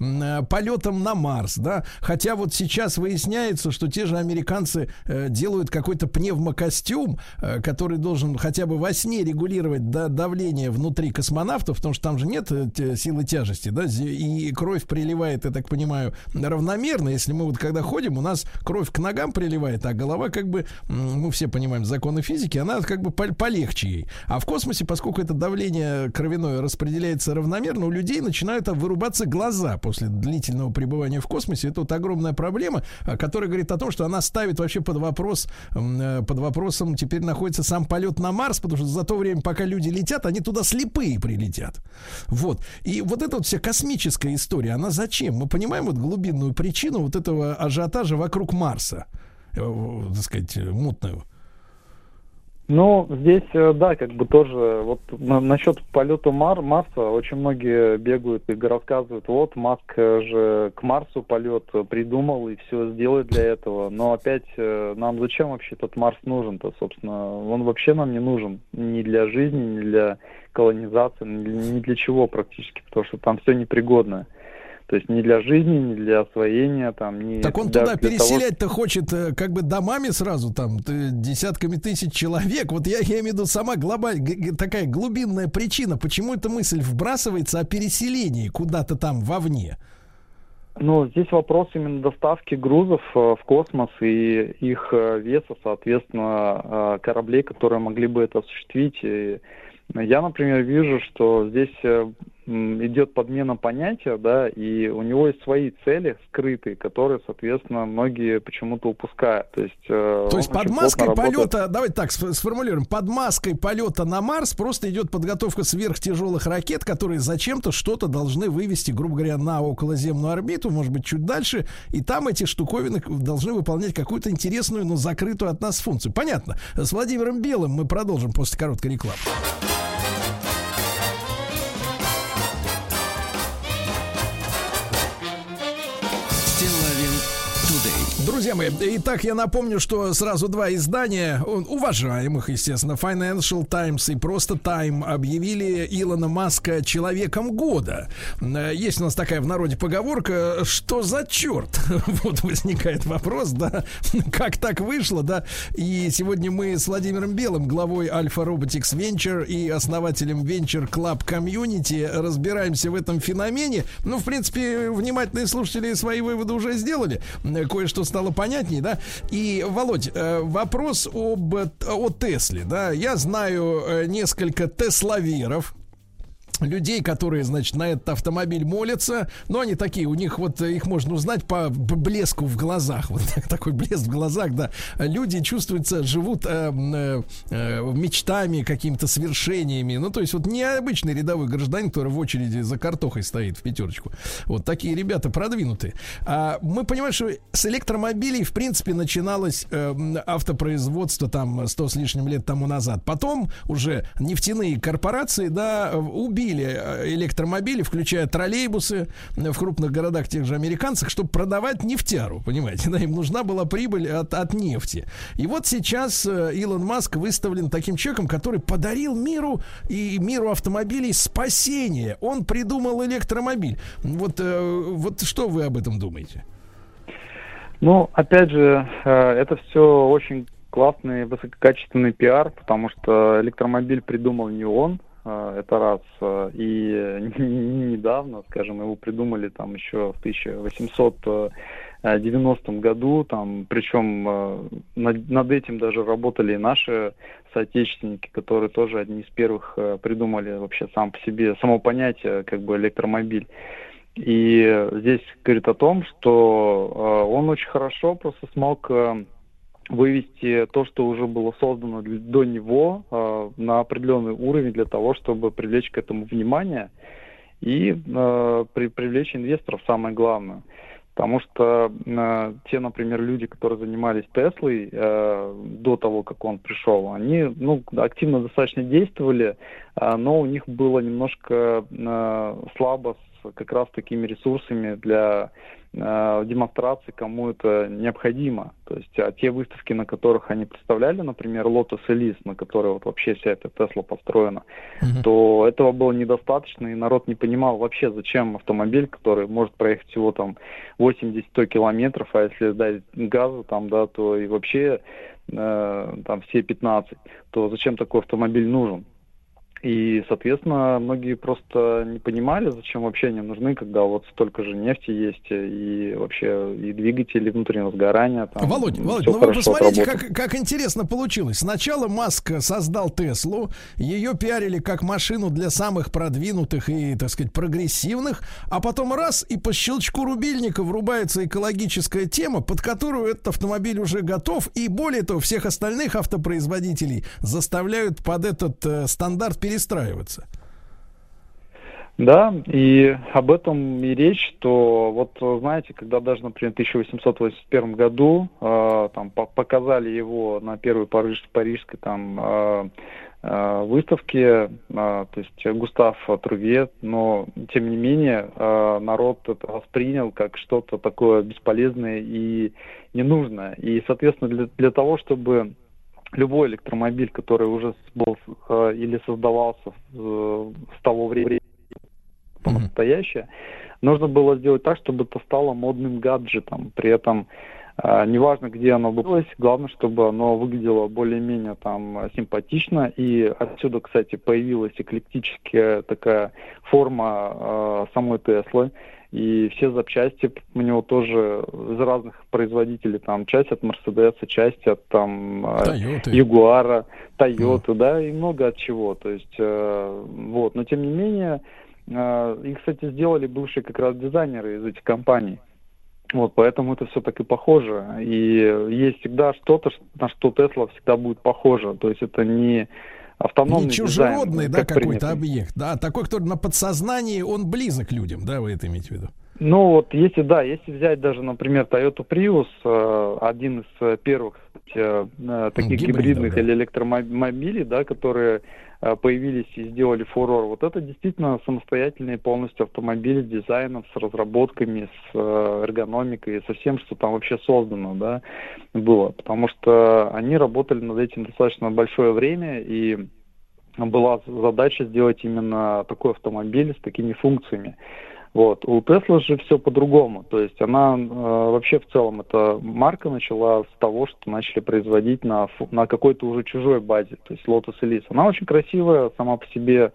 э, полетом на Марс, да, хотя вот сейчас выясняется, что те же американцы э, делают какой-то пневмокостюм, э, который должен хотя бы во сне регулировать да, давление внутри космонавтов, потому что там же нет э, те- силы тяжести, да, и кровь приливает, я так понимаю, равномерно. Если мы вот когда ходим, у нас кровь к ногам приливает, а голова как бы, мы все понимаем законы физики, она как бы пол- полегче ей. А в космосе, поскольку это давление кровяное распределяется равномерно, у людей начинают вырубаться глаза после длительного пребывания в космосе. Это вот огромная проблема, а, которая говорит о том, что она ставит вообще под вопрос, э, под вопросом теперь находится сам полет на Марс, потому что за то время, пока люди летят, они туда слепые прилетят. Вот. И вот эта вот вся космическая история, она зачем? Мы понимаем вот глубинную причину вот этого ажиотажа вокруг Марса, э, так сказать, э, мутную. Ну, здесь, э, да, как бы тоже, вот на- насчет полета Мар, Марса, очень многие бегают и рассказывают, вот, Маск э, же к Марсу полет э, придумал и все сделает для этого, но опять нам зачем вообще этот Марс нужен-то, собственно, он вообще нам не нужен ни для жизни, ни для колонизации, ни для, чего практически, потому что там все непригодное. То есть ни для жизни, ни для освоения, там, ни Так он для- туда того, переселять-то хочет э, как бы домами сразу, там, десятками тысяч человек. Вот я, я имею в виду сама глобальная, такая глубинная причина, почему эта мысль вбрасывается о переселении куда-то там вовне. Ну, здесь вопрос именно доставки грузов э, в космос и их э, веса, соответственно, кораблей, которые могли бы это осуществить. Я, например, вижу, что здесь идет подмена понятия, да, и у него есть свои цели скрытые, которые, соответственно, многие почему-то упускают. То есть, э, То есть под маской плотно работает. полета, давайте так сф- сформулируем, под маской полета на Марс просто идет подготовка сверхтяжелых ракет, которые зачем-то что-то должны вывести, грубо говоря, на околоземную орбиту, может быть, чуть дальше, и там эти штуковины должны выполнять какую-то интересную, но закрытую от нас функцию. Понятно. С Владимиром Белым мы продолжим после короткой рекламы. Друзья мои, итак, я напомню, что сразу два издания, уважаемых, естественно, Financial Times и просто Time объявили Илона Маска человеком года. Э, Есть у нас такая в народе поговорка, что за черт? Вот возникает вопрос, да, как так вышло, да. И сегодня мы с Владимиром Белым, главой Alpha Robotics Venture и основателем Venture Club Community разбираемся в этом феномене. Ну, в принципе, внимательные слушатели свои выводы уже сделали. Э, Кое-что стало понятнее, да. И, Володь, э, вопрос об, о Тесле, да. Я знаю э, несколько тесловеров, людей, которые, значит, на этот автомобиль молятся, но они такие, у них вот их можно узнать по блеску в глазах, вот такой блеск в глазах, да. Люди чувствуются, живут э, э, э, мечтами, какими-то свершениями, ну то есть вот необычный рядовой гражданин, который в очереди за картохой стоит в пятерочку. Вот такие ребята продвинутые. А мы понимаем, что с электромобилей в принципе начиналось э, автопроизводство там 100 с лишним лет тому назад. Потом уже нефтяные корпорации, да, убили купили э, электромобили, включая троллейбусы в крупных городах тех же американцев, чтобы продавать нефтяру, понимаете, да, им нужна была прибыль от, от нефти. И вот сейчас э, Илон Маск выставлен таким человеком, который подарил миру и миру автомобилей спасение. Он придумал электромобиль. Вот, э, вот что вы об этом думаете? Ну, опять же, это все очень классный, высококачественный пиар, потому что электромобиль придумал не он, это раз. А, и недавно, скажем, его придумали там еще в 1890 году, там, причем а, над, над этим даже работали и наши соотечественники, которые тоже одни из первых придумали вообще сам по себе, само понятие как бы электромобиль. И здесь говорит о том, что он очень хорошо просто смог вывести то, что уже было создано до него э, на определенный уровень для того, чтобы привлечь к этому внимание и э, при, привлечь инвесторов, самое главное. Потому что э, те, например, люди, которые занимались Теслой э, до того, как он пришел, они ну, активно достаточно действовали, э, но у них было немножко э, слабо с как раз такими ресурсами для э, демонстрации, кому это необходимо. То есть а те выставки, на которых они представляли, например, Lotus Elise, на которой вот вообще вся эта Тесла построена, mm-hmm. то этого было недостаточно, и народ не понимал вообще, зачем автомобиль, который может проехать всего там 80-100 километров, а если дать газу там, да, то и вообще э, там все 15, то зачем такой автомобиль нужен? И, соответственно, многие просто не понимали, зачем вообще они нужны, когда вот столько же нефти есть, и вообще и двигатели внутреннего сгорания. Там, Володь, Володь, ну вы посмотрите, как, как интересно получилось. Сначала Маск создал Теслу, ее пиарили как машину для самых продвинутых и, так сказать, прогрессивных, а потом раз, и по щелчку рубильника врубается экологическая тема, под которую этот автомобиль уже готов, и более того, всех остальных автопроизводителей заставляют под этот э, стандарт перестраиваться. Да, и об этом и речь, что вот знаете, когда даже, например, в 1881 году э, там по показали его на первой париж парижской там э, э, выставке, э, то есть Густав Труве, но тем не менее э, народ это воспринял как что-то такое бесполезное и ненужное. И, соответственно, для, для того, чтобы любой электромобиль, который уже был э, или создавался э, с того времени по настоящее, mm-hmm. нужно было сделать так, чтобы это стало модным гаджетом. При этом э, неважно, где оно было, главное, чтобы оно выглядело более-менее там симпатично. И отсюда, кстати, появилась эклектическая такая форма э, самой Теслы и все запчасти у него тоже из разных производителей, там часть от Мерседеса, часть от там Ягуара, Тойоты, да, и много от чего, то есть э, вот, но тем не менее, э, и, кстати, сделали бывшие как раз дизайнеры из этих компаний, вот, поэтому это все так и похоже. И есть всегда что-то, на что Тесла всегда будет похоже. То есть это не автономный Не чужеродный, дизайн, да, какой-то объект. Да, такой, который на подсознании, он близок людям, да, вы это имеете в виду? Ну вот, если, да, если взять даже, например, Toyota Prius, э, один из э, первых э, таких Гибридов, гибридных да. или электромобилей, да, которые появились и сделали фурор. Вот это действительно самостоятельные полностью автомобили с дизайном, с разработками, с эргономикой, со всем, что там вообще создано, да, было. Потому что они работали над этим достаточно большое время, и была задача сделать именно такой автомобиль с такими функциями. Вот. У Tesla же все по-другому. То есть она э, вообще в целом, эта марка начала с того, что начали производить на, на какой-то уже чужой базе, то есть Lotus Elise. Она очень красивая, сама по себе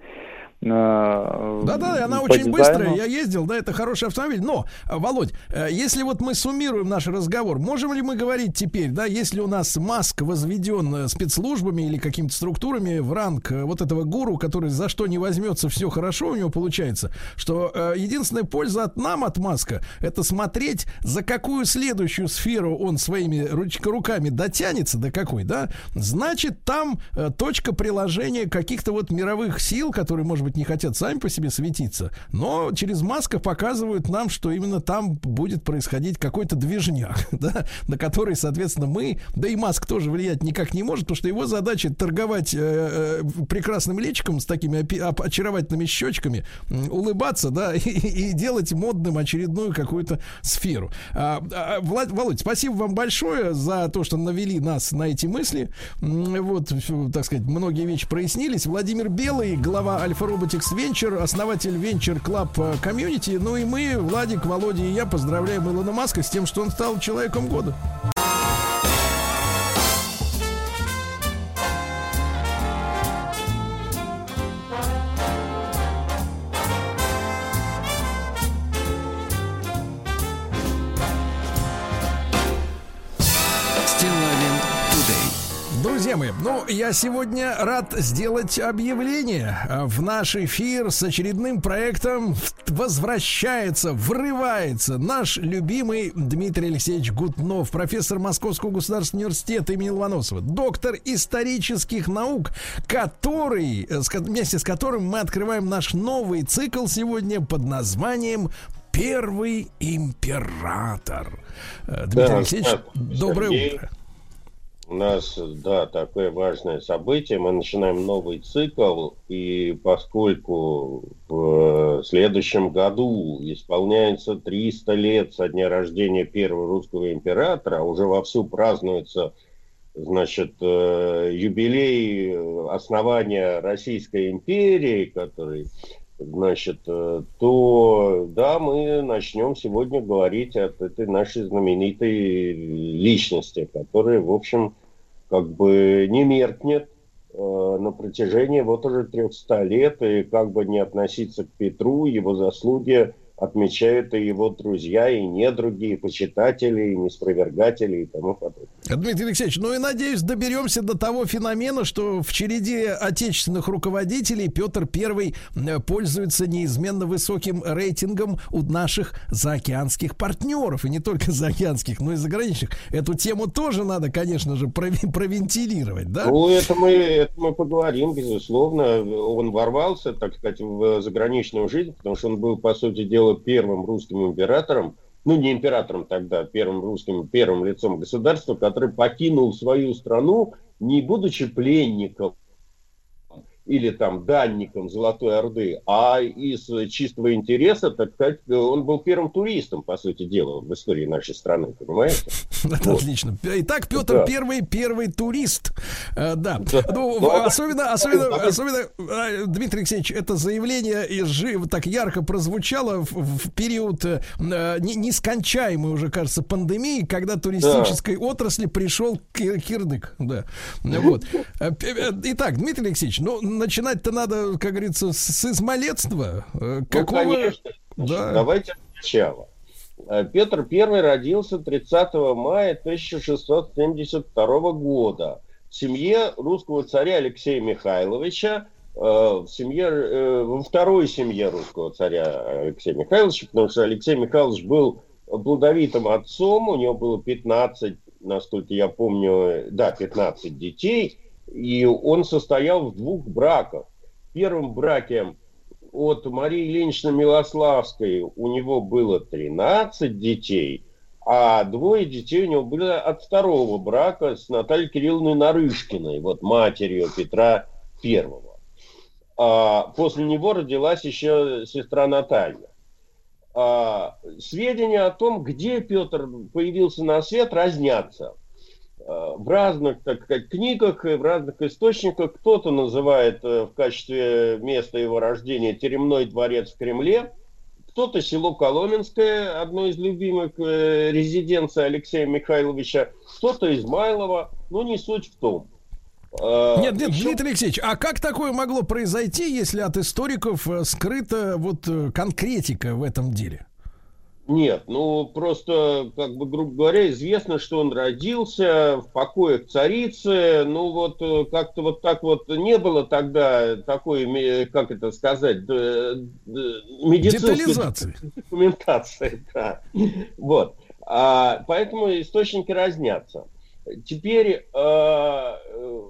Да-да, она очень дизайну. быстрая, я ездил, да, это хороший автомобиль. Но, э, Володь, э, если вот мы суммируем наш разговор, можем ли мы говорить теперь, да, если у нас Маск возведен э, спецслужбами или какими-то структурами в ранг э, вот этого гуру, который за что не возьмется, все хорошо у него получается, что э, единственная польза от нам, от Маска, это смотреть, за какую следующую сферу он своими руч- руками дотянется, до какой, да, значит, там э, точка приложения каких-то вот мировых сил, которые, может быть, не хотят сами по себе светиться, но через Маска показывают нам, что именно там будет происходить какой-то движняк, да, на который, соответственно, мы, да и Маск тоже влиять никак не может, потому что его задача торговать э, э, прекрасным личиком с такими очаровательными щечками, улыбаться, да, и, и делать модным очередную какую-то сферу. А, а, Влад- Володь, спасибо вам большое за то, что навели нас на эти мысли. Вот, так сказать, многие вещи прояснились. Владимир Белый, глава Альфа Robotics Venture, основатель Venture Club Community. Ну и мы, Владик, Володя и я поздравляем Илона Маска с тем, что он стал человеком года. Ну, я сегодня рад сделать объявление. А, В наш эфир с очередным проектом возвращается, врывается наш любимый Дмитрий Алексеевич Гутнов, профессор Московского государственного университета имени Ломоносова, доктор исторических наук, который, э, вместе с которым мы открываем наш новый цикл сегодня под названием Первый император. Э, Дмитрий Да, Алексеевич, здравствуйте, доброе Сергей. утро. У нас, да, такое важное событие. Мы начинаем новый цикл, и поскольку в следующем году исполняется 300 лет со дня рождения первого русского императора, а уже вовсю празднуется значит, э, юбилей э, основания Российской империи, который, значит, э, то, да, мы начнем сегодня говорить от этой нашей знаменитой личности, которая, в общем, как бы не меркнет э, на протяжении вот уже 300 лет, и как бы не относиться к Петру, его заслуги отмечают и его друзья, и недруги, и почитатели, и неспровергатели, и тому подобное. Дмитрий Алексеевич, ну и надеюсь, доберемся до того феномена, что в череде отечественных руководителей Петр I э, пользуется неизменно высоким рейтингом у наших заокеанских партнеров. И не только заокеанских, но и заграничных. Эту тему тоже надо, конечно же, провентилировать, да? Ну, это мы, это мы поговорим, безусловно. Он ворвался, так сказать, в заграничную жизнь, потому что он был, по сути дела, первым русским императором, ну, не императором тогда, первым русским, первым лицом государства, который покинул свою страну, не будучи пленником или там данником Золотой Орды, а из чистого интереса, так сказать, он был первым туристом, по сути дела, в истории нашей страны, понимаете? Это отлично. Итак, Петр. Первый, первый турист. Э, да. Ну, Ну, а- особенно, особенно, особенно, э, Дмитрий Алексеевич, это заявление и жи- так ярко прозвучало в, период э, не- нескончаемой уже, кажется, пандемии, когда туристической отрасли пришел ки- кирдык. Да. Вот. Итак, Дмитрий Алексеевич, ну, начинать-то надо, как говорится, с, измалетства. Э, Ну, Какого... конечно. Да. Давайте сначала. Э, Петр I родился 30 мая 1672 года в семье русского царя Алексея Михайловича, э, в семье, во второй семье русского царя Алексея Михайловича, потому что Алексей Михайлович был плодовитым отцом, у него было 15, насколько я помню, да, 15 детей, и он состоял в двух браках. В первом браке от Марии Ильиничны Милославской у него было 13 детей, а двое детей у него были от второго брака с Натальей Кирилловной Нарышкиной, вот матерью Петра Первого. А после него родилась еще сестра Наталья. А, сведения о том, где Петр появился на свет, разнятся. А, В разных, так сказать, книгах и в разных источниках кто-то называет э, в качестве места его рождения Теремной дворец в Кремле, кто-то село Коломенское, одно из любимых э, резиденций Алексея Михайловича, кто-то Измайлова, но не суть в том. Э, Нет, нет, еще- Дмитрий Алексеевич, а как такое могло произойти, если от историков э, скрыта вот э, конкретика в этом деле? Нет, ну просто, как бы, грубо говоря, известно, что он родился в покоях царицы. Ну вот э, как-то вот так вот не было тогда такой, ме- как это сказать, медицинской документации. Да. Вот. А, поэтому источники разнятся. Теперь э, э,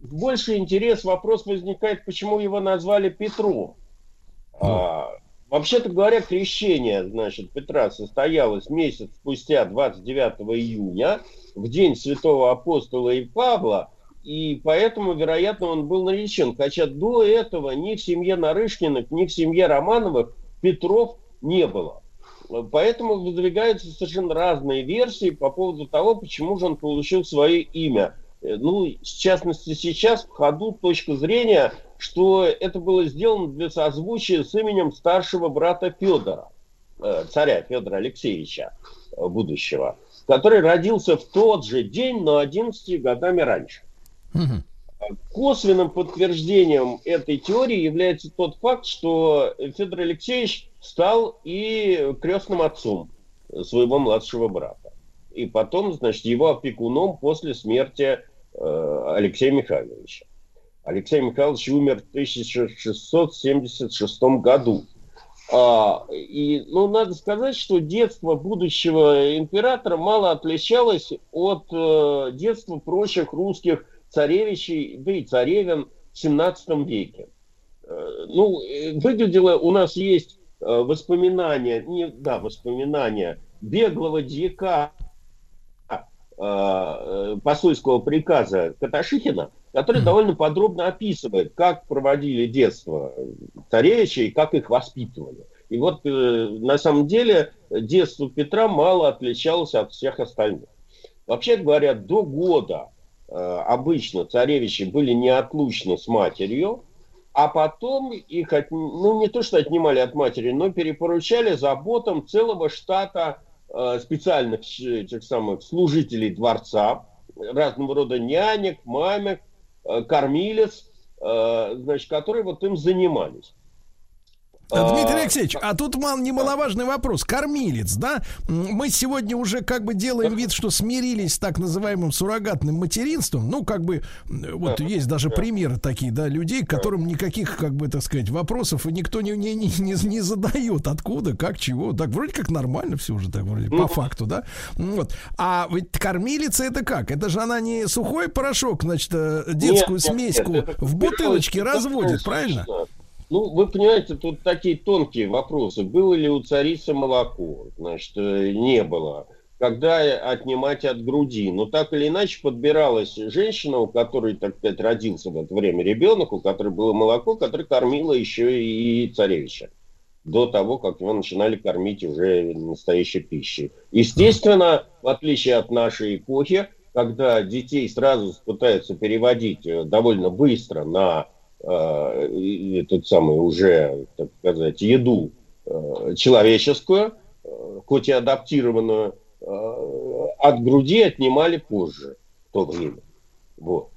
больше интерес, вопрос возникает, почему его назвали Петром. А, Вообще-то говоря, крещение, значит, Петра состоялось месяц спустя, 29 июня, в день святого апостола и Павла, и поэтому, вероятно, он был наречен. Хотя до этого ни в семье Нарышкиных, ни в семье Романовых Петров не было. Поэтому выдвигаются совершенно разные версии по поводу того, почему же он получил свое имя. Э, Ну, в частности, сейчас в ходу точка зрения, что это было сделано для созвучия с именем старшего брата Федора, э, царя Федора Алексеевича э, будущего, который родился в тот же день, но 11 годами раньше. Косвенным подтверждением этой теории является тот факт, что Федор Алексеевич стал и крестным отцом своего младшего брата. И потом, значит, его опекуном после смерти Алексея Михайловича. Алексей Михайлович умер в 1676 году. А, и, ну, надо сказать, что детство будущего императора мало отличалось от э, детства прочих русских царевичей, да и царевен в 17 веке. Э, ну, э, выглядело, у нас есть э, воспоминания, не, да, воспоминания беглого дьяка э, э, посольского приказа Каташихина, который довольно подробно описывает, как проводили детство царевича и как их воспитывали. И вот э, на самом деле детство Петра мало отличалось от всех остальных. Вообще говоря, до года э, обычно царевичи были неотлучны с матерью, а потом их, от, ну не то что отнимали от матери, но перепоручали заботам целого штата специальных ш- этих самых служителей дворца, разного рода нянек, мамек, э, кормилец, э, значит, которые вот им занимались. А, Дмитрий Алексеевич, а тут мал, немаловажный вопрос. Кормилец, да? Мы сегодня уже как бы делаем вид, что смирились с так называемым суррогатным материнством. Ну, как бы, вот есть даже примеры такие, да, людей, которым никаких, как бы, так сказать, вопросов и никто не, не, не, не- задает. Откуда, как, чего. Так, вроде как нормально все уже, так, вроде, по факту, да? Вот. А ведь кормилица это как? Это же она не сухой порошок, значит, э, детскую Нет, нет, смеську нет, это в бутылочке разводит, правильно? Ну, вы понимаете, тут такие тонкие вопросы. Было ли у царицы молоко? Значит, э, не было. Когда отнимать от груди? Но так или иначе подбиралась женщина, у которой, так сказать, родился в это время ребенок, у которой было молоко, которое кормила еще и царевича. До того, как его начинали кормить уже настоящей пищей. Естественно, в отличие от нашей эпохи, когда детей сразу пытаются переводить э, довольно быстро на э, этот самый уже, так сказать, еду э, человеческую, э, хоть и адаптированную, э, от груди отнимали позже, в то время. Вот.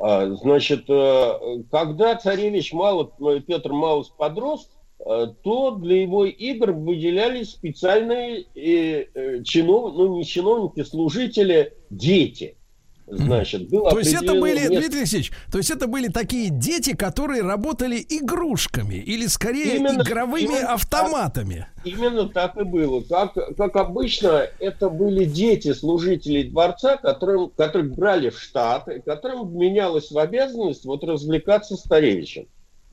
А, Значит, э, когда царевич мало, э, Петр Маус подрос, то для его игр выделялись специальные чинов, ну не чиновники, служители, дети. Значит, было То есть это были, место- Дмитрий Алексеевич, то есть это были такие дети, которые работали игрушками или скорее Именно- игровыми именно так. автоматами. Именно так и было. Как, как обычно, это были дети служителей дворца, которым, которых брали в штат, и которым менялось в обязанность вот развлекаться старевичем.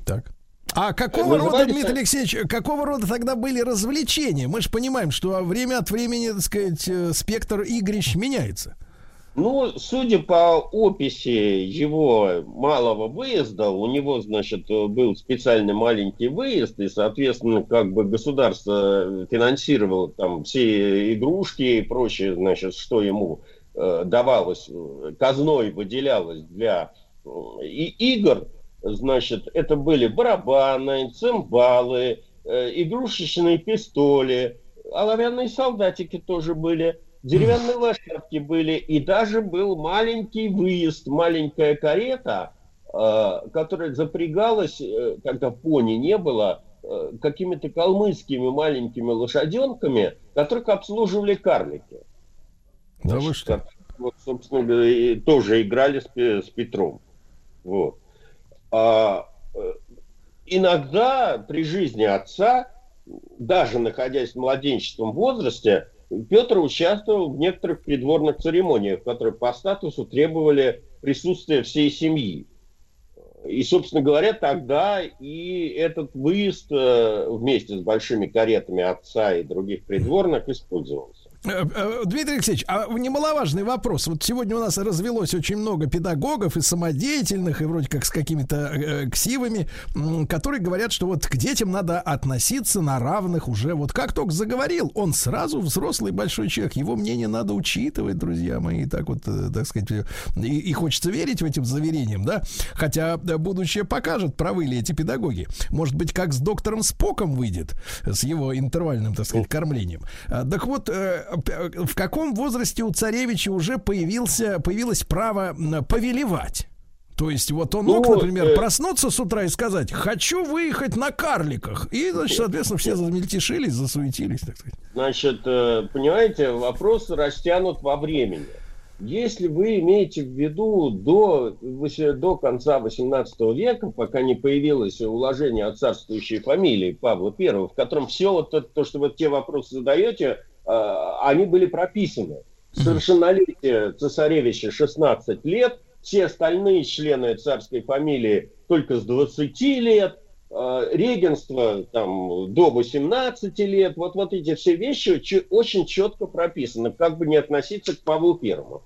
Так. А какого рода, Назывались Дмитрий они- Алексеевич, какого рода тогда были развлечения? Мы же понимаем, что время от времени, так сказать, э, спектр игрищ меняется. Ну, судя по описи его малого выезда, у него, значит, был специальный маленький выезд, и, соответственно, как бы государство финансировало там все игрушки и прочее, значит, что ему э, давалось, казной выделялось для э, и игр, значит, это были барабаны, цимбалы, э, игрушечные пистоли, оловянные солдатики тоже были. Деревянные лошадки были, и даже был маленький выезд, маленькая карета, э, которая запрягалась, э, когда пони не было, э, какими-то калмыцкими маленькими лошаденками, которых обслуживали карлики. Да вы что? Вот, собственно говоря, и тоже играли с, Пе- с Петром. Вот. А, э, иногда при жизни отца, даже находясь в младенческом возрасте, Петр участвовал в некоторых придворных церемониях, которые по статусу требовали присутствия всей семьи. И, собственно говоря, тогда и этот выезд э, вместе с большими каретами отца и других придворных использовался. Э, э, Дмитрий Алексеевич, а немаловажный вопрос. Вот сегодня у нас развелось очень много педагогов и самодеятельных, и вроде как с какими-то э, ксивами, м, которые говорят, что вот к детям надо относиться на равных уже. Вот как только заговорил, он сразу взрослый большой человек. Его мнение надо учитывать, друзья мои. Так вот, э, так сказать, э, и, и хочется верить в этим заверениям, да? Хотя э, будущее покажет, правы ли эти педагоги. Может быть, как с доктором Споком выйдет, с его интервальным, так сказать, кормлением. А, Так вот, э, в каком возрасте у царевича уже появился, появилось право повелевать? То есть вот он мог, Ну, например, э, проснуться с утра и сказать, хочу выехать на карликах. И, значит, соответственно, все замельтешились, засуетились, так сказать. Значит, э, понимаете, вопрос растянут во времени. Если вы имеете в виду до, до конца XVIII века, пока не появилось уложение о царствующей фамилии Павла I, в котором все вот это, то, что вы те вопросы задаете, э, они были прописаны. Совершеннолетие цесаревича 16 лет, все остальные члены царской фамилии только с 20 лет, э, регенство там до 18 лет, вот, вот эти все вещи очень четко прописаны, как бы не относиться к Павлу Первому.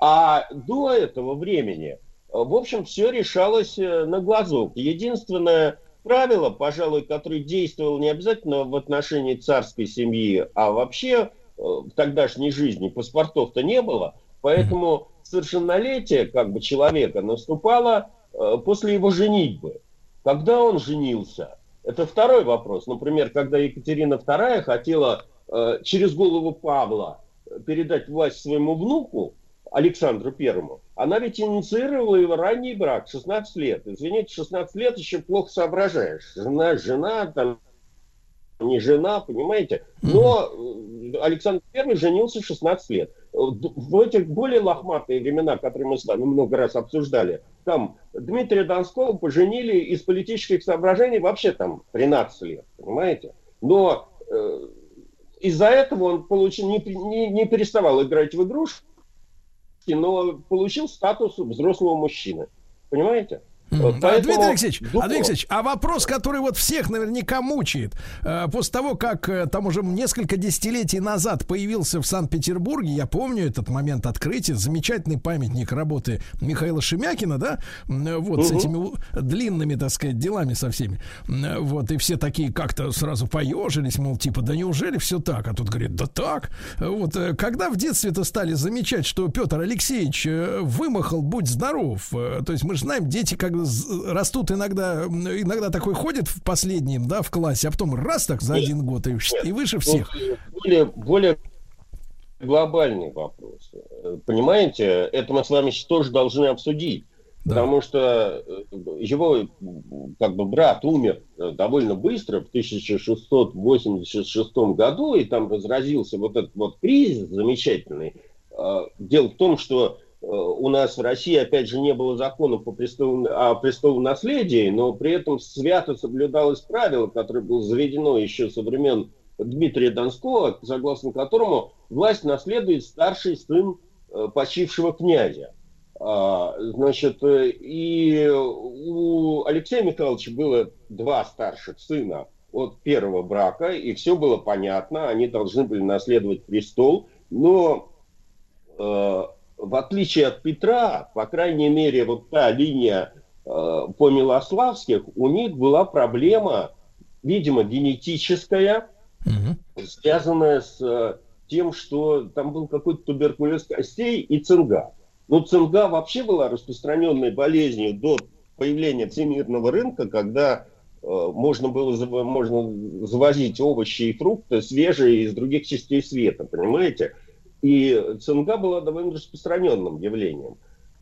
А до этого времени, э, в общем, все решалось э, на глазок. Единственное правило, пожалуй, которое действовало не обязательно в отношении царской семьи, а вообще э, в тогдашней жизни паспортов-то не было, поэтому совершеннолетие как бы человека наступало э, после его женитьбы. Когда он женился? Это второй вопрос. Например, когда Екатерина II хотела э, через голову Павла передать власть своему внуку, Александру Первому, она ведь инициировала его ранний брак, 16 лет. Извините, 16 лет еще плохо соображаешь. Жена, жена, там, не жена, понимаете? Но э, Александр Первый женился в 16 лет. В этих более лохматые времена, которые мы с вами много раз обсуждали, там Дмитрия Донского поженили из политических соображений вообще там 13 лет, понимаете? Но э, из-за этого он получил, не, не, не переставал играть в игрушки, но получил статус взрослого мужчины. Понимаете? Вот А, Дмитрий Алексеевич, а, Дмитрий Алексеевич, а вопрос, который вот всех наверняка мучает, э, после того, как э, там уже несколько десятилетий назад появился в Санкт-Петербурге, я помню этот момент открытия, замечательный памятник работы Михаила Шемякина, да, э, вот с Мгм. этими длинными, так сказать, делами со всеми, э, вот, и все такие как-то сразу поежились, мол, типа, да неужели все так, а тут говорит, да так, вот, э, когда в детстве-то стали замечать, что Петр Алексеевич э, вымахал, будь здоров, э, то есть мы же знаем, дети з- растут иногда, иногда такой ходит в последнем, да, в классе, а потом раз так за Нет, один год и, нет. и выше всех. Более, более глобальный вопрос. Понимаете, это мы с вами тоже должны обсудить. Потому что э, его как бы брат умер э, довольно быстро, в 1686 году, и там разразился вот этот вот кризис замечательный. Э, Дело в том, что у нас в России, опять же, не было закона по престолу, о престолонаследии, но при этом свято соблюдалось правило, которое было заведено еще со времен Дмитрия Донского, согласно которому власть наследует старший сын э, почившего князя. А, Значит, э, и у Алексея Михайловича было два старших сына от первого брака, и все было понятно, они должны были наследовать престол, но э, в отличие от Петра, по крайней мере, вот та линия э, по Милославских, у них была проблема, видимо, генетическая, связанная с э, тем, что там был какой-то туберкулез костей и цинга. Ну, цинга вообще была распространенной болезнью до появления всемирного рынка, когда э, можно было можно завозить овощи и фрукты свежие из других частей света, понимаете? И цинга была довольно распространенным явлением.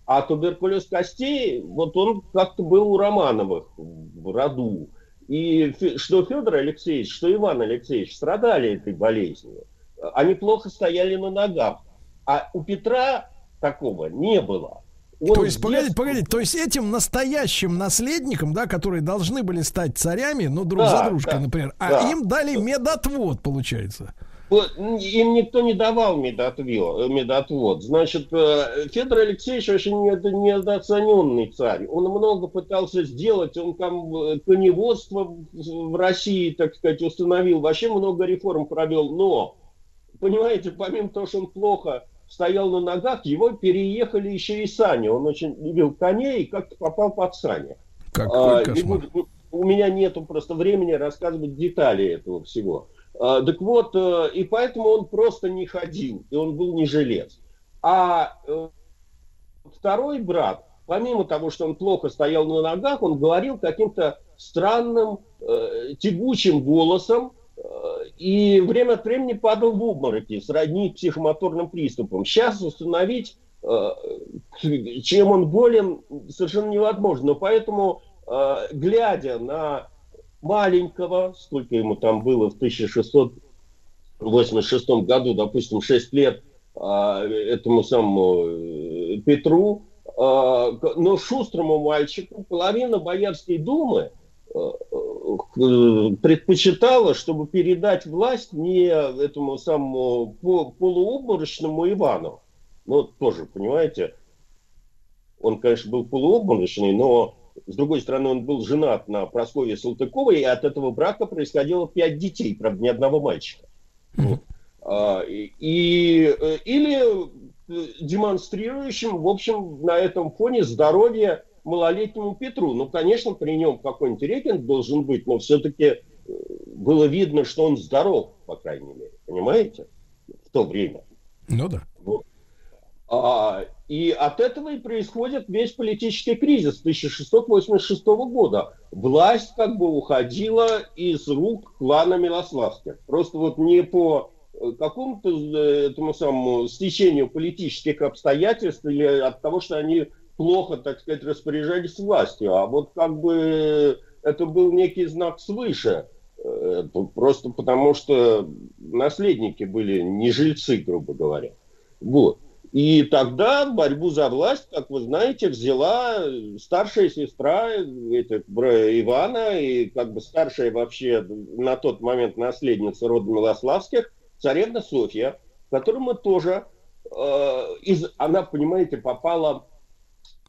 А туберкулез костей, вот он как-то был у Романовых в роду. И что Федор Алексеевич, что Иван Алексеевич страдали этой болезнью. Они плохо стояли на ногах. А у Петра такого не было. Он то есть, погодите, погодите, то есть этим настоящим наследникам, да, которые должны были стать царями, ну, друг да, за дружкой, да, например, а да. а им дали медотвод, получается. Им никто не давал медотвод. медотвод. Значит, э, Федор Алексеевич очень недооцененный царь. Он много пытался сделать, он там э, коневодство в России, так сказать, установил, вообще много реформ провел, но, понимаете, помимо того, что он плохо стоял на ногах, его переехали еще и сани. Он очень любил коней и как-то попал под сани. Какой а, кошмар. у меня нету просто времени рассказывать детали этого всего. А, так вот, э, и поэтому он просто не ходил, и он был не жилец. А э, второй брат, помимо того, что он плохо стоял на ногах, он говорил каким-то странным, э, тягучим голосом, и время от времени падал в обмороки, сродни психомоторным приступам. Сейчас установить, чем он болен, совершенно невозможно. Но поэтому, глядя на маленького, сколько ему там было в 1686 году, допустим, 6 лет а, этому самому э, Петру, а, но шустрому мальчику половина Боярской думы э, предпочитала, чтобы передать власть не этому самому полуобморочному Ивану. Ну, тоже, понимаете, он, конечно, был полуобморочный, но с другой стороны, он был женат на Прасковье Салтыковой, и от этого брака происходило пять детей, правда, ни одного мальчика. Вот. А, и, э, или э, демонстрирующим, в общем, на этом фоне здоровье малолетнему Петру. Ну, конечно, при нем какой-нибудь рейтинг должен быть, но все-таки э, было видно, что он здоров, по крайней мере. Понимаете? В то время. Ну да. Вот. А, и от этого и происходит весь политический кризис 1686 года. Власть как бы уходила из рук клана Милославских. Просто вот не по э, какому-то э, этому самому стечению политических обстоятельств или от того, что они плохо, так сказать, распоряжались властью, а вот как бы это был некий знак свыше. Э, просто потому что наследники были не жильцы, грубо говоря. Вот. И тогда борьбу за власть, как вы знаете, взяла старшая сестра это, Ивана. И как бы старшая вообще на тот момент наследница рода Милославских, царевна Софья, которую мы тоже, э, из, она, понимаете, попала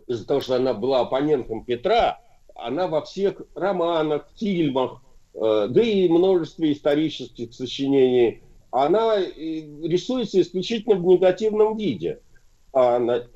из-за того, что она была оппонентом Петра, она во всех романах, фильмах, э, да и множестве исторических сочинений она рисуется исключительно в негативном виде. А на,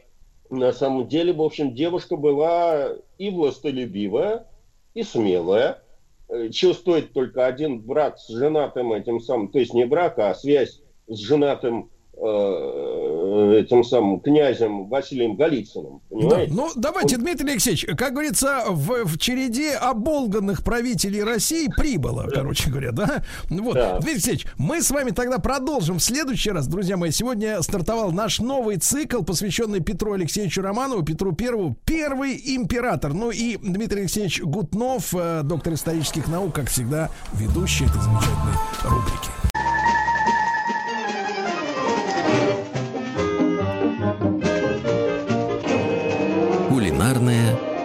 на самом деле, в общем, девушка была и властолюбивая, и смелая. Э, стоит только один брак с женатым этим самым, то есть не брак, а связь с женатым этим самым князем Василием Голицыным. Понимаете? Да, ну, давайте, Он... Дмитрий Алексеевич, как говорится, в, в череде оболганных правителей России прибыло, да. короче говоря, да? Вот, да. Дмитрий Алексеевич, мы с вами тогда продолжим в следующий раз, друзья мои. Сегодня стартовал наш новый цикл, посвященный Петру Алексеевичу Романову, Петру Первому, первый император. Ну и Дмитрий Алексеевич Гутнов, э, доктор исторических наук, как всегда, ведущий этой замечательной рубрики.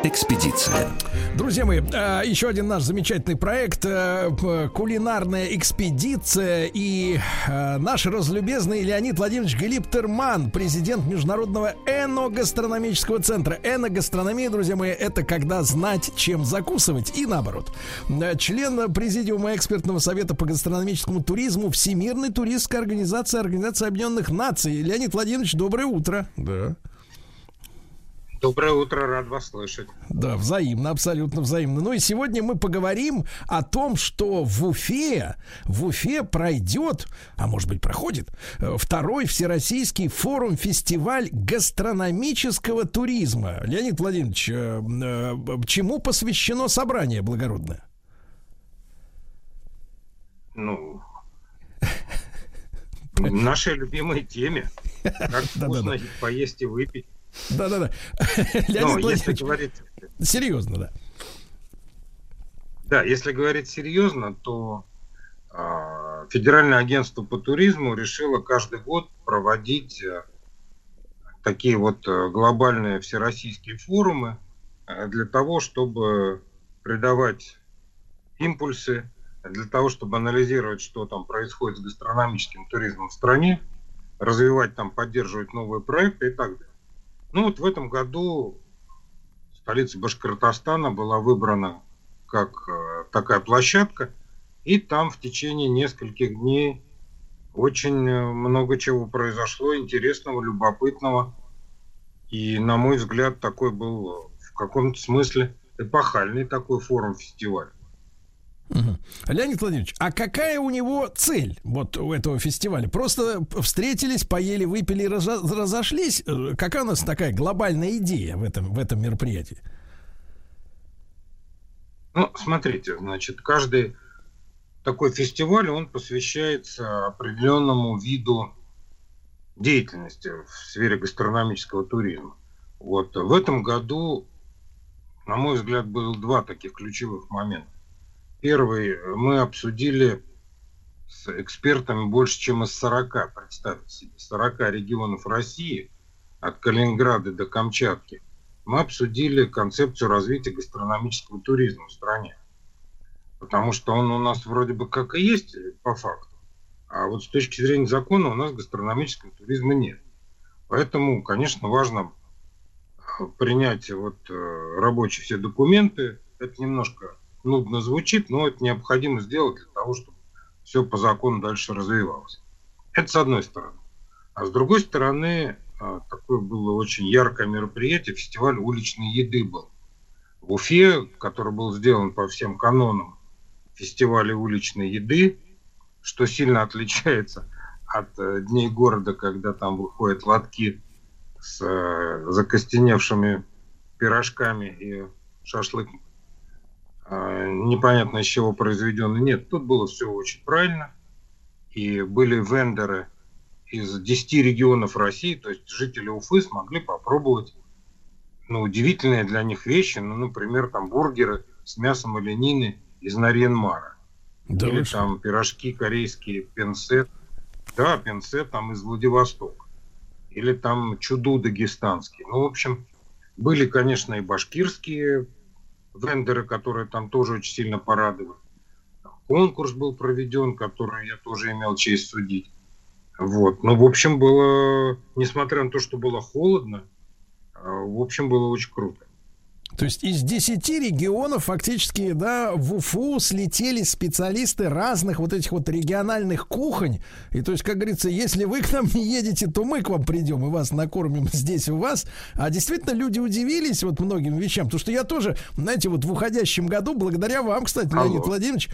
Экспедиция. Друзья мои, а, еще один наш замечательный проект э, кулинарная экспедиция и э, наш разлюбезный Леонид Владимирович Глиптерман, президент Международного эногастрономического центра. Эногастрономия, друзья мои, это когда знать, чем закусывать и наоборот. Э, член президиума экспертного совета по гастрономическому туризму Всемирной туристской организации Организации Объединенных Наций. Леонид Владимирович, доброе утро. Да. Доброе утро, рад вас слышать. Да, взаимно, абсолютно взаимно. Ну и сегодня мы поговорим о том, что в Уфе, в Уфе пройдет, а может быть проходит, э, второй всероссийский форум-фестиваль гастрономического туризма. Леонид Владимирович, э, э, чему посвящено собрание благородное? Ну, Нашей любимой теме. Как вкусно поесть и выпить. Да-да-да. Но если говорить... Серьезно, да. Да, если говорить серьезно, то э, Федеральное агентство по туризму решило каждый год проводить э, такие вот э, глобальные всероссийские форумы э, для того, чтобы придавать импульсы, для того, чтобы анализировать, что там происходит с гастрономическим туризмом в стране, развивать там, поддерживать новые проекты и так далее. Ну вот в этом году столица Башкортостана была выбрана как э, такая площадка, и там в течение нескольких дней очень э, много чего произошло, интересного, любопытного. И, на мой взгляд, такой был в каком-то смысле эпохальный такой форум-фестиваль. Угу. Леонид Владимирович, а какая у него цель вот у этого фестиваля? Просто встретились, поели, выпили, разошлись? Э, какая у нас такая глобальная идея в этом, в этом мероприятии? Ну, смотрите, значит, каждый такой фестиваль, он посвящается определенному виду деятельности в сфере гастрономического туризма. Вот в этом году, на мой взгляд, было два таких ключевых момента. Первый, мы обсудили с экспертами больше, чем из 40, представьте себе, 40 регионов России, от Калининграда до Камчатки. Мы обсудили концепцию развития гастрономического туризма в стране. Потому что он у нас вроде бы как и есть по факту. А вот с точки зрения закона у нас гастрономического туризма нет. Поэтому, конечно, важно принять вот э, рабочие все документы. Это немножко нудно звучит, но это необходимо сделать для того, чтобы все по закону дальше развивалось. Это с одной стороны. А с другой стороны, а, такое было очень яркое мероприятие, фестиваль уличной еды был. В Уфе, который был сделан по всем канонам фестиваля уличной еды, что сильно отличается от э, дней города, когда там выходят лотки с э, закостеневшими пирожками и шашлык непонятно из чего произведенный. Нет, тут было все очень правильно. И были вендоры из 10 регионов России, то есть жители Уфы смогли попробовать ну, удивительные для них вещи, ну, например, там бургеры с мясом оленины из Нарьенмара. Да Или там пирожки корейские, пенсет. Да, пенсет там из Владивостока. Или там чуду дагестанский. Ну, в общем, были, конечно, и башкирские вендоры, которые там тоже очень сильно порадовали. Конкурс был проведен, который я тоже имел честь судить. Вот. Но, в общем, было, несмотря на то, что было холодно, а, в общем, было очень круто. То есть из 10 регионов фактически, да, в Уфу слетели специалисты разных вот этих вот региональных кухонь. И то есть, как говорится, если вы к нам не едете, то мы к вам придем и вас накормим здесь у вас. А действительно люди удивились вот многим вещам. Потому что я тоже, знаете, вот в уходящем году, благодаря вам, кстати, Алло. Леонид Владимирович,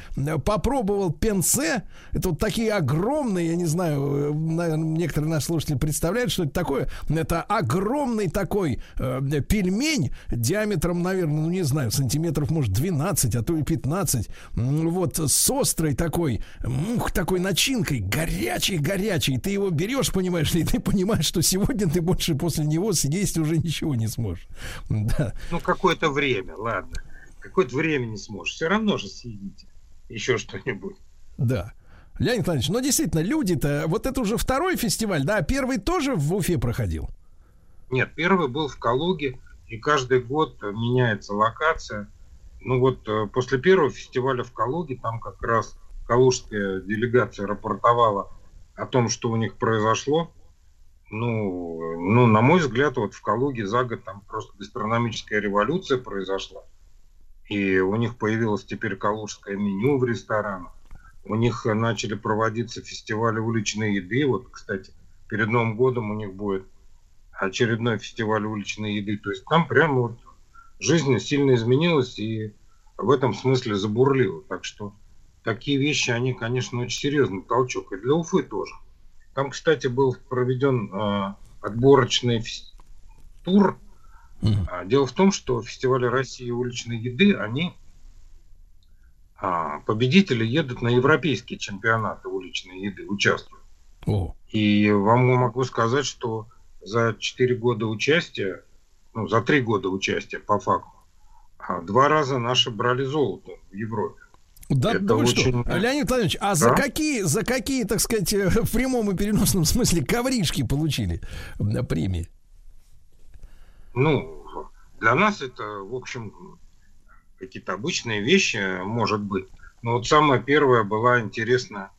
попробовал пенсе. Это вот такие огромные, я не знаю, наверное, некоторые наши слушатели представляют, что это такое. Это огромный такой э, пельмень диаметром диаметром, наверное, ну не знаю, сантиметров, может, 12, а то и 15. Вот с острой такой, мух, такой начинкой, горячий-горячий. Ты его берешь, понимаешь ли, и ты понимаешь, что сегодня ты больше после него съесть уже ничего не сможешь. Да. Ну, какое-то время, ладно. Какое-то время не сможешь. Все равно же съедите еще что-нибудь. Да. Леонид Владимирович, ну действительно, люди-то, вот это уже второй фестиваль, да, первый тоже в Уфе проходил? Нет, первый был в Калуге, и каждый год меняется локация. Ну вот э, после первого фестиваля в Калуге, там как раз калужская делегация рапортовала о том, что у них произошло. Ну, ну, на мой взгляд, вот в Калуге за год там просто гастрономическая революция произошла. И у них появилось теперь калужское меню в ресторанах. У них начали проводиться фестивали уличной еды. Вот, кстати, перед Новым годом у них будет очередной фестиваль уличной еды. То есть там прямо вот жизнь сильно изменилась и в этом смысле забурлила. Так что такие вещи, они, конечно, очень серьезный толчок. И для Уфы тоже. Там, кстати, был проведен э, отборочный тур. Mm-hmm. Дело в том, что фестивали России уличной еды, они а, победители едут на европейские чемпионаты уличной еды, участвуют. О. И вам могу сказать, что за 4 года участия, ну, за 3 года участия по факту, а, два раза наши брали золото в Европе. Да, Это да вы очень- что, Леонид Владимирович, а за Да. какие, за какие, так сказать, э, в прямом и переносном смысле ковришки получили э, премии? Ну, для нас это, в общем, какие-то обычные вещи, может быть. Но вот самая первая была интересная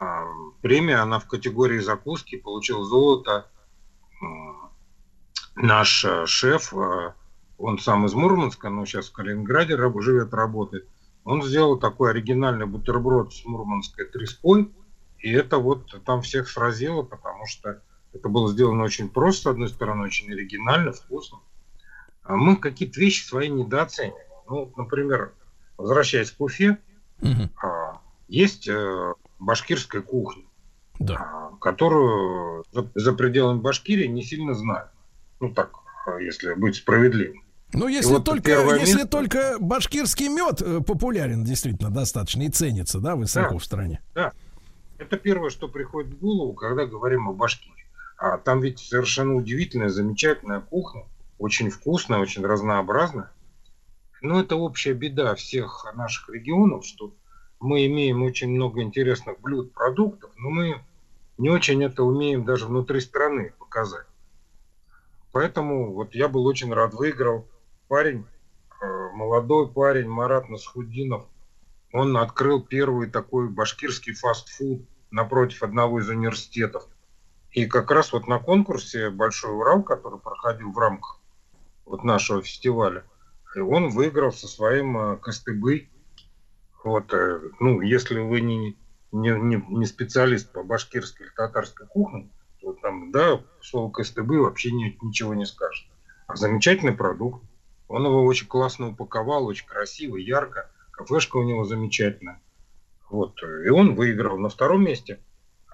а, премия, она в категории закуски получил золото. Наш э, шеф, э, он сам из Мурманска, но сейчас в Калининграде живет, работает. Он сделал такой оригинальный бутерброд с мурманской треской. И это вот там всех сразило, потому что это было сделано очень просто, с одной стороны, очень оригинально, вкусно. А мы какие-то вещи свои недооцениваем. Ну, например, возвращаясь к Уфе, а, есть э, башкирская кухня, а, которую за, за пределами Башкирии не сильно знают. Ну так, а, если быть справедливым. Ну, И если вот только, если место- только башкирский мед э, популярен действительно достаточно и ценится, да, высоко Да. в стране. Да. Это первое, что приходит в голову, когда говорим о Башкирии. А там ведь совершенно удивительная, замечательная кухня, очень вкусная, очень разнообразная. Но это общая беда всех наших регионов, что мы имеем очень много интересных блюд, продуктов, но мы не очень это умеем даже внутри страны показать. Поэтому вот я был очень рад, выиграл парень, э, молодой парень Марат Насхудинов, он открыл первый такой башкирский фастфуд напротив одного из университетов. И как раз вот на конкурсе «Большой Урал», который проходил в рамках вот нашего фестиваля, и он выиграл со своим э, костыбы. Вот, э, ну, если вы не, не, не, не специалист по башкирской или татарской кухне, то там, да, слово костыбы вообще ни- ничего не скажет. А замечательный продукт. Он его очень классно упаковал, очень красиво, ярко. Кафешка у него замечательная. Вот. И он выиграл. На втором месте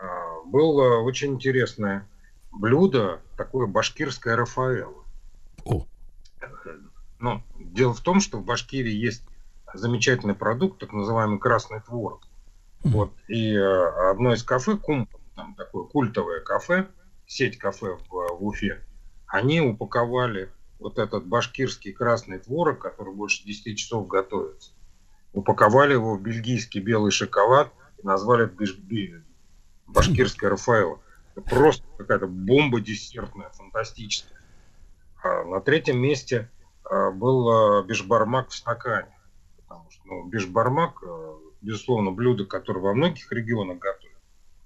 а, было очень интересное блюдо, такое башкирское Рафаэлло. Ну, дело в том, что в Башкирии есть замечательный продукт, так называемый красный творог. Вот. И э, одно из кафе, Кум, там такое культовое кафе, сеть кафе в, в Уфе, они упаковали вот этот башкирский красный творог, который больше 10 часов готовится. Упаковали его в бельгийский белый шоколад и назвали это биш- би- башкирское Рафаэлло. Это просто какая-то бомба десертная, фантастическая. А на третьем месте а, был а, бешбармак в стакане. Потому что ну, бешбармак, а, безусловно, блюдо, которое во многих регионах готовят,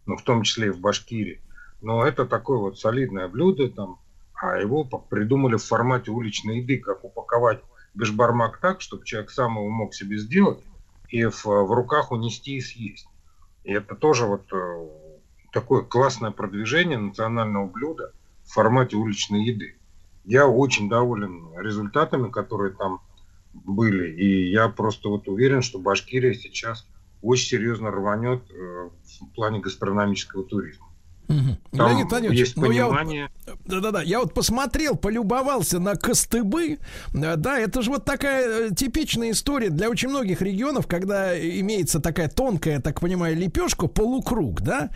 ну, в том числе и в Башкирии. Но это такое вот солидное блюдо, там, а его придумали в формате уличной еды, как упаковать бешбармак так, чтобы человек сам его мог себе сделать и в, в руках унести и съесть. И это тоже вот э, такое классное продвижение национального блюда в формате уличной еды. Я очень доволен результатами, которые там были. И я просто вот уверен, что Башкирия сейчас очень серьезно рванет э, в плане гастрономического туризма. Там Леонид Владимирович, есть ну, я вот- понимание. Да-да-да, я вот посмотрел, полюбовался на костыбы. Э, Да, это же вот такая э, типичная история для очень многих регионов, когда имеется такая тонкая, так понимаю, лепешка, полукруг, да?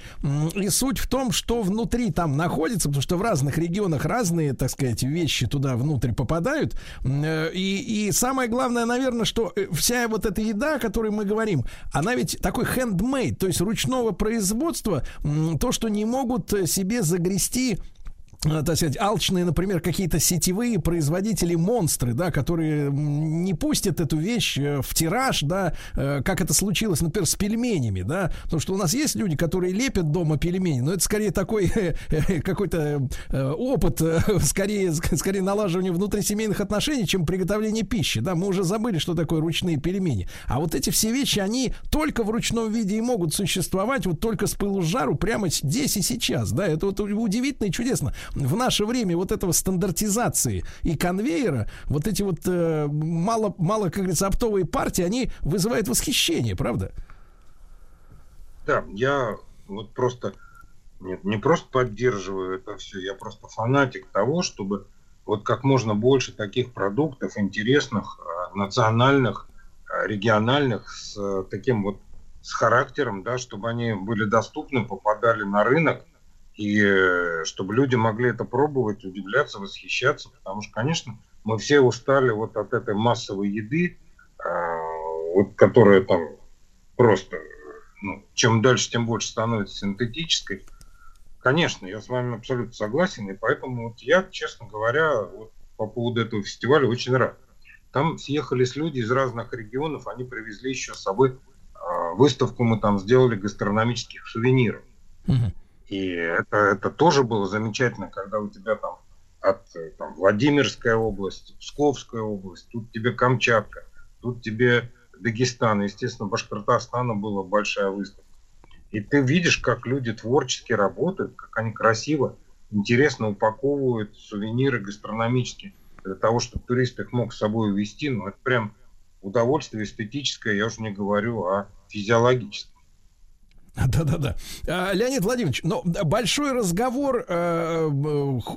И суть в том, что внутри там находится, потому что в разных регионах разные, так сказать, вещи туда внутрь попадают. Э, И, и самое главное, наверное, что вся вот эта еда, о которой мы говорим, она ведь такой handmade, то есть ручного производства, то, что не могут э, себе загрести так сказать, алчные, например, какие-то сетевые производители монстры, да, которые не пустят эту вещь э, в тираж, да, э, как это случилось, например, с пельменями, да, потому что у нас есть люди, которые лепят дома пельмени, но это скорее такой э, какой-то э, опыт, э, скорее, ск- скорее налаживания внутрисемейных отношений, чем приготовление пищи, да, мы уже забыли, что такое ручные пельмени, а вот эти все вещи, они только в ручном виде и могут существовать, вот только с пылу с жару прямо здесь и сейчас, да, это вот удивительно и чудесно. В наше время вот этого стандартизации и конвейера, вот эти вот э, мало, мало, как говорится, оптовые партии, они вызывают восхищение, правда? Да, я вот просто нет, не просто поддерживаю это все, я просто фанатик того, чтобы вот как можно больше таких продуктов интересных, э, национальных, э, региональных, с э, таким вот с характером, да, чтобы они были доступны, попадали на рынок, и э, чтобы люди могли это пробовать, удивляться, восхищаться, потому что, конечно, мы все устали вот от этой массовой еды, э, вот, которая там просто, ну, чем дальше, тем больше становится синтетической. Конечно, я с вами абсолютно согласен, и поэтому вот я, честно говоря, вот по поводу этого фестиваля очень рад. Там съехались люди из разных регионов, они привезли еще с собой э, выставку, мы там сделали гастрономических сувениров. Угу. И это, это тоже было замечательно, когда у тебя там от там, Владимирская область, Псковская область, тут тебе Камчатка, тут тебе Дагестан, естественно, Башкортостана была большая выставка. И ты видишь, как люди творчески работают, как они красиво, интересно упаковывают сувениры гастрономические для того, чтобы турист их мог с собой увезти. Ну, это прям удовольствие эстетическое, я уже не говорю о физиологическом. Да-да-да. А, Леонид Владимирович, но большой разговор, э,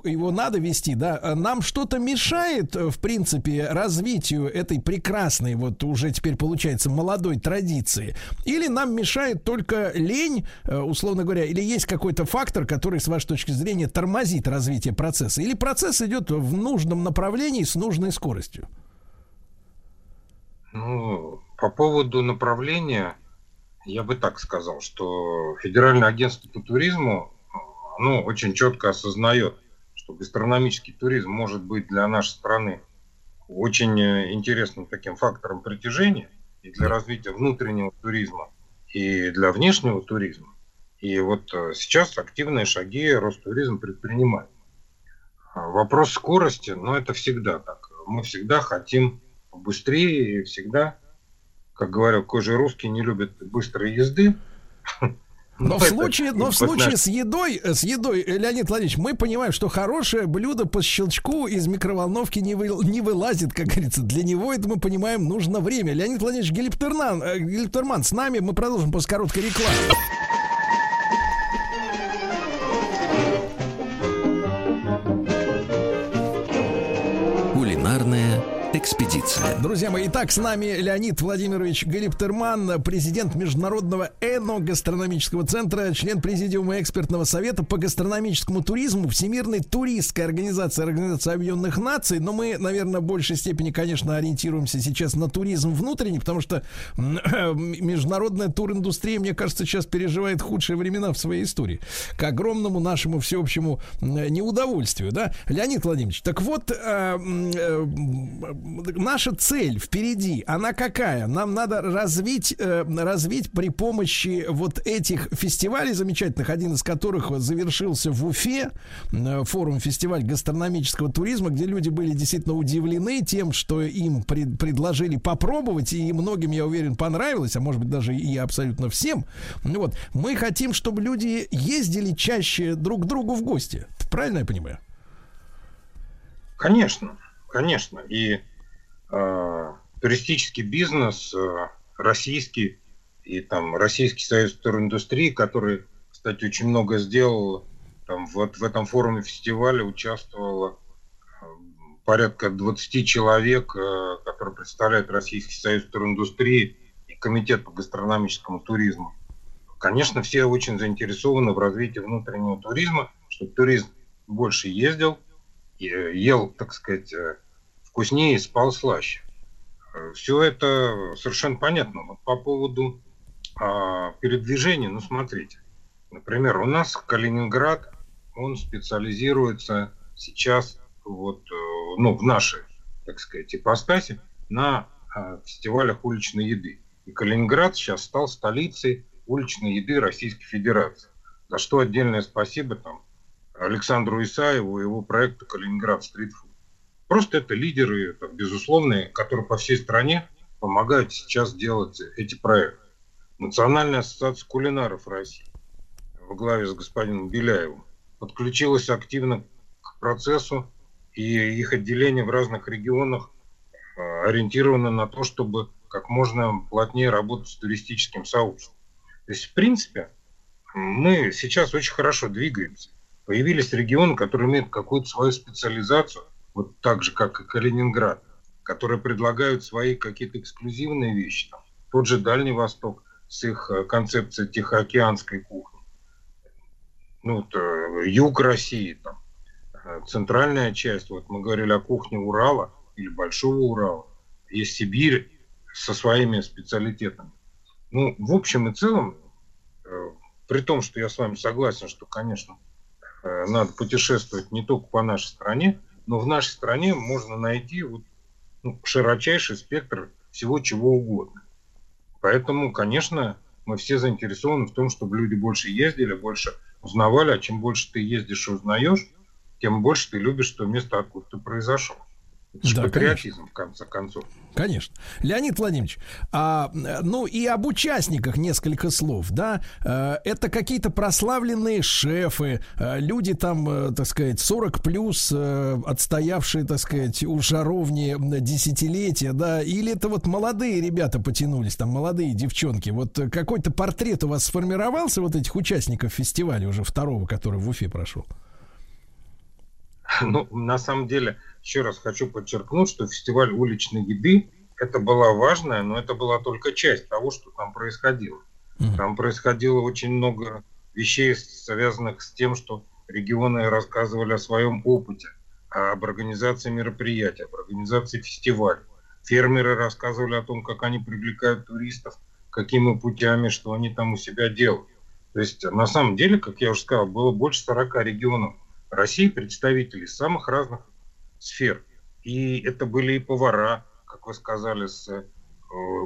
его надо вести, да? Нам что-то мешает, в принципе, развитию этой прекрасной, вот уже теперь получается, молодой традиции? Или нам мешает только лень, э, условно говоря, или есть какой-то фактор, который, с вашей точки зрения, тормозит развитие процесса? Или процесс идет в нужном направлении с нужной скоростью? Ну, по поводу направления я бы так сказал, что Федеральное агентство по туризму ну, очень четко осознает, что гастрономический туризм может быть для нашей страны очень э, интересным таким фактором притяжения и для развития внутреннего туризма, и для внешнего туризма. И вот э, сейчас активные шаги Ростуризм предпринимает. А вопрос скорости, ну это всегда так. Мы всегда хотим быстрее и всегда как говорят, кожи русские не любят быстрой езды. Но в случае, но в случае с едой, с едой, Леонид Владимирович, мы понимаем, что хорошее блюдо по щелчку из микроволновки не, вы, не вылазит, как говорится. Для него это мы понимаем нужно время. Леонид Владимирович Гелиптерман, э, Гелиптерман с нами, мы продолжим после короткой рекламы. Экспедиция. Друзья мои, итак, с нами Леонид Владимирович Галиптерман, президент Международного эно-гастрономического центра, член Президиума экспертного совета по гастрономическому туризму, Всемирной туристской организации Организации Объединенных Наций. Но мы, наверное, в большей степени, конечно, ориентируемся сейчас на туризм внутренний, потому что международная туриндустрия, мне кажется, сейчас переживает худшие времена в своей истории. К огромному нашему всеобщему неудовольствию, да? Леонид Владимирович, так вот, э, э, наша цель впереди, она какая? Нам надо развить, э, развить при помощи вот этих фестивалей замечательных, один из которых завершился в Уфе, э, форум фестиваль гастрономического туризма, где люди были действительно удивлены тем, что им пред, предложили попробовать, и многим, я уверен, понравилось, а может быть даже и абсолютно всем. Ну вот, мы хотим, чтобы люди ездили чаще друг к другу в гости. Правильно я понимаю? Конечно, конечно. И туристический бизнес э, российский и там Российский союз туриндустрии, который, кстати, очень много сделал, там вот в этом форуме фестиваля участвовало э, порядка 20 человек, которые представляют Российский союз туриндустрии и Комитет по гастрономическому туризму. Конечно, все очень заинтересованы в развитии внутреннего туризма, чтобы туризм больше ездил, ел, так сказать, вкуснее спал слаще. Э, Все это совершенно понятно. Вот по поводу а, передвижения, ну смотрите, например, у нас Калининград, он специализируется сейчас вот, э, ну, в нашей, так сказать, ипостаси на а, фестивалях уличной еды. И Калининград сейчас стал столицей уличной еды Российской Федерации. За что отдельное спасибо там Александру Исаеву и его проекту Калининград Стритфуд. Просто это лидеры, это, безусловные, которые по всей стране помогают сейчас делать эти проекты. Национальная ассоциация кулинаров России во главе с господином Беляевым подключилась активно к процессу, и их отделение в разных регионах а, ориентировано на то, чтобы как можно плотнее работать с туристическим сообществом. То есть, в принципе, мы сейчас очень хорошо двигаемся. Появились регионы, которые имеют какую-то свою специализацию – вот так же, как и Калининград, которые предлагают свои какие-то эксклюзивные вещи. Там, тот же Дальний Восток, с их э, концепцией тихоокеанской кухни. Ну, вот, э, юг России, там, э, центральная часть, вот мы говорили о кухне Урала или Большого Урала, есть Сибирь со своими специалитетами. Ну, в общем и целом, при том, что я с вами согласен, что, конечно, надо путешествовать не только по нашей стране, но в нашей стране можно найти вот, ну, широчайший спектр всего чего угодно. Поэтому, конечно, мы все заинтересованы в том, чтобы люди больше ездили, больше узнавали, а чем больше ты ездишь и узнаешь, тем больше ты любишь то место, откуда ты произошел. Это да, патриотизм, конечно. в конце концов. Конечно. Леонид Владимирович, а, ну и об участниках несколько слов, да. А, это какие-то прославленные шефы, а, люди там, а, так сказать, 40 плюс, отстоявшие, так сказать, у жаровни десятилетия, да, или это вот молодые ребята потянулись, там молодые девчонки. Вот какой-то портрет у вас сформировался вот этих участников фестиваля уже второго, который в Уфе прошел? Ну, на самом деле, еще раз хочу подчеркнуть, что фестиваль уличной еды это была важная, но это была только часть того, что там происходило. Mm-hmm. Там происходило очень много вещей, связанных с тем, что регионы рассказывали о своем опыте, об организации мероприятий, об организации фестиваля. Фермеры рассказывали о том, как они привлекают туристов, какими путями, что они там у себя делают. То есть, на самом деле, как я уже сказал, было больше 40 регионов России, представителей самых разных сфер. И это были и повара, как вы сказали, с э,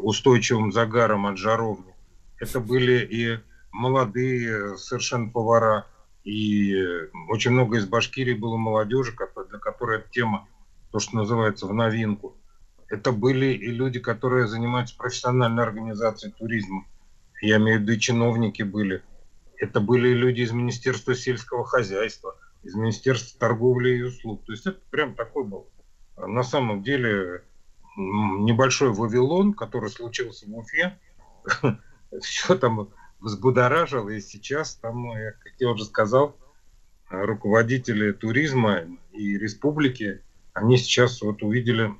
устойчивым загаром от жаровни. Это были и молодые совершенно повара, и очень много из Башкирии было молодежи, для которой эта тема, то, что называется, в новинку. Это были и люди, которые занимаются профессиональной организацией туризма. Я имею в виду, чиновники были. Это были люди из Министерства сельского хозяйства – из Министерства торговли и услуг. То есть это прям такой был на самом деле небольшой Вавилон, который случился в Уфе. Все там взбудоражило, и сейчас там, как я уже сказал, руководители туризма и республики, они сейчас вот увидели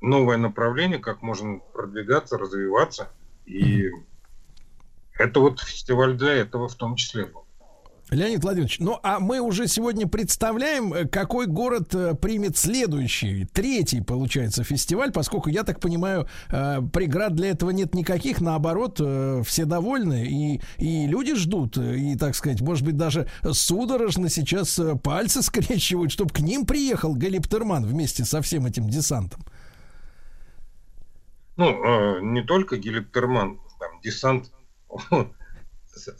новое направление, как можно продвигаться, развиваться. И это вот фестиваль для этого в том числе был. Леонид Владимирович, ну а мы уже сегодня представляем, э, какой город э, примет следующий, третий, получается, фестиваль, поскольку, я так понимаю, э, преград для этого нет никаких, наоборот, все довольны, и, и люди ждут, и, так сказать, может быть, даже судорожно сейчас пальцы скрещивают, чтобы к ним приехал Галиптерман вместе со всем этим десантом. Ну, не только Гелиптерман, там десант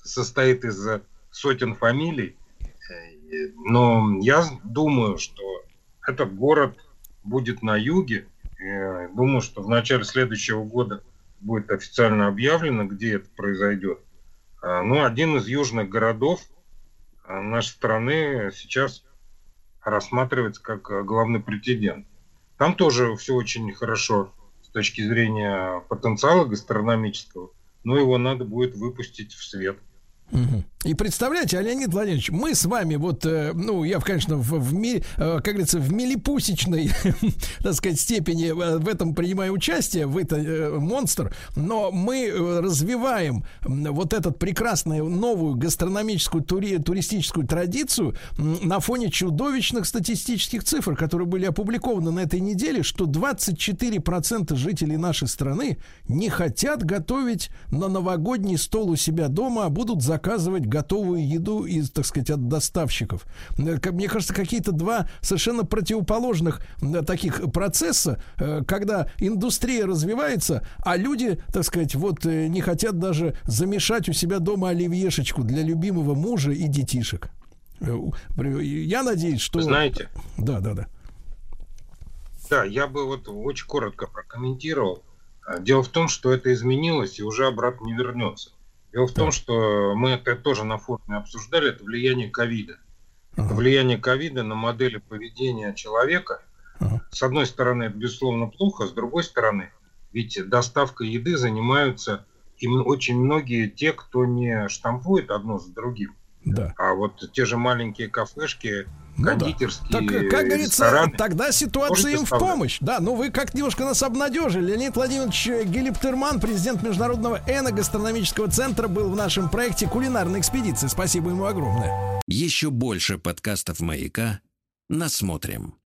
состоит из сотен фамилий. Э, но я думаю, что этот город будет на юге. Думаю, что в начале следующего года будет официально объявлено, где это произойдет. А, Но ну, один из южных городов а, нашей страны сейчас рассматривается как а, главный претендент. Там тоже все очень хорошо с точки зрения потенциала гастрономического, но его надо будет выпустить в свет. И представляете, а Леонид Владимирович, мы с вами вот, э, ну, я, конечно, в, в ми, э, как говорится, в милипусечной, так сказать, степени э, в этом принимаю участие, в это монстр, но мы развиваем вот этот прекрасную новую гастрономическую тури, туристическую традицию на фоне чудовищных статистических цифр, которые были опубликованы на этой неделе, что 24% жителей нашей страны не хотят готовить на новогодний стол у себя дома, а будут за заказывать готовую еду из, так сказать, от доставщиков. Э, мне кажется, какие-то два совершенно противоположных таких процесса, э, когда индустрия развивается, а люди, так сказать, вот э, не хотят даже замешать у себя дома оливьешечку для любимого мужа и детишек. Я надеюсь, что... Знаете? Да, да, да. Да, я бы вот очень коротко прокомментировал. Дело в том, что это изменилось и уже обратно не вернется. Дело в том, что мы это тоже на форуме обсуждали, это влияние ковида. Ага. Влияние ковида на модели поведения человека. С одной стороны, это безусловно плохо, с другой стороны, ведь доставкой еды занимаются им очень многие те, кто не штампует одно за другим. Да. А вот те же маленькие кафешки Ну да. кондитерские Так, как говорится, рестораны. тогда ситуация Можете им в помощь. Да, ну вы как немножко нас обнадежили. Леонид Владимирович Гелиптерман, президент Международного эногастрономического центра, был в нашем проекте кулинарной экспедиции. Спасибо ему огромное. Еще больше подкастов «Маяка» насмотрим.